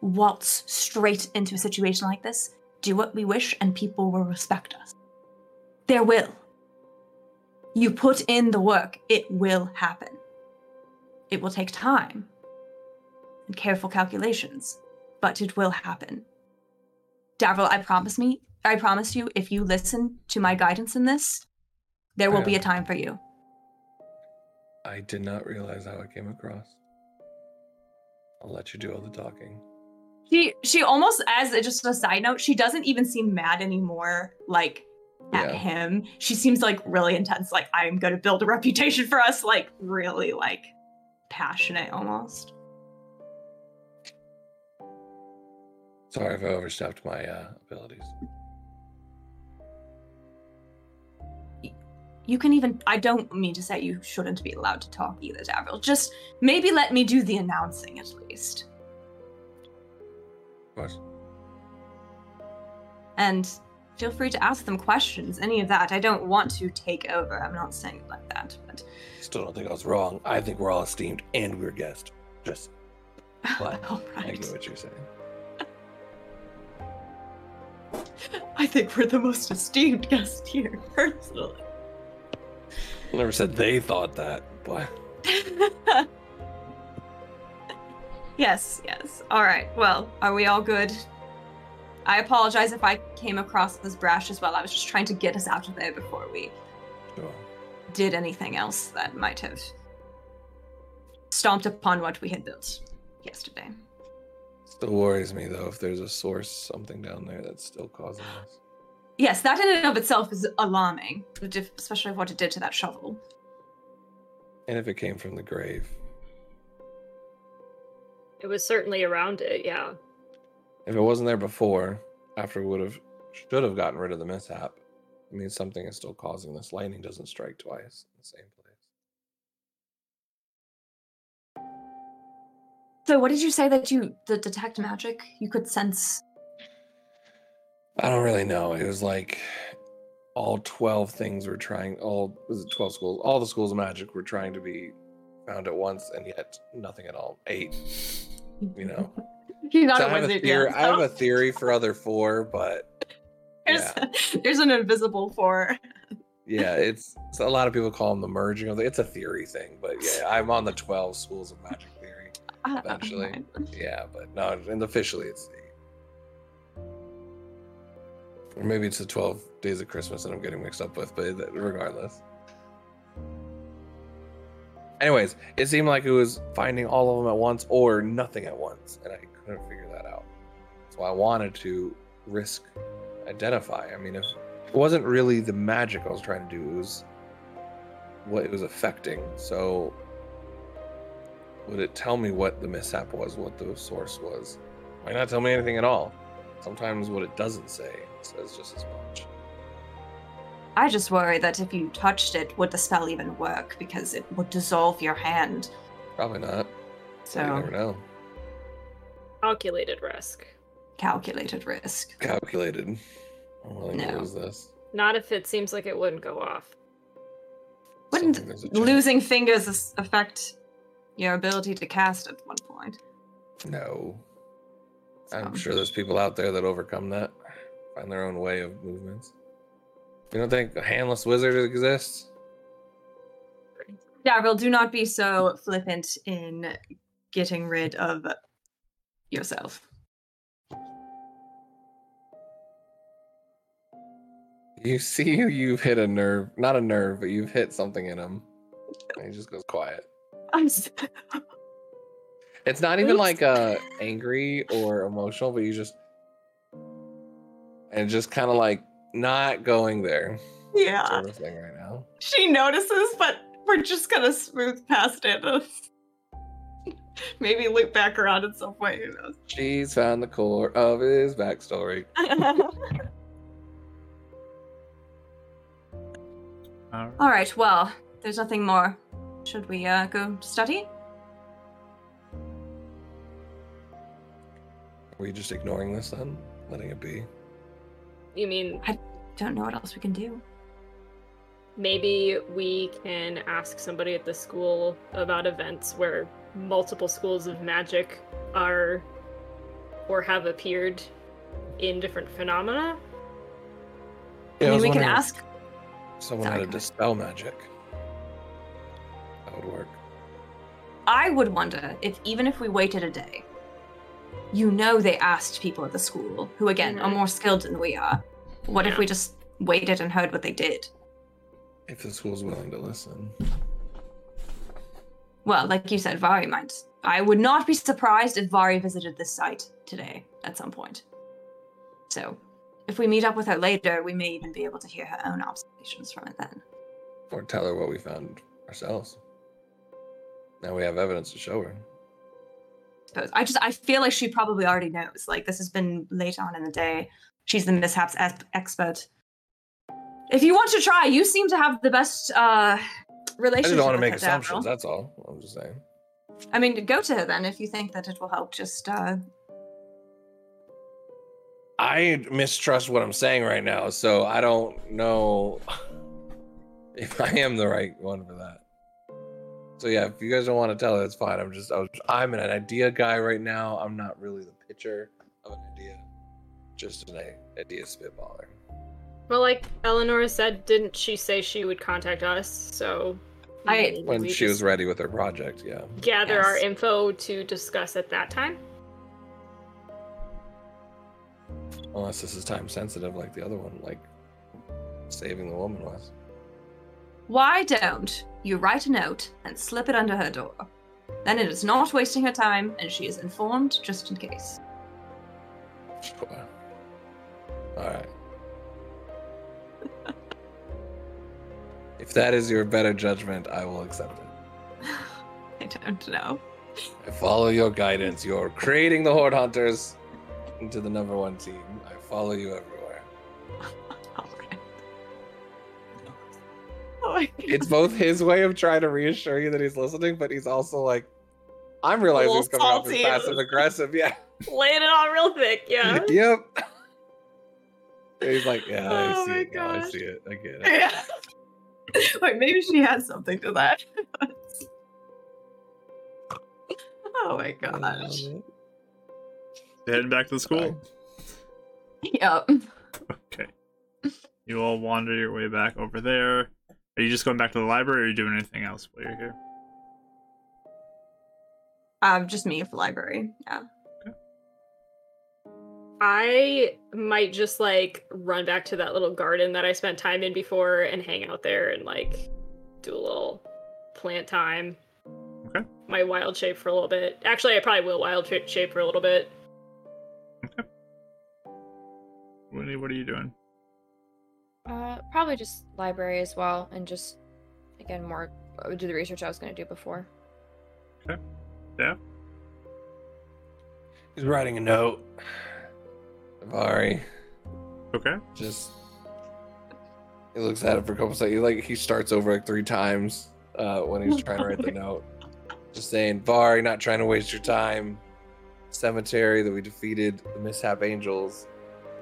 waltz straight into a situation like this, do what we wish, and people will respect us. There will. You put in the work, it will happen. It will take time and careful calculations, but it will happen. Davril, I promise me, I promise you, if you listen to my guidance in this, there will be a time for you.
I did not realize how it came across. I'll let you do all the talking.
She she almost as just a side note, she doesn't even seem mad anymore, like at
Yeah.
him. She seems like really intense, like I'm gonna build a reputation for us, like really like passionate almost.
Sorry if I overstepped my uh, abilities.
You can even I don't mean to say you shouldn't be allowed to talk either, Davril. Just maybe let me do the announcing at least.
Course.
And feel free to ask them questions, any of that. I don't want to take over. I'm not saying it like that, but
Still don't think I was wrong. I think we're all esteemed and we're guests. Just But
all
I
right.
get what you're saying.
I think we're the most esteemed guest here, personally.
I never said they thought that, but
yes, yes. All right. Well, are we all good? I apologize if I came across as brash as well. I was just trying to get us out of there before we
sure.
did anything else that might have stomped upon what we had built yesterday.
Still worries me though if there's a source, something down there that's still causing this.
Yes, that in and of itself is alarming, especially what it did to that shovel.
And if it came from the grave.
It was certainly around it, yeah.
If it wasn't there before, after we would have should have gotten rid of the mishap, it means something is still causing this. Lightning doesn't strike twice in the same place.
So, what did you say that you the detect magic? You could sense.
I don't really know. It was like all 12 things were trying, all, was it 12 schools? All the schools of magic were trying to be found at once, and yet nothing at all. Eight, you know.
You're not
So
a
I, have a theory,
yet,
I have a theory for other four, but
there's, there's an invisible four.
yeah, it's, it's a lot of people call them the merging of the, it's a theory thing, but yeah, I'm on the 12 schools of magic theory. Ah, ah, eventually. Yeah, but no, and officially it's eight. Or maybe it's the 12 days of Christmas that I'm getting mixed up with, but regardless. Anyways, it seemed like it was finding all of them at once or nothing at once, and I couldn't figure that out. So I wanted to risk identify. I mean, if it wasn't really the magic I was trying to do, it was what it was affecting. So would it tell me what the mishap was, what the source was? Might not tell me anything at all. Sometimes what it doesn't say says just as much.
I just worry that if you touched it, would the spell even work? Because it would dissolve your hand.
Probably not.
So
You never know.
Calculated risk.
calculated risk.
Calculated. I'm willing to
No.
lose this.
Not if it seems like it wouldn't go off.
Wouldn't
Something there's a chance.
losing fingers affect your ability to cast at one point?
No. I'm sure there's people out there that overcome that, find their own way of movements. You don't think a handless wizard exists?
Davril, do not be so flippant in getting rid of yourself.
You see, you've hit a nerve, not a nerve, but you've hit something in him. And he just goes quiet.
I'm s-
It's not even
Oops.
like uh angry or emotional, but you just and just kind of like not going there
yeah.
sort of thing right now.
She notices, but we're just gonna smooth past it. Maybe loop back around at some point. Who knows?
She's found the core of his backstory.
All right.
All right. Well, there's nothing more. Should we uh, go study?
Are we just ignoring this then? Letting it be?
You mean I
Don't know what else we can do.
maybe we can ask somebody at the school about events where multiple schools of magic are or have appeared in different phenomena?
Yeah,
I mean,
was
we can ask.
Someone
Sorry,
had to dispel magic. That would work.
I would wonder if even if we waited a day, you know, they asked people at the school who, again, are
Mhm.
more skilled than we are. What if we just waited and heard what they did?
If the school's willing to listen.
Well, like you said, Vari might. I would not be surprised if Vari visited this site today at some point. So, if we meet up with her later, we may even be able to hear her own observations from it then.
Or tell her what we found ourselves. Now we have evidence to show her.
I just I feel like she probably already knows. Like this has been late on in the day. She's the mishaps expert. If you want to try, you seem to have the best uh relationship.
I don't want to make
her,
assumptions, that's all. I'm just saying.
I mean, go to her then if you think that it will help. Just uh
I mistrust what I'm saying right now, so I don't know if I am the right one for that. So yeah, if you guys don't want to tell it, it's fine. I'm just I was, I'm an idea guy right now. I'm not really the pitcher of an idea, just an idea spitballer.
Well, like Eleanor said, didn't she say she would contact us? So
I-
When she was ready with her project, yeah.
gather our info to discuss at that time.
Unless this is time sensitive, like the other one, like saving the woman was.
why don't you write a note and slip it under her door? Then it is not wasting her time, and she is informed just in case.
Sure. All right. if that is your better judgment, I will accept it.
I don't know.
I follow your guidance. You're creating the Horde Hunters into the number one team. I follow you everywhere.
Okay. Oh my
It's both his way of trying to reassure you that he's listening, but he's also like, I'm realizing he's coming off as passive aggressive. Yeah.
Laying it on real thick, yeah.
yep. And he's like, yeah, I
Oh
see
my
it. now, I see it. I get it.
Yeah. Wait, maybe she has something to that. oh my gosh.
Heading back to the school.
Yep.
Okay. You all wander your way back over there. Are you just going back to the library or are you doing anything else while you're here?
Um, just me for the library. Yeah.
I might just like run back to that little garden that I spent time in before and hang out there and like do a little plant time.
Okay.
My wild shape for a little bit. Actually, I probably will wild shape for a little bit. Okay.
Winnie, what are you doing?
Uh, probably just library as well, and just again more uh, do the research I was gonna do before. Okay.
Yeah.
He's writing a note. Vari
Okay.
just he looks at it for a couple seconds. Like he starts over like three times uh, when he's trying to write the note. Just saying, Vari, not trying to waste your time. Cemetery that we defeated the mishap angels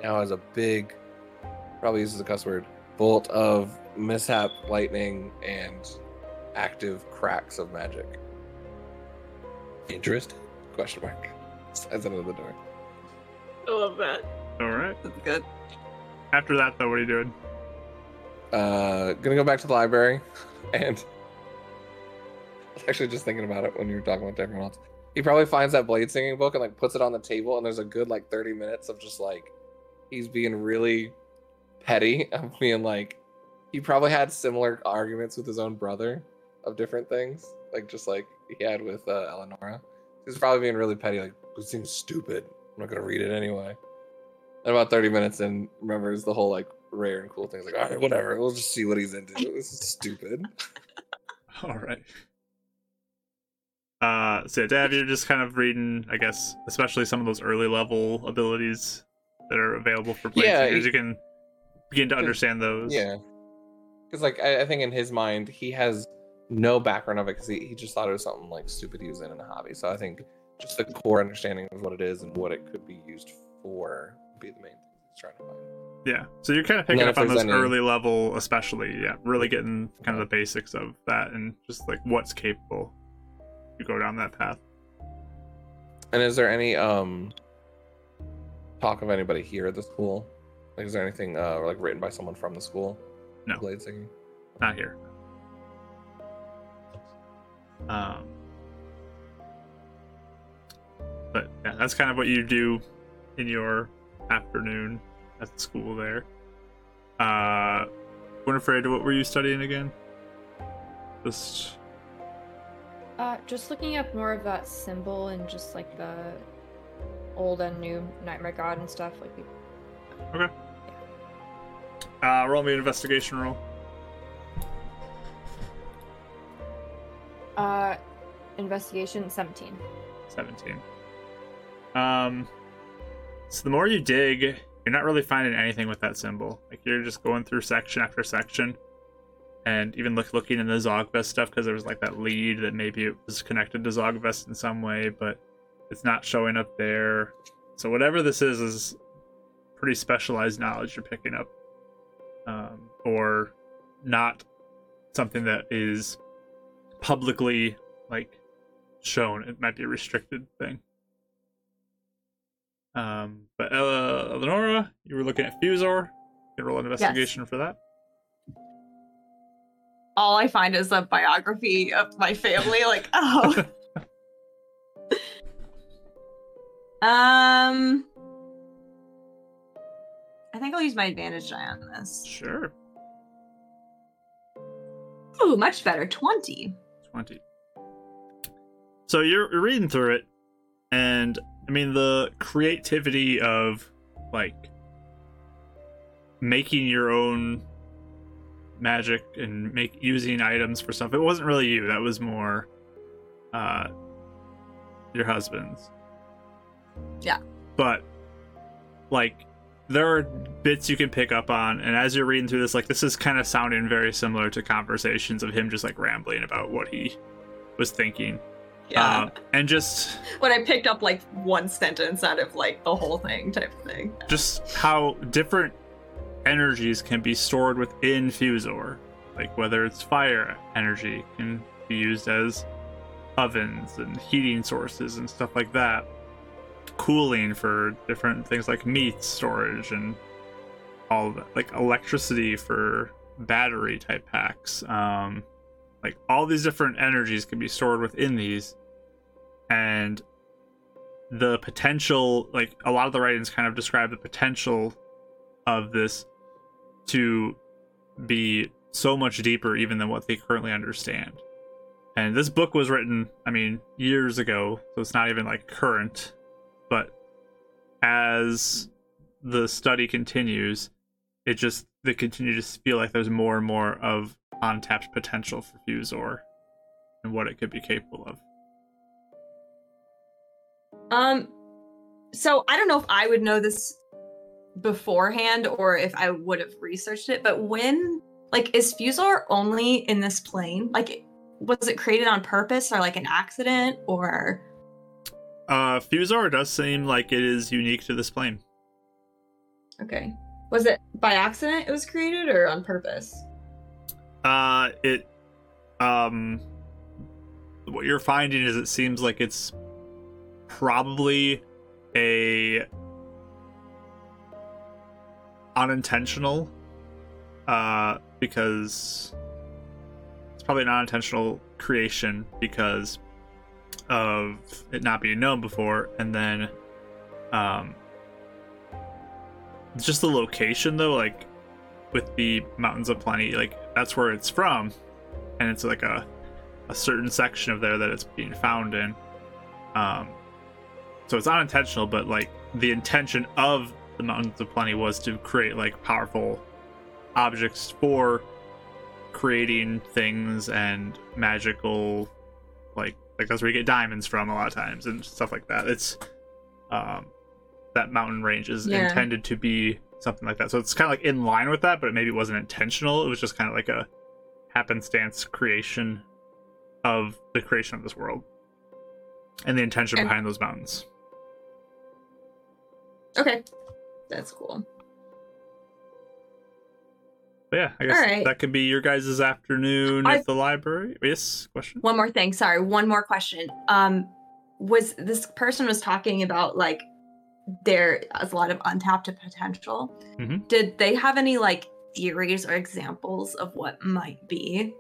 now has a big, probably uses a cuss word, bolt of mishap lightning and active cracks of magic. Interest? Question mark. Signs under the door.
I love that.
All right.
That's good.
After that, though, what are you doing?
Uh, gonna go back to the library, and I was actually just thinking about it when you were talking about everyone else. He probably finds that blade singing book and like puts it on the table, and there's a good like 30 minutes of just like he's being really petty of being like he probably had similar arguments with his own brother of different things, like just like he had with uh, Eleonora. He's probably being really petty, like this seems stupid. I'm not gonna read it anyway. And about 30 minutes in, remembers the whole like rare and cool things. Like, all right, whatever. We'll just see what he's into. This is stupid.
All right. Uh, so yeah, Dav, you're just kind of reading, I guess, especially some of those early level abilities that are available for players.
Yeah,
you can begin to understand those.
Yeah. Because like I, I think in his mind he has no background of it because he, he just thought it was something like stupid he was in in a hobby. So I think just the core understanding of what it is and what it could be used for be the main thing he's trying to find.
Yeah. So you're kind of picking up on those
any-
early level, especially, yeah, really getting kind of the basics of that and just like what's capable. You go down that path.
And is there any um talk of anybody here at the school? Like is there anything uh like written by someone from the school?
No.
Blade singing.
Not here. Um, but yeah, that's kind of what you do in your afternoon at the school there. Uh, Winifred, what were you studying again? Just
Uh, just looking up more of that symbol and just like the old and new Nightmare God and stuff. Like, we-
uh, roll me an investigation roll.
uh, investigation 17.
17. Um, so the more you dig, you're not really finding anything with that symbol. Like you're just going through section after section, and even look looking in the Zogvest stuff because there was like that lead that maybe it was connected to Zogvest in some way, but it's not showing up there. So whatever this is is pretty specialized knowledge you're picking up, um, or not something that is publicly like shown. It might be a restricted thing. Um, but uh, Eleonora, you were looking at Fusor. You can roll an investigation for that.
All I find is a biography of my family. Like, oh. um, I think I'll use my advantage die on this.
Sure,
Ooh, much better. Twenty.
twenty. So you're, you're reading through it, and I mean the creativity of like making your own magic and make using items for stuff. It wasn't really you. That was more uh your husband's.
Yeah.
But like there are bits you can pick up on and as you're reading through this like this is kind of sounding very similar to conversations of him just like rambling about what he was thinking.
Yeah.
Uh, and just
when I picked up like one sentence out of like the whole thing type of thing.
just how different energies can be stored within Fusor. Like whether it's fire energy can be used as ovens and heating sources and stuff like that. Cooling for different things like meat storage and all of that. Like electricity for battery type packs. Um, like all these different energies can be stored within these. And the potential like a lot of the writings kind of describe the potential of this to be so much deeper even than what they currently understand. And this book was written, I mean, years ago, so it's not even like current. But as the study continues, it just they continue to feel like there's more and more of untapped potential for Fusor and what it could be capable of.
Um, so I don't know if I would know this beforehand or if I would have researched it, but when like is Fusor only in this plane? Like was it created on purpose or like an accident or
Uh Fusor does seem like it is unique to this plane.
okay. Was it by accident it was created or on purpose?
Uh it um what you're finding is it seems like it's probably a unintentional uh because it's probably an unintentional creation because of it not being known before and then um just the location though like with the mountains of plenty like that's where it's from. And it's like a a certain section of there that it's being found in. Um so it's unintentional but like the intention of the mountains of plenty was to create like powerful objects for creating things and magical like like that's where you get diamonds from a lot of times and stuff like that. It's um that mountain range is
Yeah.
intended to be something like that so it's kind of like in line with that but it maybe it wasn't intentional it was just kind of like a happenstance creation of the creation of this world and the intention
And-
behind those mountains
Okay. That's cool.
but yeah i guess
Alright.
that could be your guys' afternoon
I-
at the library yes question
One more thing. Sorry, one more question. Um was this person was talking about like there is a lot of untapped potential.
Mhm.
Did they have any like theories or examples of what might be?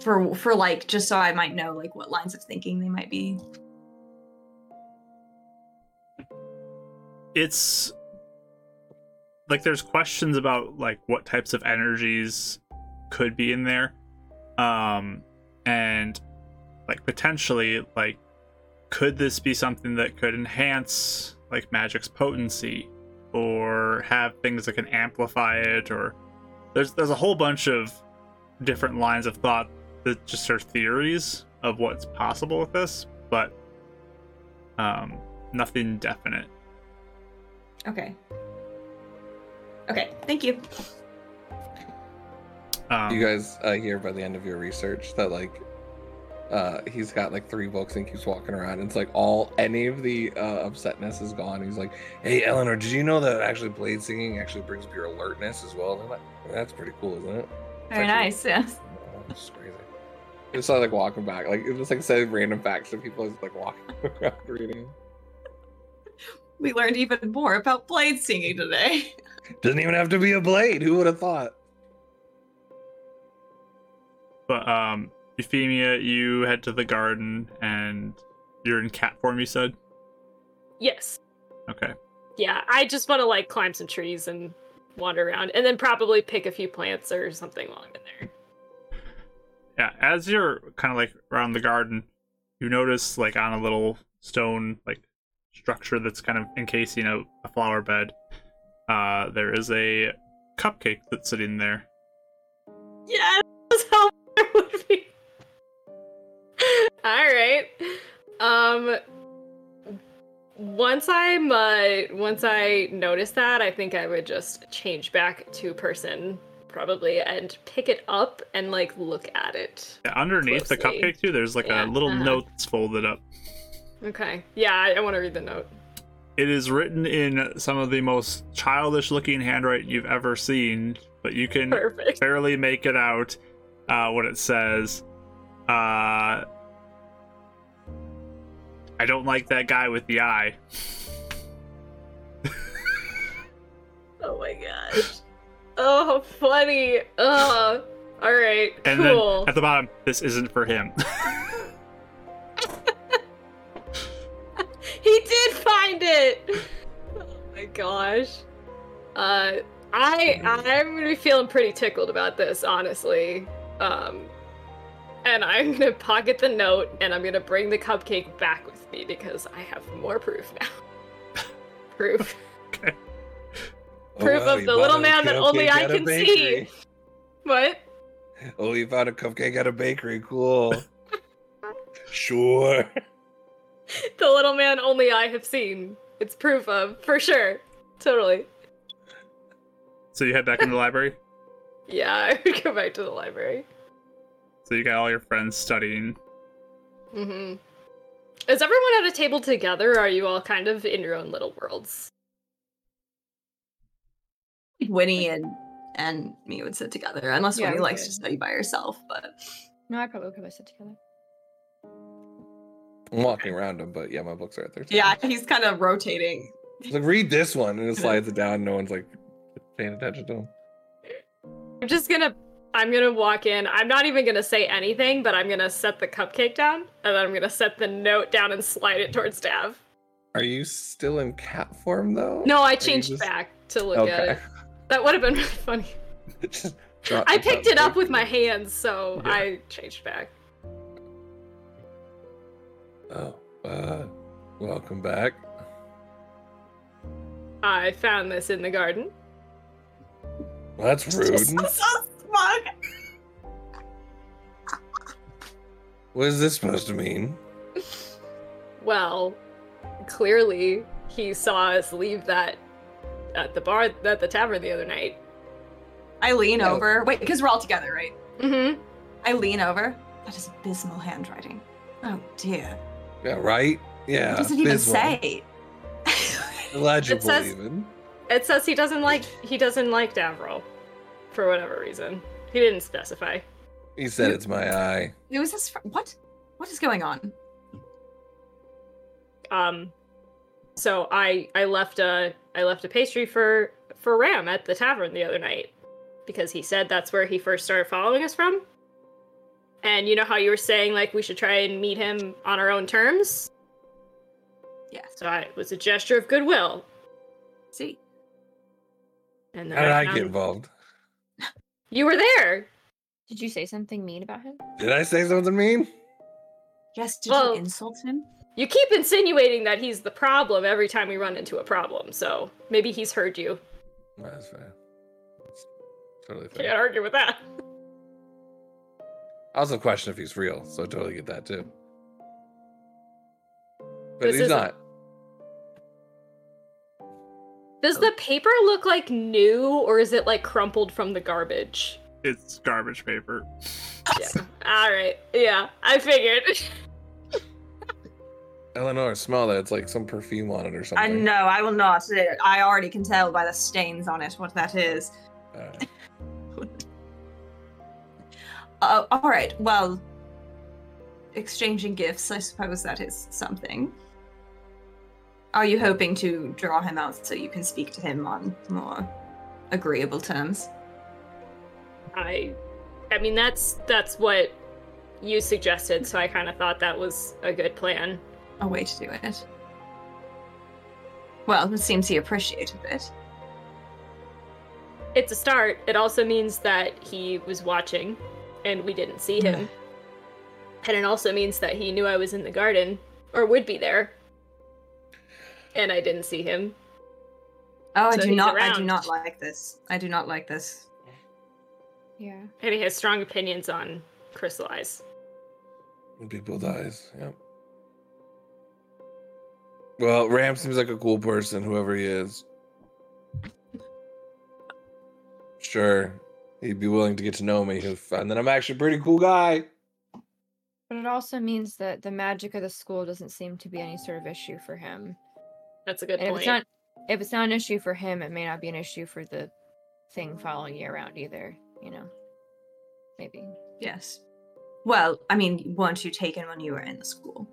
For for like just so I might know like what lines of thinking they might be.
it's like there's questions about like what types of energies could be in there um and like potentially like could this be something that could enhance like magic's potency or have things that can amplify it or there's there's a whole bunch of different lines of thought that just are theories of what's possible with this but um nothing definite
Okay. Okay, thank you.
um,
you guys uh, hear by the end of your research that like uh he's got like three books and keeps walking around. It's like all any of the uh upsetness is gone. He's like hey eleanor did you know that actually blade singing actually brings up your alertness as well? And I'm like, that's pretty cool isn't it?
Very
actually-
nice, yes.
it's crazy. Just like walking back like it was like saying random facts to people just like walking around reading.
We learned even more about blade singing today.
doesn't even have to be a blade. Who would have thought?
But um, Euphemia, you head to the garden and you're in cat form. You said
Yes.
okay.
Yeah, I just want to like climb some trees and wander around, and then probably pick a few plants or something along in there.
Yeah, as you're kind of like around the garden, you notice like on a little stone like structure that's kind of encasing a, a flower bed. Uh, there is a cupcake that's sitting there.
Yeah, that's how it would be. All right. Um. Once I'm uh, once I notice that, I think I would just change back to person probably and pick it up and like look at it.
Yeah, underneath the cupcake too, there's like
Yeah,
a little
uh-huh.
note that's folded up.
Okay. Yeah, I, I want to read the note.
It is written in some of the most childish looking handwriting you've ever seen, but you can
Perfect.
barely make it out uh, what it says. Uh, I don't like that guy with the eye.
Oh my gosh. Oh, funny. Oh, all right.
And
cool.
then at the bottom, this isn't for him.
he did find it. Oh my gosh. Uh, I I'm gonna be feeling pretty tickled about this, honestly. Um, and I'm gonna pocket the note, and I'm gonna bring the cupcake back with me because I have more proof now. proof.
Okay.
Proof oh,
of
the little man that only I can see. What?
Oh, you found a cupcake at a bakery. Cool. sure.
The little man only I have seen. It's proof of, for sure. Totally.
So you head back in the library.
Yeah, I would go back to the library.
So you got all your friends studying.
Mm-hmm. Is everyone at a table together, or are you all kind of in your own little worlds?
Winnie and and me would sit together, unless
Yeah,
Winnie likes to study by herself. But
No, I probably could have sit together.
I'm walking around him, but yeah, my books are at their
yeah, he's kind of rotating.
It's like read this one, and it slides it down. No one's like paying attention to him.
I'm just gonna. I'm gonna walk in. I'm not even gonna say anything, but I'm gonna set the cupcake down, and then I'm gonna set the note down and slide it towards Dav.
Are you still in cat form though?
No, I changed
just-
back to look at it. That would have been really funny. I picked it up with my hands, so
Yeah.
I changed back.
Oh, uh, welcome back.
I found this in the garden.
Well, that's rude.
So.
What is this supposed to mean?
Well, clearly he saw us leave that at the bar at the tavern the other night.
I lean
No.
over. Wait, because we're all together, right?
Mm-hmm.
I lean over. That is abysmal handwriting. Oh dear.
Yeah, right? Yeah.
What does it even say?
Illegible,
It says-
even.
It says he doesn't like he doesn't like Davril for whatever reason. He didn't specify.
He said it's my eye.
it was this. Fr- what? What is going on?
Um, so I I left a I left a pastry for for Ram at the tavern the other night because he said that's where he first started following us from. And you know how you were saying like we should try and meet him on our own terms.
Yeah.
So I, it was a gesture of goodwill.
See.
And then
How did I
found-
get involved?
You were there.
Did you say something mean about him?
Did I say something mean?
Yes. Did
Well-
you insult him?
You keep insinuating that he's the problem every time we run into a problem. So maybe he's heard you.
That's fair. That's totally fair.
Can't argue with that.
I also question if he's real, so I totally get that too. But
This
he's
isn't-
not.
Does the paper look like new or is it like crumpled from the garbage?
It's garbage paper.
Yeah. All right. Yeah, I figured.
Eleanor, smell that. It's like some perfume on it or something.
I know. I will not. I already can tell by the stains on it what that is.
Alright.
Uh, all right. Well, exchanging gifts. I suppose that is something. Are you hoping to draw him out so you can speak to him on more agreeable terms?
I I mean that's that's what you suggested, so I kind of thought that was a good plan.
A way to do it. Well, it seems he appreciated it.
It's a start. It also means that he was watching and we didn't see him. and it also means that he knew I was in the garden or would be there. And I didn't see him.
Oh, I do
he's
not. I do not like this. I do not like this.
Yeah.
And he has strong opinions on Crystal Eyes.
In people's eyes. Yep. Well, Ram seems like a cool person, whoever he is. Sure, he'd be willing to get to know me, if- and then I'm actually a pretty cool guy.
But it also means that the magic of the school doesn't seem to be any sort of issue for him.
That's a good
And if
point.
it's not if it's not an issue for him, it may not be an issue for the thing following you around either, you know. Maybe.
Yes. Well, I mean, weren't you taken when you were in the school?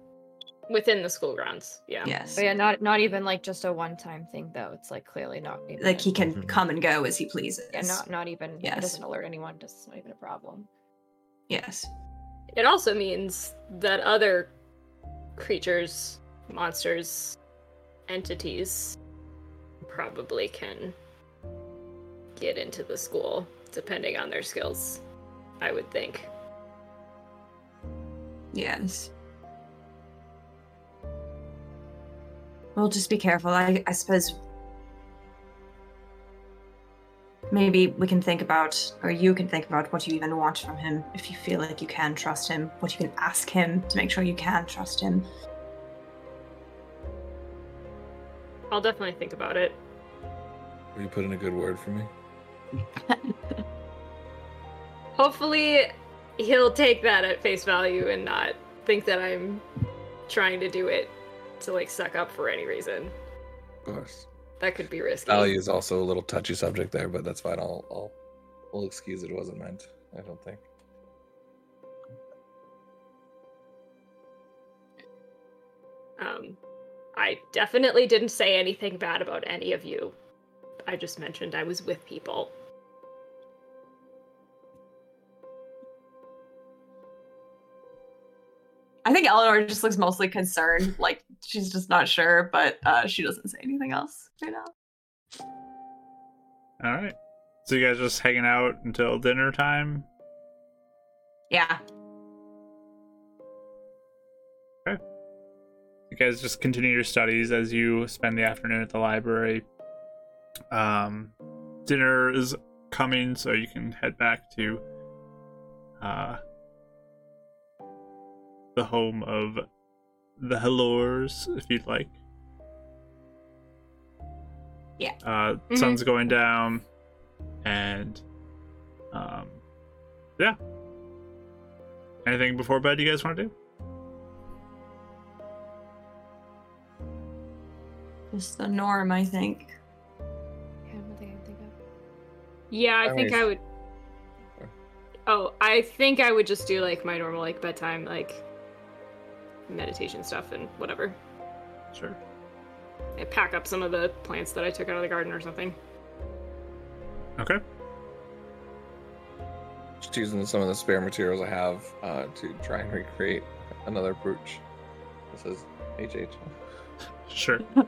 Within the school grounds, yeah.
Yes.
But yeah, not not even like just a one time thing though. It's like clearly not even
Like he can
Mhm.
come and go as he pleases.
yeah, not not even
Yes.
it doesn't alert anyone, it's not even a problem.
Yes.
It also means that other creatures, monsters, entities probably can get into the school, depending on their skills. I would think.
Yes. Well, just be careful. I, I suppose maybe we can think about, or you can think about what you even want from him. If you feel like you can trust him, what you can ask him to make sure you can trust him.
I'll definitely think about it.
Will you put in a good word for me?
Hopefully, he'll take that at face value and not think that I'm trying to do it to like suck up for any reason.
Of course.
That could be risky.
Value is also a little touchy subject there, but that's fine. I'll I'll we'll excuse it. It wasn't meant. I don't think.
Um, I definitely didn't say anything bad about any of you. I just mentioned I was with people.
I think Eleanor just looks mostly concerned, like she's just not sure, but uh, she doesn't say anything else right now.
All right. So you guys just hanging out until dinner time?
Yeah.
You guys just continue your studies as you spend the afternoon at the library. Um, dinner is coming, so you can head back to uh, the home of the Hellors, if you'd like.
Yeah.
Uh, Sun's going down, and um, yeah. Anything before bed you guys want to do?
Just the norm, I think.
Yeah, nothing I think.
Yeah, I
I
think I would. Oh, I think I would just do like my normal like bedtime like meditation stuff and whatever.
Sure.
I pack up some of the plants that I took out of the garden or something.
Okay.
Just using some of the spare materials I have uh, to try and recreate another brooch. This is HH.
Sure.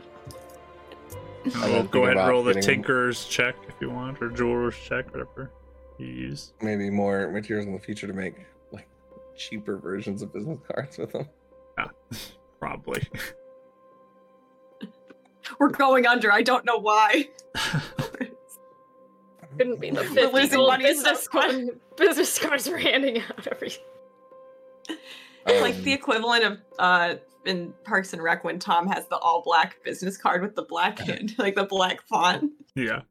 I'm
We'll go ahead and roll the
getting
tinker's check if you want, or jeweler's check, whatever you use.
Maybe more materials in the future to make like cheaper versions of business cards with them.
Yeah, probably.
We're going under. I don't know why.
Couldn't be the
We're losing money
business,
so
card, business cards we're handing out every.
It's like
Um,
the equivalent of uh in Parks and Rec when Tom has the all black business card with the black hand, like the black font.
yeah.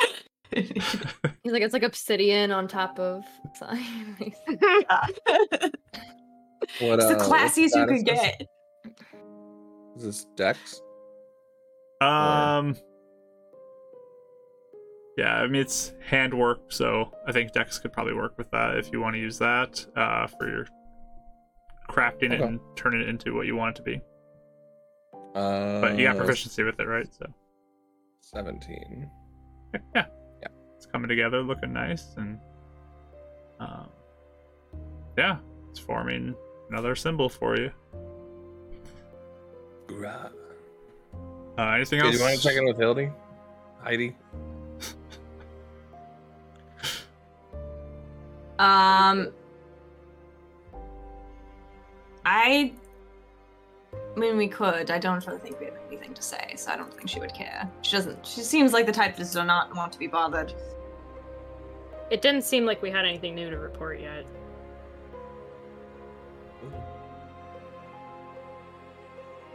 He's like, it's like obsidian on top of sign.
What,
it's the
uh, what
classiest you could get.
Is this Dex?
Um. Yeah, I mean it's handwork, so I think Dex could probably work with that if you want to use that uh, for your crafting it
Okay.
and turn it into what you want it to be.
Uh,
But you got proficiency with it, right? So
Seventeen.
yeah,
Yeah.
it's coming together, looking nice, and um, yeah, it's forming another symbol for you.
Hoorah.
Uh, anything
Hey,
else?
do you want to check in with Hildy? Heidi?
Um, I, I mean, we could. I don't really think we have anything to say, so I don't think she would care. She doesn't. She seems like the type that does not want to be bothered.
It didn't seem like we had anything new to report yet.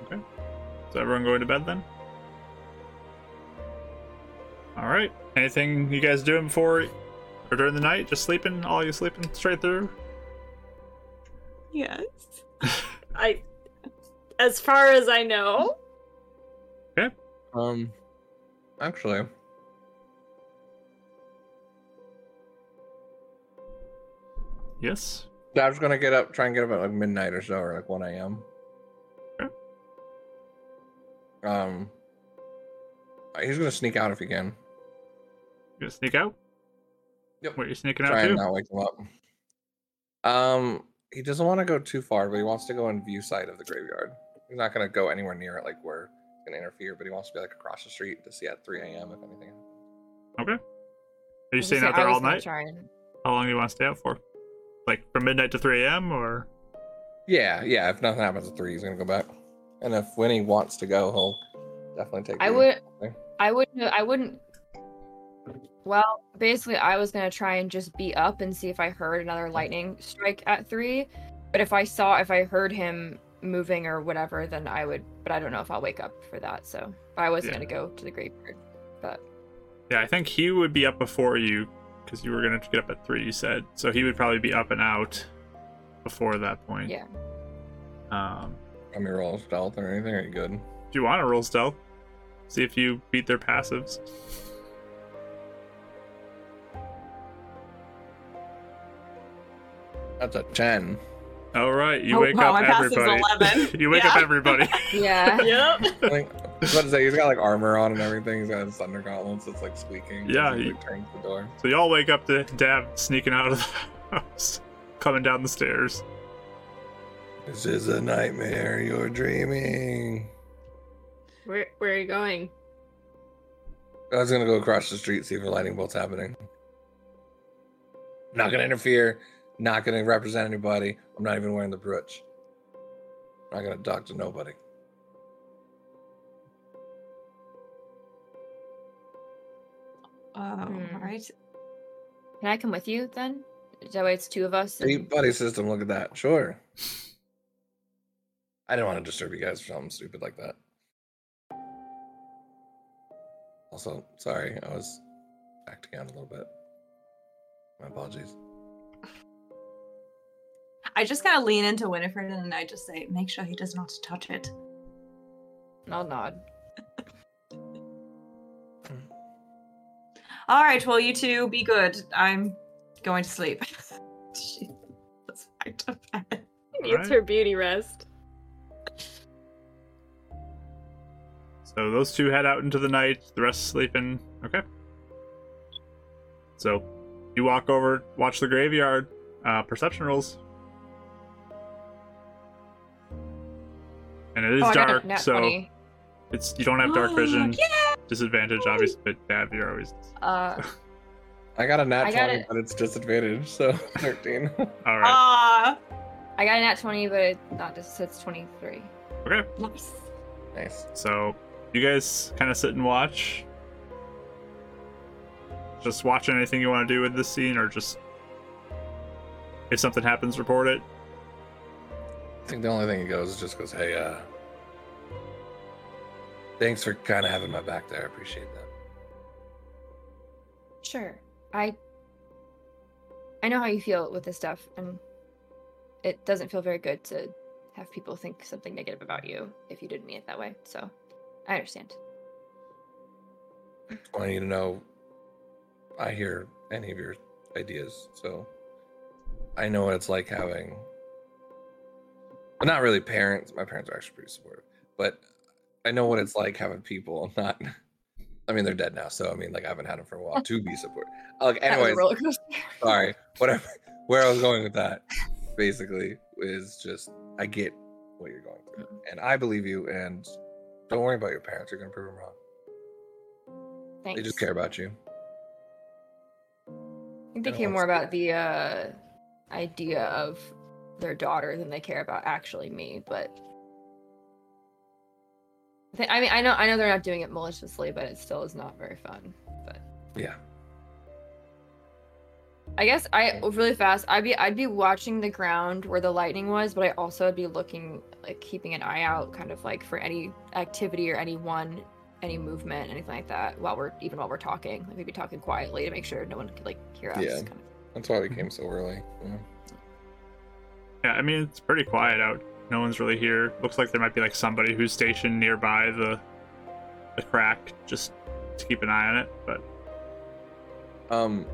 Okay.
Is everyone going to bed then? All right. Anything you guys doing before or during the night? Just sleeping? All you sleeping straight through?
Yes.
I, as far as I know, Okay.
Um, actually,
Yes.
Dad's gonna get up, try and get up at like midnight or so, or like one a.m.
Okay.
Um, he's gonna sneak out if he can.
You gonna sneak out?
Yep.
What are you sneaking out
Try
to?
and not wake him up. Um, he doesn't want to go too far, but he wants to go in view sight of the graveyard. He's not gonna go anywhere near it, like where can interfere, but he wants to be like across the street to see at 3 a.m. if anything.
Okay. Are you
I was
staying out there all night?
Try.
How long do you want to stay out for? Like from midnight to 3 a.m. or?
Yeah, yeah. If nothing happens at three, he's gonna go back. And if Winnie wants to go, he'll definitely take.
I would.
Okay.
I wouldn't. I wouldn't. Well, basically, I was gonna try and just be up and see if I heard another lightning strike at three. But if I saw, if I heard him moving or whatever, then I would. But I don't know if I'll wake up for that. So but I wasn't
Yeah.
gonna go to the graveyard. But
Yeah, I think he would be up before you because you were gonna get up at three. You said so. He would probably be up and out before that point.
yeah,
Um,
I mean, roll stealth or anything. Are you good?
Do you want to roll stealth, see if you beat their passives.
That's a ten.
All right, you
Oh,
wake
wow,
up
my passive's
everybody.
11.
you wake up everybody.
yeah.
Yep.
I think I was about to say he's got like armor on and everything. He's got his thunder gauntlets. It's like squeaking.
Yeah,
he
he-
like, turns the door.
So y'all wake up to Dav sneaking out of the house, coming down the stairs.
This is a nightmare. You're dreaming.
Where where are you going?
I was gonna go across the street see if a lightning bolt's happening. Not gonna interfere. Not gonna represent anybody. I'm not even wearing the brooch. Not gonna talk to nobody.
Oh,
Hmm.
all right.
Can I come with you then? That way it's two of us.
Deep
and-
buddy system. Look at that. Sure. I didn't want to disturb you guys for something stupid like that. Also, sorry, I was acting out a little bit. My apologies.
I just kind of lean into Winifred and I just say, make sure he does not touch it.
I'll nod.
All right, well, you two be good. I'm going to sleep. she goes back to bed.
Needs
Alright.
her beauty rest.
So those two head out into the night. The rest sleeping. Okay. So you walk over, watch the graveyard. Uh, perception rolls. And it is
oh, I got a
dark,
nat
so
20.
it's you don't have dark vision.
yeah!
Disadvantage, obviously, but Dav, you're always
Uh,
I got a nat
got
20,
it.
but it's disadvantage, so 13.
all right.
Ah,
I got a nat 20, but it not just it's 23.
okay.
nice.
nice.
So you guys kind of sit and watch. Just watch anything you want to do with this scene, or just if something happens, report it.
I think the only thing he goes is just goes, hey, uh, thanks for kind of having my back there. I appreciate that.
Sure. I I know how you feel with this stuff and it doesn't feel very good to have people think something negative about you if you didn't mean it that way. So, I understand.
I want you to know I hear any of your ideas, so I know what it's like having. Well, not really parents. My parents are actually pretty supportive, but I know what it's like having people not. I mean, they're dead now, so I mean, like I haven't had them for a while to be supportive. Like, anyways, sorry. Whatever. Where I was going with that, basically, is just I get what you're going through, and I believe you. And don't worry about your parents; you're gonna prove them wrong.
Thanks.
They just care about you.
I think they care more about the uh idea of their daughter than they care about actually me, but I, mean, I know, I know they're not doing it maliciously, but it still is not very fun. But
Yeah.
I guess I really fast. I'd be I'd be watching the ground where the lightning was, but I also would be looking like keeping an eye out, kind of like for any activity or anyone, any movement, anything like that. While we're even while we're talking, like maybe talking quietly to make sure no one could like hear us.
Yeah.
kind of.
That's why we came so early. Yeah.
Yeah, I mean it's pretty quiet out. No one's really here. Looks like there might be like somebody who's stationed nearby the the crack, just to keep an eye on it. But
Um,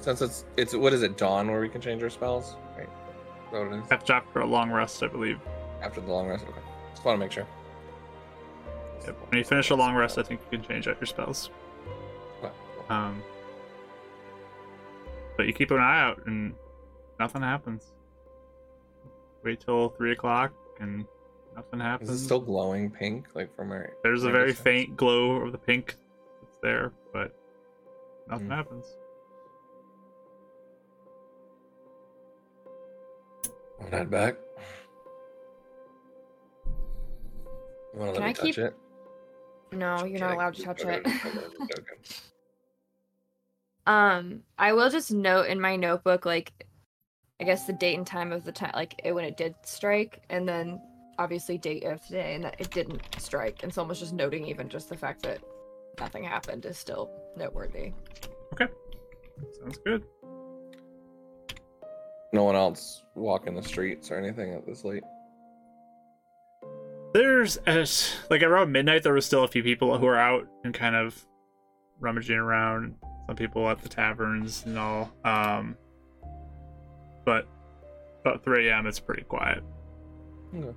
since it's it's what is it dawn where we can change our spells? Right. Is that what it is?
after a long rest, I believe.
After the long rest. Okay. Just want to make sure.
Yep. When you finish a long rest, I think you can change out your spells.
Okay.
Um, but you keep an eye out, and nothing happens. Wait till three o'clock, and Nothing
Is
happens.
it still glowing pink, like from our?
There's a very
distance?
faint glow of the pink that's there, but nothing
Hmm.
happens.
I'm not back. You want to
Can
let me
I
touch
keep-
it?
No, you're not allowed to touch it.
I'm only joking.
Um, I will just note in my notebook, like, I guess the date and time of the time, like it, when it did strike, and then obviously date of today, and that it didn't strike. And so almost just noting even just the fact that nothing happened is still noteworthy.
Okay, sounds good.
No one else walking the streets or anything at this late.
There's at like around midnight there was still a few people who were out and kind of rummaging around. Some people at the taverns and all. Um but about 3 a.m. it's pretty quiet.
Okay.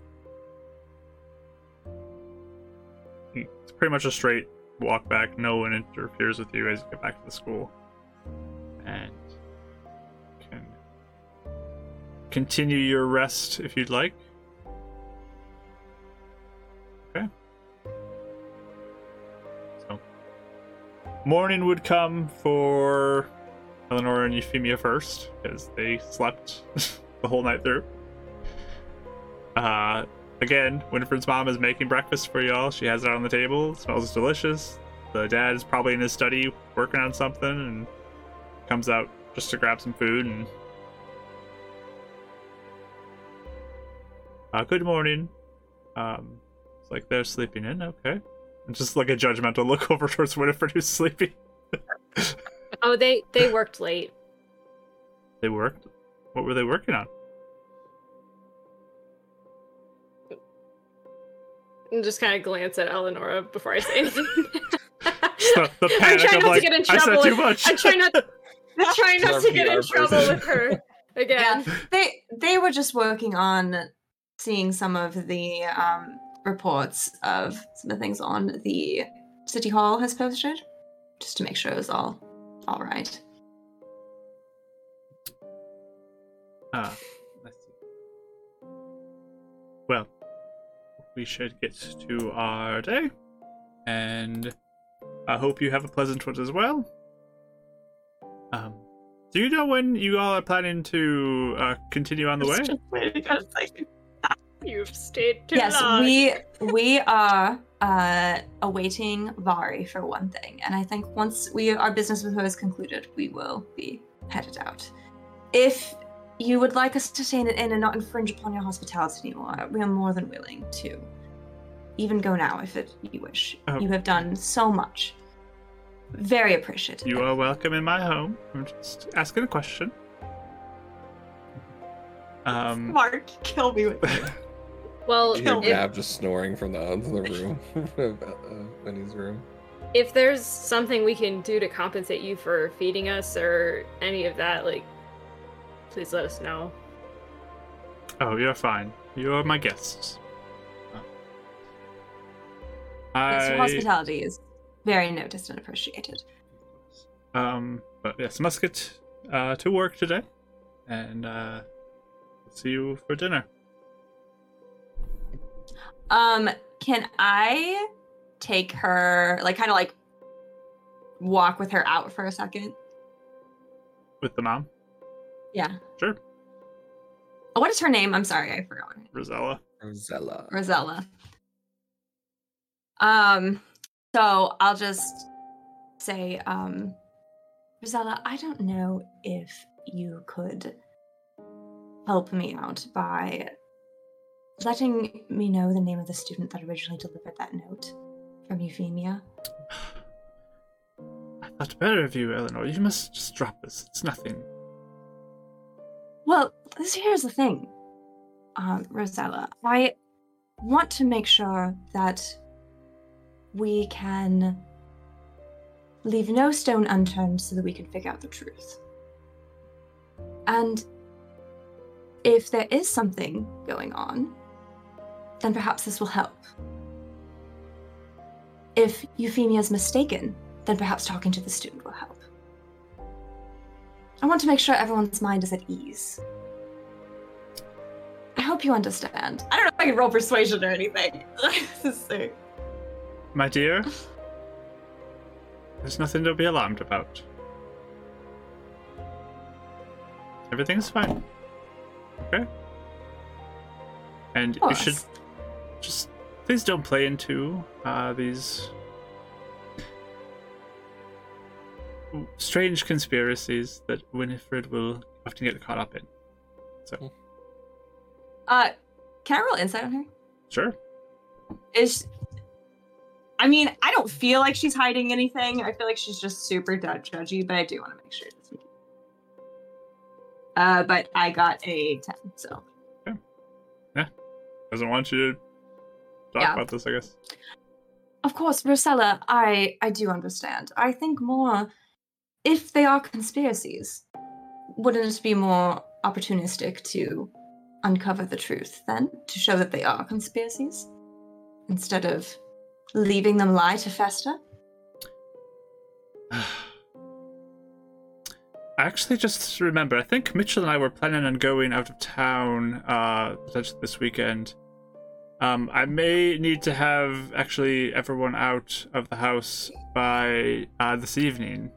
It's pretty much a straight walk back. No one interferes with you as you get back to the school. And can continue your rest if you'd like. Okay. So morning would come for Eleanor and Euphemia first, because they slept the whole night through. Uh again, Winifred's mom is making breakfast for y'all. She has it on the table. It smells delicious. The dad is probably in his study working on something and comes out just to grab some food and uh, good morning. Um it's like they're sleeping in, okay. And just like a judgmental look over towards Winifred who's sleeping.
Oh, they they worked late.
They worked. What were they working on?
And just kind of glance at Eleonora before I say anything.
The, the
I'm trying not
like,
to get in trouble.
I said
trouble.
too
with-
much.
I'm trying not. I'm trying not to get in trouble
person.
with her again.
They they were just working on seeing some of the um, reports of some of the things on the city hall has posted, just to make sure it was all all right.
Ah, I see. Well, we should get to our day, and I hope you have a pleasant one as well. Um, do you know when you all are planning to uh, continue on the way?
You've stayed too
yes,
long.
we we are uh, awaiting Vari for one thing, and I think once we our business with her is concluded, we will be headed out. If you would like us to stay in an inn and not infringe upon your hospitality anymore, we are more than willing to. Even go now if it, you wish.
Oh.
You have done so much. Very appreciative.
You are welcome in my home. I'm just asking a question. Um,
Mark, kill me with
well,
You hear
if,
Gab just snoring from the other room, of uh, Winnie's room.
if there's something we can do to compensate you for feeding us or any of that, like, please let us know.
oh, you're fine. You are my guests.
Yes, your hospitality is very noticed and appreciated.
Um, but yes, must get uh, to work today, and uh, see you for dinner.
Um, can I take her, like, kind of like walk with her out for a second?
With the mom,
Yeah.
Sure.
Oh, What is her name? I'm sorry, I forgot.
Rosella.
Rosella.
Rosella. Um, so I'll just say, um, Rosella, I don't know if you could help me out by letting me know the name of the student that originally delivered that note from Euphemia.
I thought better of you, Eleanor. You must just drop this. It's nothing.
Well, this here's the thing, um, Rosella. I want to make sure that we can leave no stone unturned so that we can figure out the truth. And if there is something going on, then perhaps this will help. If Euphemia is mistaken, then perhaps talking to the student will help. I want to make sure everyone's mind is at ease. I hope hope you understand. I don't know if I can roll persuasion or anything. Let's.
My dear, there's nothing to be alarmed about. Everything's fine. Okay? And you should
Course.
Just please don't play into uh, these strange conspiracies that Winifred will often get caught up in. So,
Uh, can I roll insight on her?
sure.
Is I mean, I don't feel like she's hiding anything. I feel like she's just super judgy, but I do want to make sure. Uh, but I got a ten, so Yeah.
Doesn't want you to talk
Yeah.
about this, I guess.
Of course, Rosella, I I do understand. I think more if they are conspiracies, wouldn't it be more opportunistic to uncover the truth then to show that they are conspiracies instead of leaving them lie to fester?
I actually just remember, I think Mitchell and I were planning on going out of town uh potentially this weekend. Um, I may need to have actually everyone out of the house by uh, this evening.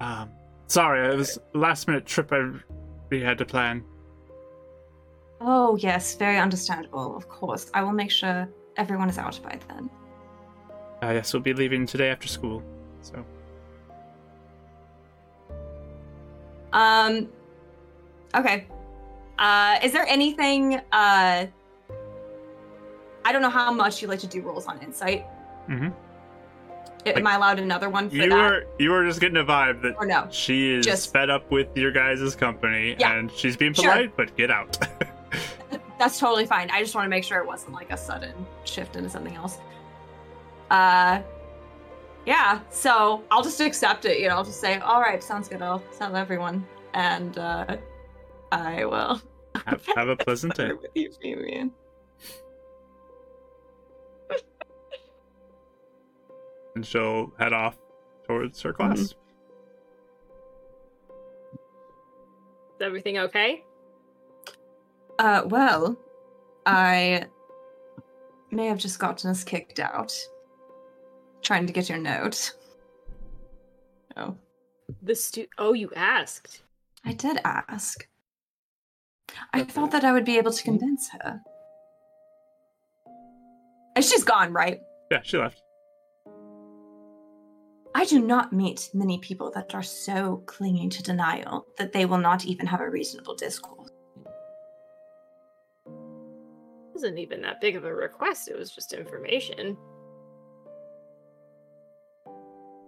Um, sorry, it was a last minute trip I we had to plan.
Oh, yes, very understandable, of course. I will make sure everyone is out by then.
Uh, yes, we'll be leaving today after school. So
Um okay. Uh is there anything uh I don't know how much you like to do rolls on insight.
Mm-hmm.
Am
Like,
I allowed another one for
you
that?
were you were just getting a vibe that
Or no?
she is
Just-
fed up with your guys' company
Yeah.
and she's being
Sure.
polite, but get out.
That's totally fine. I just want to make sure it wasn't like a sudden shift into something else. Uh yeah, so I'll just accept it, you know, I'll just say, all right, sounds good, I'll tell everyone. And uh I will
have, have a pleasant day. And she'll head off towards her class.
Is everything okay?
Uh, well, I may have just gotten us kicked out. Trying to get your note. Oh,
The stu- Oh, you asked.
I did ask. I thought that I would be able to convince her. And she's gone, right?
Yeah, she left.
I do not meet many people that are so clinging to denial that they will not even have a reasonable discourse.
It wasn't even that big of a request. It was just information.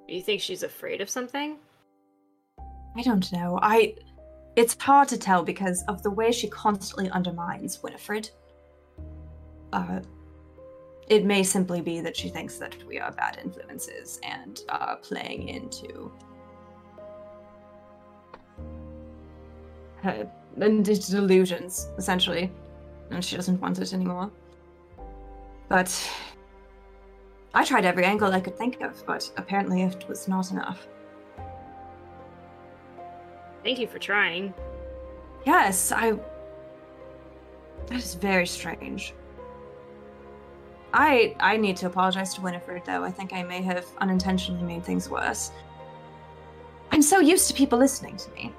Do you think she's afraid of something?
I don't know. I. It's hard to tell because of the way she constantly undermines Winifred. Uh, it may simply be that she thinks that we are bad influences and are playing into her delusions, essentially, and she doesn't want it anymore. But I tried every angle I could think of, but apparently it was not enough.
Thank you for trying.
Yes, I. That is very strange. I I need to apologize to Winifred, though. I think I may have unintentionally made things worse. I'm so used to people listening to me.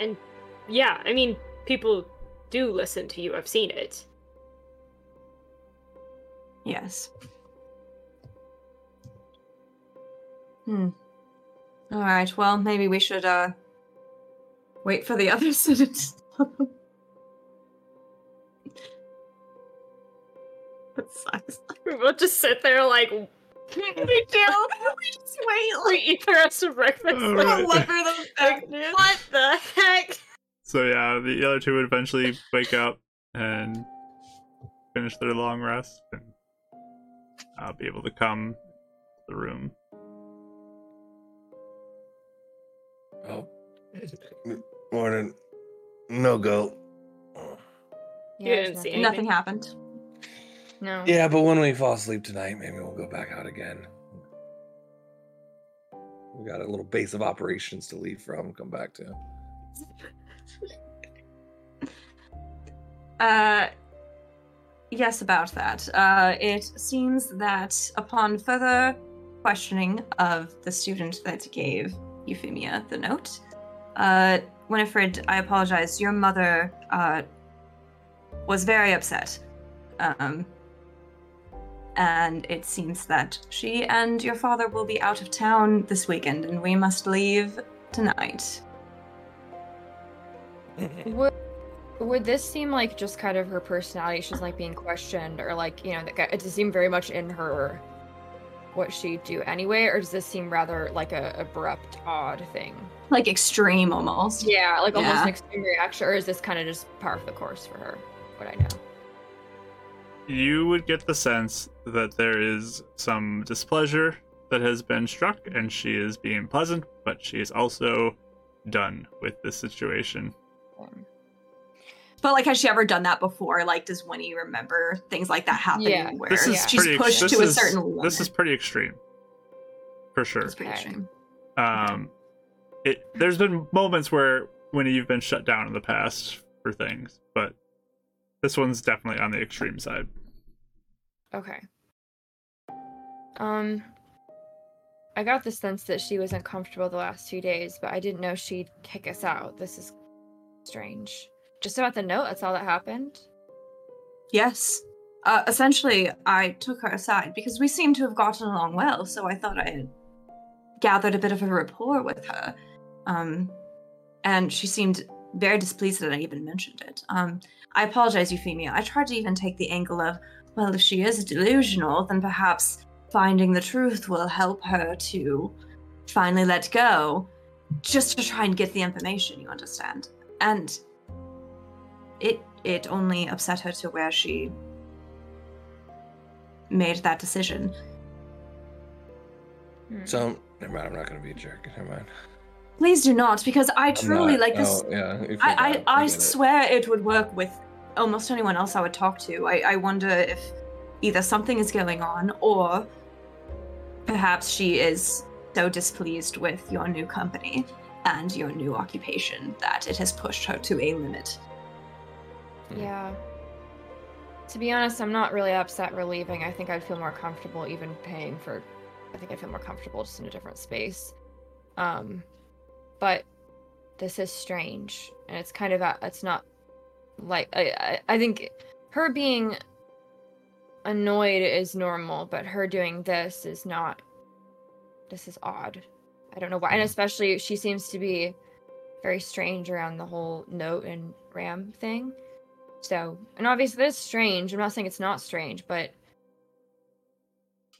And yeah, I mean, people do listen to you. I've seen it.
Yes. Hmm. All right. Well, maybe we should uh wait for the others to. That sucks.
We'll just sit there like
we do. We just wait.
we eat the rest of breakfast.
Oh, right.
Look for the
like, what the heck?
So yeah, the other two would eventually wake up and finish their long rest and uh, be able to come to the room.
Oh,
Morning. No go.
You didn't see
nothing.
Nothing happened.
No.
Yeah, but when we fall asleep tonight, maybe we'll go back out again.
we got a little base of operations to leave from, come back to.
Uh, yes, about that. Uh, it seems that upon further questioning of the student that gave Euphemia the note, uh, Winifred, I apologize. Your mother uh, was very upset. Um, and it seems that she and your father will be out of town this weekend, and we must leave tonight.
Would, would this seem like just kind of her personality? She's like being questioned, or like you know, it does seem very much in her what she'd do anyway, or does this seem rather like a abrupt, odd thing?
Like extreme almost.
Yeah, like almost
Yeah.
an extreme reaction, or is this kind of just par for the course for her? What I know.
You would get the sense that there is some displeasure that has been struck, and she is being pleasant, but she is also done with this situation.
But like, has she ever done that before? Like, does Winnie remember things like that happening
Yeah.
where
This is
Yeah.
she's
pretty.
pushed
this
to a
is-
certain limit?
This is pretty extreme, for sure.
It's pretty
Okay.
extreme.
Um, it there's been moments where when you've been shut down in the past for things, but this one's definitely on the extreme side.
Okay. Um, I got the sense that she was uncomfortable the last two days, but I didn't know she'd kick us out. This is strange. Just about the note, that's all that happened?
Yes. Uh, essentially, I took her aside because we seem to have gotten along well, so I thought I had gathered a bit of a rapport with her. Um, and she seemed very displeased that I even mentioned it. Um, I apologize, Euphemia. I tried to even take the angle of, well, if she is delusional, then perhaps finding the truth will help her to finally let go, just to try and get the information, you understand? And it it only upset her to where she made that decision.
Hmm.
So, never mind. I'm not gonna be a jerk. Never mind.
Please do not, because I truly
not-
like this.
Oh, yeah. if
I I, I
get it.
swear it would work with almost anyone else I would talk to. I, I wonder if either something is going on or perhaps she is so displeased with your new company and your new occupation that it has pushed her to a limit.
Yeah. To be honest, I'm not really upset we're leaving. I think I'd feel more comfortable even paying for. I think I'd feel more comfortable just in a different space. Um, but this is strange, and it's kind of it's not like I, I I think her being annoyed is normal, but her doing this is not. This is odd. I don't know why, and especially she seems to be very strange around the whole note and ram thing. So, and obviously that's strange. I'm not saying it's not strange, but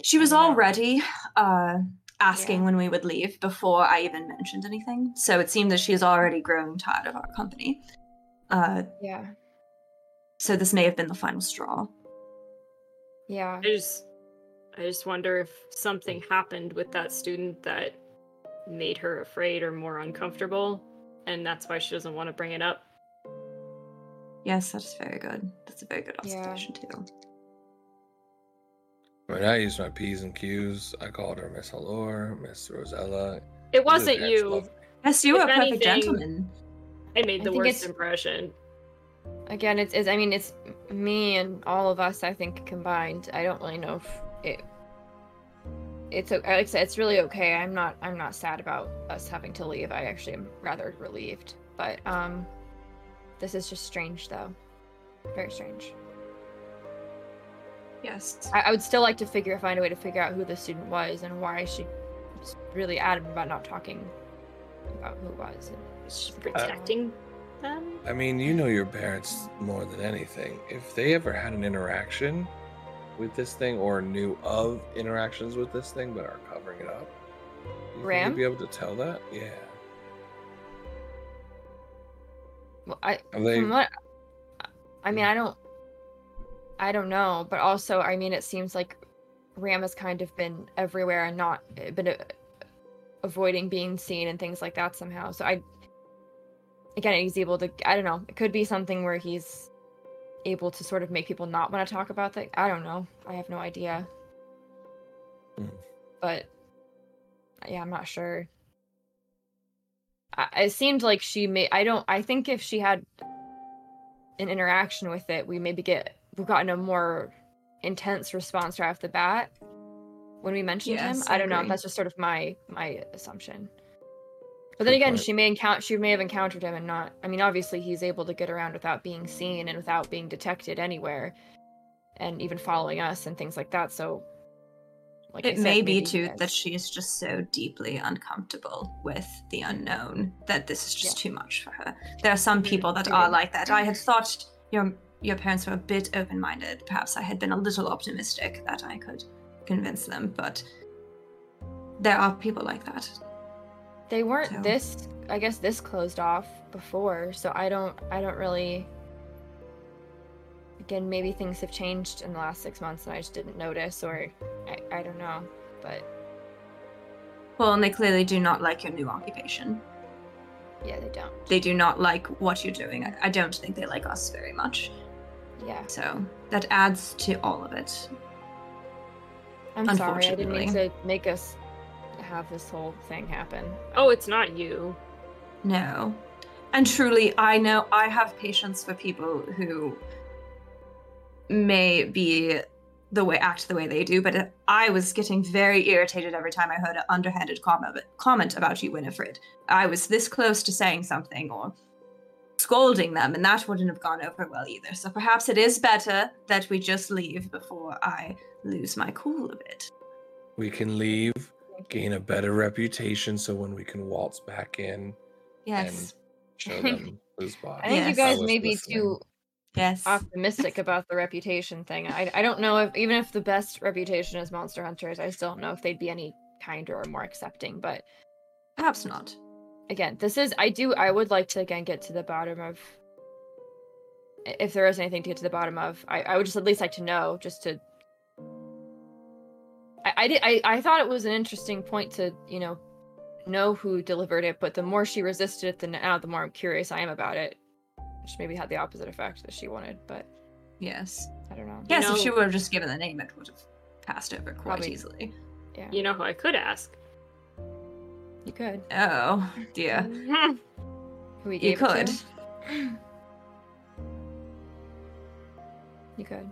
She was
I don't know.
already uh, asking
Yeah.
when we would leave before I even mentioned anything. So it seemed that she is already grown tired of our company. Uh,
yeah,
so this may have been the final straw.
yeah.
I just I just wonder if something happened with that student that made her afraid or more uncomfortable, and that's why she doesn't want to bring it up.
Yes, that is very good. That's a very good
Yeah.
observation too.
When I used my P's and Q's, I called her Miss Allure, Miss Rosella.
It wasn't
guys
you.
love me.
Yes, you
If
are a perfect
anything-
gentleman.
I made the
think
worst impression.
Again, it's, it's I mean it's me and all of us. I think combined. I don't really know if it. It's like I said, it's really okay. I'm not I'm not sad about us having to leave. I actually am rather relieved. But um, this is just strange though. Very strange.
Yes.
I, I would still like to figure find a way to figure out who the student was and why she was really adamant about not talking about who it was. And
She's
Uh,
protecting them.
I mean, you know your parents more than anything. If they ever had an interaction with this thing or knew of interactions with this thing but are covering it up, you think
Ram?
you'd be able to tell that? Yeah.
well, I
Are they?
From what I mean, I don't I don't know, but also I mean it seems like Ram has kind of been everywhere and not eh, been uh, avoiding being seen and things like that somehow. So I again, he's able to I don't know. It could be something where he's able to sort of make people not want to talk about that. I don't know. I have no idea.
Hmm.
But yeah, I'm not sure. I, it seemed like she may. I don't. I think if she had an interaction with it, we maybe get we've gotten a more intense response right off the bat when we mentioned him. I
I
don't know.
agree.
That's just sort of my my assumption. But then
Good
again,
point.
she may encounter she may have encountered him and not. I mean, obviously he's able to get around without being seen and without being detected anywhere, and even following us and things like that. So, like
it
said,
may be too
guys-
that she is just so deeply uncomfortable with the unknown that this is just too much for her. There are some mm-hmm. people that are like that. I had thought your your parents were a bit open-minded. Perhaps I had been a little optimistic that I could convince them, but there are people like that.
they weren't
So-
this i guess this closed off before so i don't i don't really again maybe things have changed in the last six months and i just didn't notice or i, I don't know but
Well, and they clearly do not like your new occupation.
yeah they don't
They do not like what you're doing. I, I don't think they like us very much.
Yeah
So that adds to all of it.
i'm sorry i didn't mean to make us have this whole thing happen
Oh, it's not you.
No. And truly, I know I have patience for people who may be the way act the way they do, but I was getting very irritated every time I heard an underhanded comment comment about you, Winifred. I was this close to saying something or scolding them, and that wouldn't have gone over well either. So perhaps it is better that we just leave before I lose my cool a bit.
We can leave, gain a better reputation, so when we can waltz back in,
Yes.
show them who's boss.
i think you guys may be
listening.
too
Yes.
optimistic about the reputation thing I, I don't know if even if the best reputation is monster hunters i still don't know if they'd be any kinder or more accepting but
Perhaps not.
Again this is i do i would like to again get to the bottom of if there is anything to get to the bottom of i, I would just at least like to know just to I, I did I, I thought it was an interesting point to you know know who delivered it but the more she resisted it the now the more curious i am about it which maybe had the opposite effect that she wanted but
Yes.
i don't know
Yes,
know-
if she would have just given the name, it would have passed over quite
Probably.
easily.
yeah
You know who I could ask?
You could
Oh dear.
who we
You could.
you could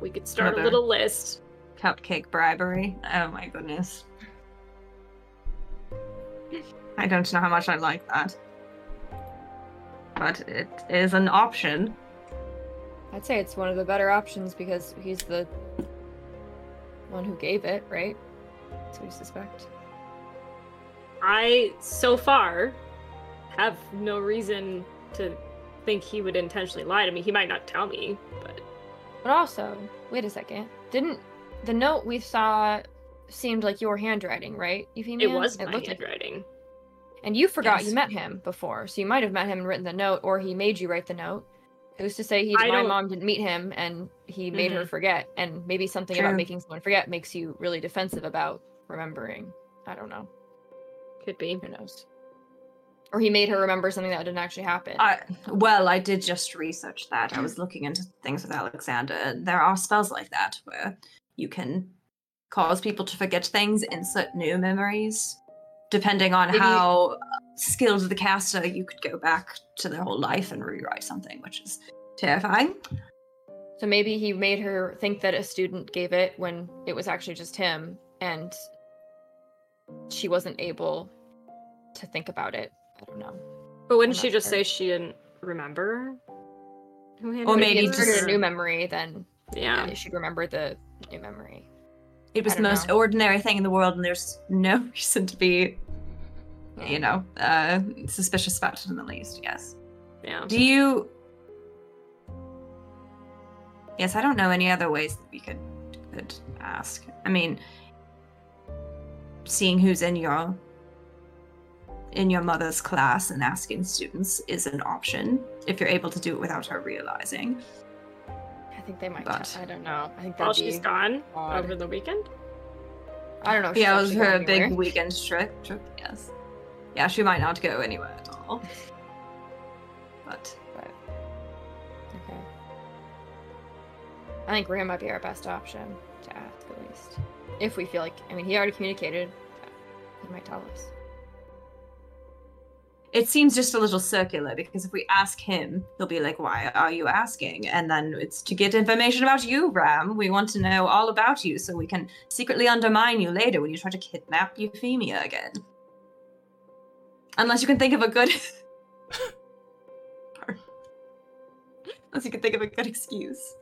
We could start
Mother.
a little list.
Cupcake bribery. Oh my goodness. I don't know how much I like that. But it is an option.
I'd say it's one of the better options because he's the one who gave it, right? That's what you suspect.
I, so far, have no reason to think he would intentionally lie to me. He might not tell me, but
But also, wait a second. Didn't the note we saw seemed like your handwriting, right? Euphemia?
it was my
looked like-
handwriting.
And you forgot
Yes.
you met him before, so you might have met him and written the note, or he made you write the note. Who's to say he
I
my
don't-
mom didn't meet him and he made her mm-hmm. forget? And maybe something about making someone forget makes you really defensive about remembering. I don't know.
Could be.
Who knows? Or he made her remember something that didn't actually happen.
I well, I did just research that. I was looking into things with Alexander. and There are spells like that where you can cause people to forget things, insert new memories. Depending on how skilled the caster, you could go back to their whole life and rewrite something, which is terrifying.
So maybe he made her think that a student gave it when it was actually just him, and she wasn't able to think about it. I don't know.
But wouldn't she just
sure.
say she didn't remember? Who
Or maybe
he
just-
a new memory, then
Yeah.
yeah, she'd remember the new memory.
It was the most
know.
ordinary thing in the world, and there's no reason to be,
Yeah.
you know, uh, suspicious about it in the least. Yes.
Yeah.
Do you? Yes, I don't know any other ways that we could could ask. I mean, seeing who's in your in your mother's class and asking students is an option if you're able to do it without her realizing.
I think they might.
But-
I don't know. I think
While
that'd
she's
be
gone
odd.
over the weekend?
I don't know. if she's
yeah, it was her big weekend trip. Trip, yes. Yeah, she might not go anywhere at all. But
But okay. I think Ram might be our best option to ask at least. If we feel like I mean he already communicated. He might tell us.
It seems just a little circular because if we ask him, he'll be like, Why are you asking? And then it's to get information about you, Ram. We want to know all about you so we can secretly undermine you later when you try to kidnap Euphemia again. Unless you can think of a good. Unless you can think of a good excuse.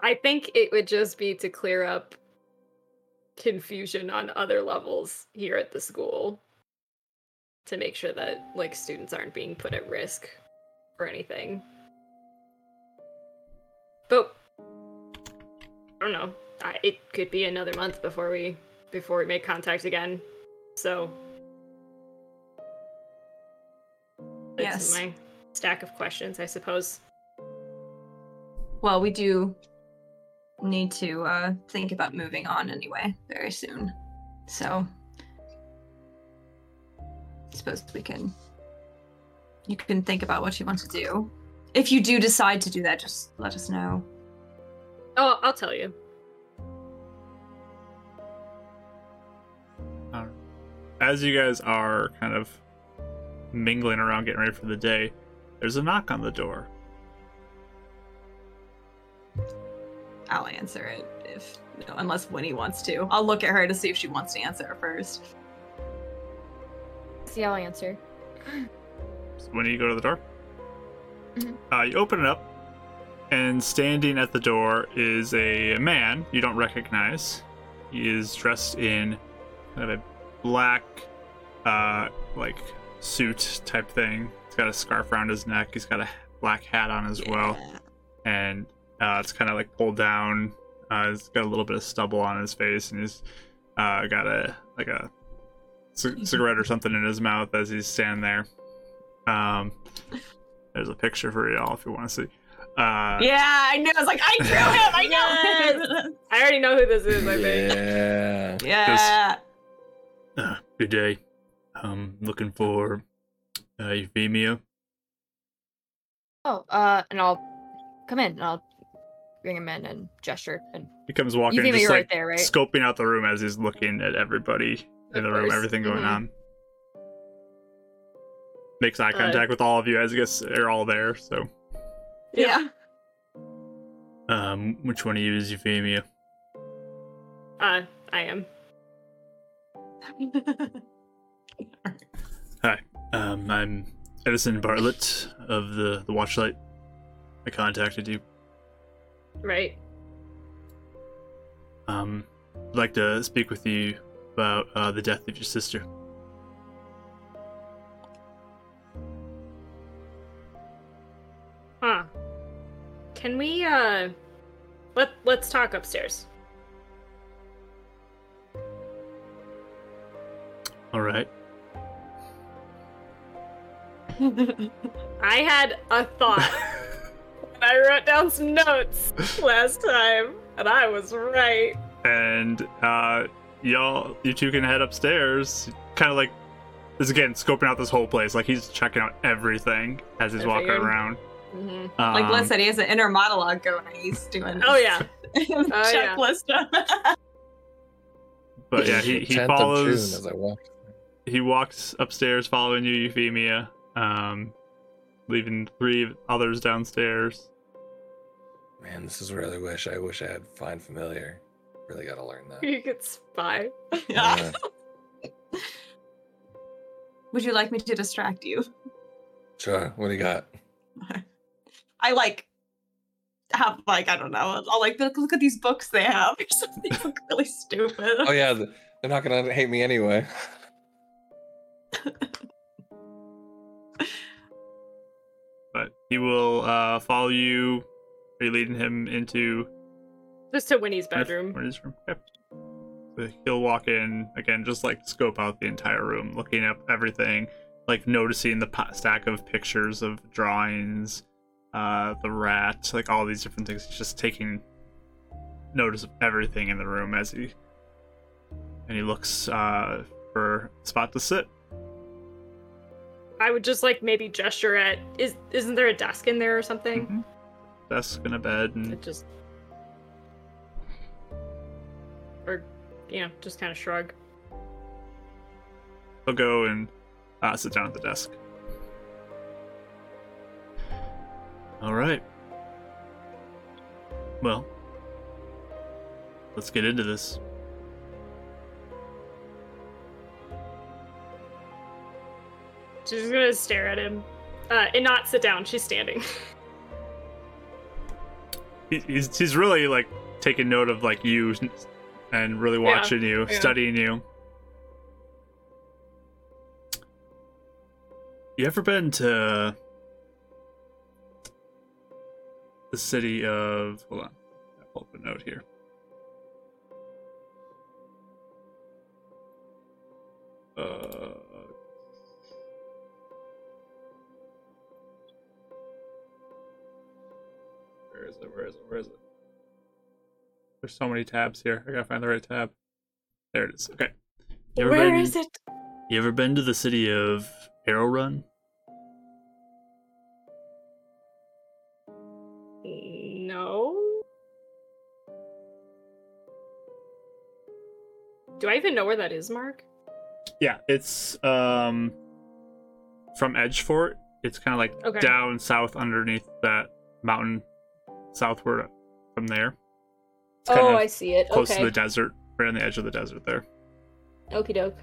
I think it would just be to clear up confusion on other levels here at the school to make sure that like students aren't being put at risk or anything. But I don't know. I, it could be another month before we before we make contact again. So
Yes.
my stack of questions, I suppose.
Well, we do need to uh, think about moving on anyway, very soon. So, suppose we can. You can think about what you want to do. If you do decide to do that, just let us know.
Oh, I'll tell you.
Uh, as you guys are kind of mingling around getting ready for the day, there's a knock on the door.
I'll answer it if no, unless Winnie wants to. I'll look at her to see if she wants to answer first.
See, I'll answer.
So when do you go to the door,
Mhm.
uh, you open it up, and standing at the door is a man you don't recognize. He is dressed in kind of a black, uh, like suit type thing. He's got a scarf around his neck. He's got a black hat on as well, and uh, it's kind of like pulled down. Uh, he's got a little bit of stubble on his face, and he's uh, got a like a c- cigarette or something in his mouth as he's standing there. Um, there's a picture for y'all if you want to see. Uh,
Yeah, I knew. I was like, I drew him. I know.
I already know who this is, I think.
Yeah.
yeah.
uh, good day. Um, looking for uh, Euphemia.
Oh, uh, and I'll come in and I'll bring him in and gesture and
He comes walking,
Euphemia,
just
you're
like
right there, right?
scoping out the room as he's looking at everybody in
Of
the room, everything going
Mhm.
on. Makes eye
Uh,
contact with all of you as I guess they're all there. So,
Yeah.
um, which one of you is Euphemia?
Uh, I am.
Hi, um, I'm Edison Bartlett of the the Watchlight. I contacted you.
Right.
Um, I'd like to speak with you about uh, the death of your sister.
Huh. Can we uh let let's talk upstairs.
All right.
I had a thought. and I wrote down some notes last time, and I was right.
and uh, y'all, you two can head upstairs. Kind of like this again, scoping out this whole place. Like he's checking out everything as he's
I
walking
figured.
around.
hmm
Um,
like Liz said, he has an inner monologue going. He's doing.
Oh yeah.
his
yeah.
checklist.
but yeah, he, he
10th
follows.
as I walk.
He walks upstairs, following you, Euphemia. Um, leaving three others downstairs.
Man, this is where I wish. I wish I had find familiar. Really got to learn that.
You could spy.
Yeah.
Would you like me to distract you?
Sure. What do you got?
I like have like I don't know. I'll like look, look at these books they have or something. They look really stupid.
Oh yeah, they're not gonna hate me anyway.
But he will uh, follow you. Are you leading him into
Just to Winnie's bedroom.
Winnie's room. Yep. So he'll walk in again, just like scope out the entire room, looking up everything, like noticing the pa- stack of pictures of drawings, uh, the rat, like all these different things. He's just taking notice of everything in the room as he and he looks uh, for a spot to sit.
I would just like maybe gesture at is isn't there a desk in there or something?
Mhm. Desk and a bed, and
It just or you know, just kind of shrug.
he'll go and uh, sit down at the desk. All right. Well, let's get into this.
She's gonna stare at him. Uh, and not sit down, she's standing.
He's he's really like taking note of like you and really
Yeah,
watching you,
yeah.
studying you. You ever been to the city of? Hold on, I'll pull up a note here. Uh, where is it? Where is it? Where is it? There's so many tabs here. I gotta find the right tab. There it is. Okay. You ever
Where
been,
is it?
You ever been to the city of Arrow Run?
No. Do I even know where that is, Mark?
Yeah, it's um from Edgefort. It's kind of like
Okay.
down south underneath that mountain, southward from there.
Oh, I see it.
close
okay.
to the desert, right on the edge of the desert there.
Okie doke.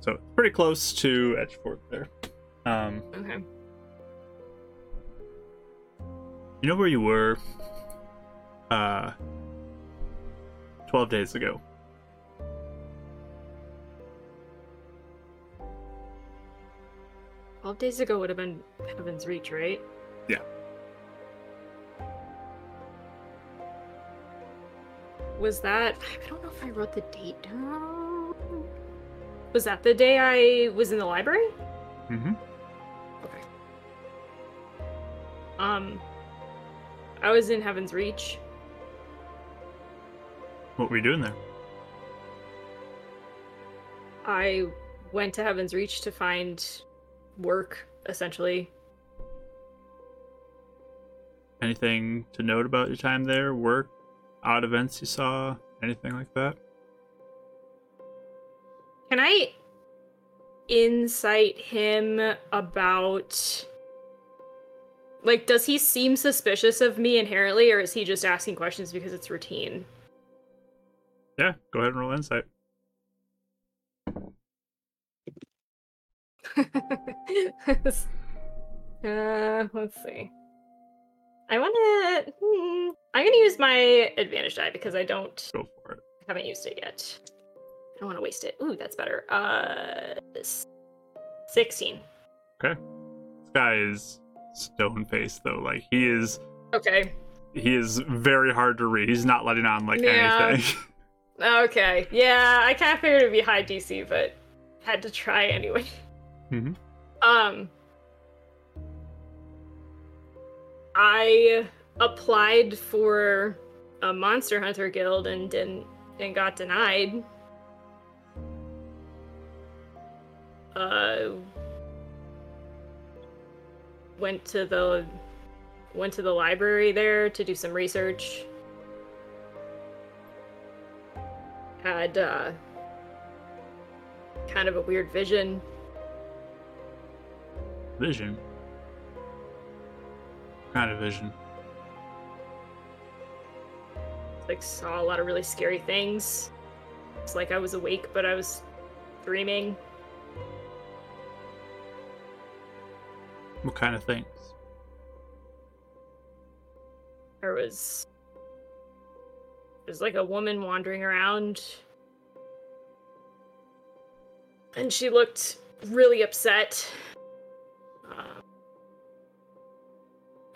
So it's pretty close to Edgefort there. Um,
Okay.
you know where you were uh 12 days ago.
Twelve days ago would have been Heaven's Reach, right?
Yeah.
Was that? I don't know if I wrote the date down. Was that the day I was in the library?
Mm-hmm.
Okay. Um, I was in Heaven's Reach.
What were you doing there?
I went to Heaven's Reach to find work, essentially.
Anything to note about your time there? Work, odd events you saw, anything like that?
Can I insight him about like does he seem suspicious of me inherently or is he just asking questions because it's routine?
Yeah, go ahead and roll insight.
uh, let's see. I want to. Hmm, I'm gonna use my advantage die because I don't
Go for it.
I haven't used it yet. I don't want to waste it. Ooh, that's better. Uh, sixteen.
Okay. This guy is stone faced though. Like he is
Okay.
he is very hard to read. He's not letting on like
Yeah.
anything.
Okay. Yeah, I kind of figured it'd be high DC, but had to try anyway.
Mhm.
Um, I applied for a Monster Hunter guild and didn't and got denied. Uh, went to the went to the library there to do some research. Had uh, kind of a weird vision.
Vision. Kind of vision?
like saw a lot of really scary things. It's like I was awake, but I was dreaming.
What kind of things?
There was there's like a woman wandering around, and she looked really upset. Um,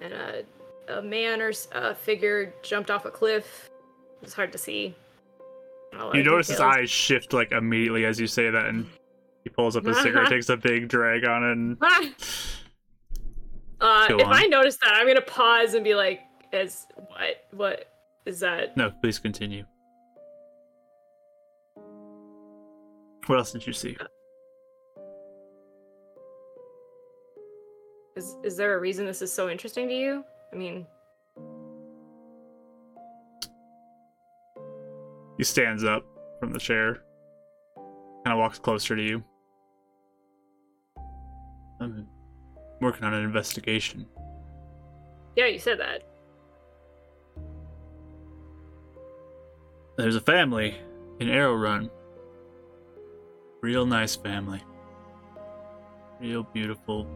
and a a man or a figure jumped off a cliff. It's hard to see. Not a lot
You notice his eyes shift like immediately as you say that, and he pulls up his cigarette, takes a big drag on it, and
Uh, if
on.
I notice that, I'm gonna pause and be like, "As what? What is that?"
no, please continue. What else did you see?
Is is there a reason this is so interesting to you? I mean,
He stands up from the chair, kind of walks closer to you. I'm working on an investigation.
Yeah, you said that.
There's a family in Arrow Run. Real nice family. Real beautiful.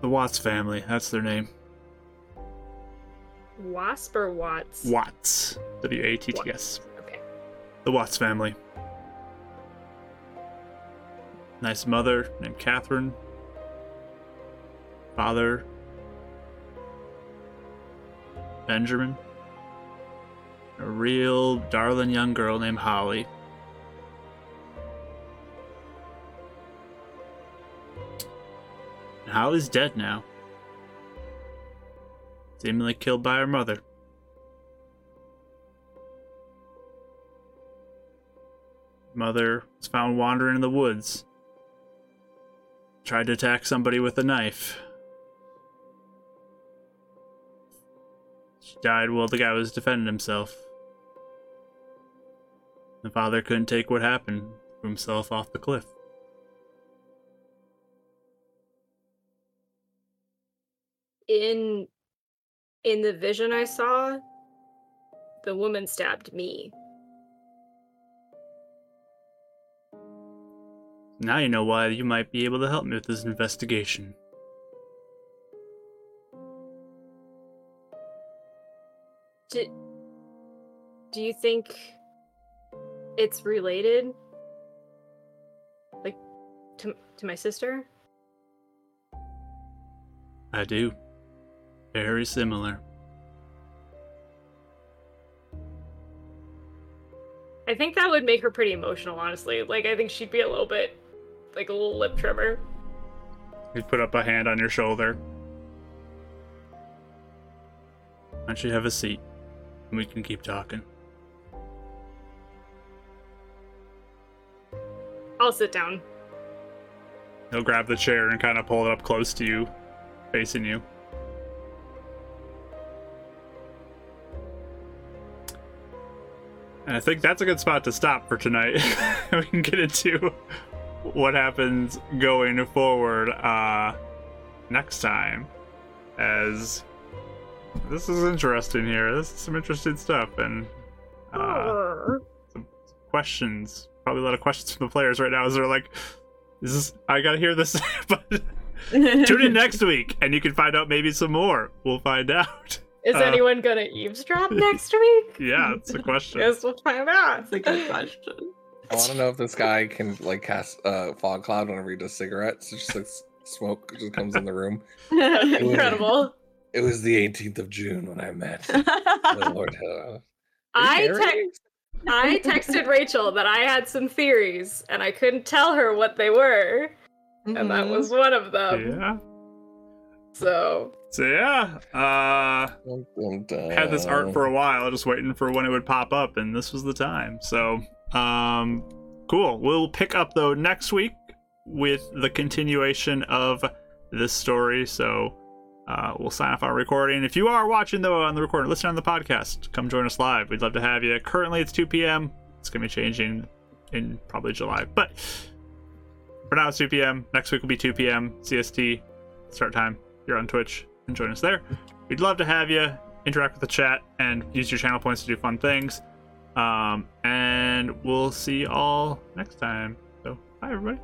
The Watts family, that's their name.
Wasp or Watts?
Watts. W A T T S.
Okay.
The Watts family. Nice mother named Catherine. Father Benjamin. A real darling young girl named Holly. Holly's dead now. Seemingly killed by her mother. Mother was found wandering in the woods. Tried to attack somebody with a knife. She died while the guy was defending himself. The father couldn't take what happened, himself off the cliff.
In in the vision I saw, the woman stabbed me.
Now you know why you might be able to help me with this investigation.
Do, do you think it's related? Like to to my sister?
I do. Very similar.
I think that would make her pretty emotional, honestly. Like I think she'd be a little bit like a little lip trimmer.
He'd put up a hand on your shoulder. Why don't you have a seat? And we can keep talking.
I'll sit down.
He'll grab the chair and kind of pull it up close to you, facing you. And I think that's a good spot to stop for tonight. we can get into what happens going forward uh, next time. As this is interesting here. This is some interesting stuff, and uh, some questions. Probably a lot of questions from the players right now. As they're like, "Is this? I gotta hear this." but tune in next week, and you can find out maybe some more. We'll find out.
Is
Uh,
anyone gonna eavesdrop next week?
Yeah, that's a question.
Guess we'll find out.
It's a good question.
I want to know if this guy can like cast uh, fog cloud whenever he does cigarettes. It's just like smoke just comes in the room.
Incredible.
It was the 18th of June when I met the Lord. Uh,
I text I texted Rachel that I had some theories and I couldn't tell her what they were, and that
Mhm.
was one of them.
Yeah.
So
So yeah, uh, had this art for a while, just waiting for when it would pop up, and this was the time. So, um, cool. We'll pick up though next week with the continuation of this story. So, uh, we'll sign off our recording. If you are watching though on the recording, listen on the podcast. Come join us live. We'd love to have you. Currently, it's 2 p.m. It's gonna be changing in probably July, but for now it's 2 p.m. Next week will be 2 p.m. CST start time. You're on Twitch and join us there. We'd love to have you interact with the chat and use your channel points to do fun things. Um, and we'll see you all next time. So, bye, everybody.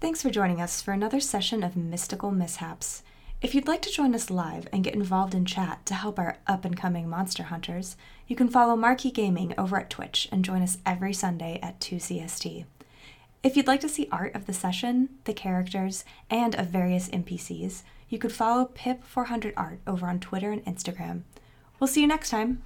Thanks for joining us for another session of Mystical Mishaps. If you'd like to join us live and get involved in chat to help our up and coming monster hunters, you can follow Marquee Gaming over at Twitch and join us every Sunday at 2 CST. If you'd like to see art of the session, the characters, and of various NPCs, you could follow Pip400art over on Twitter and Instagram. We'll see you next time.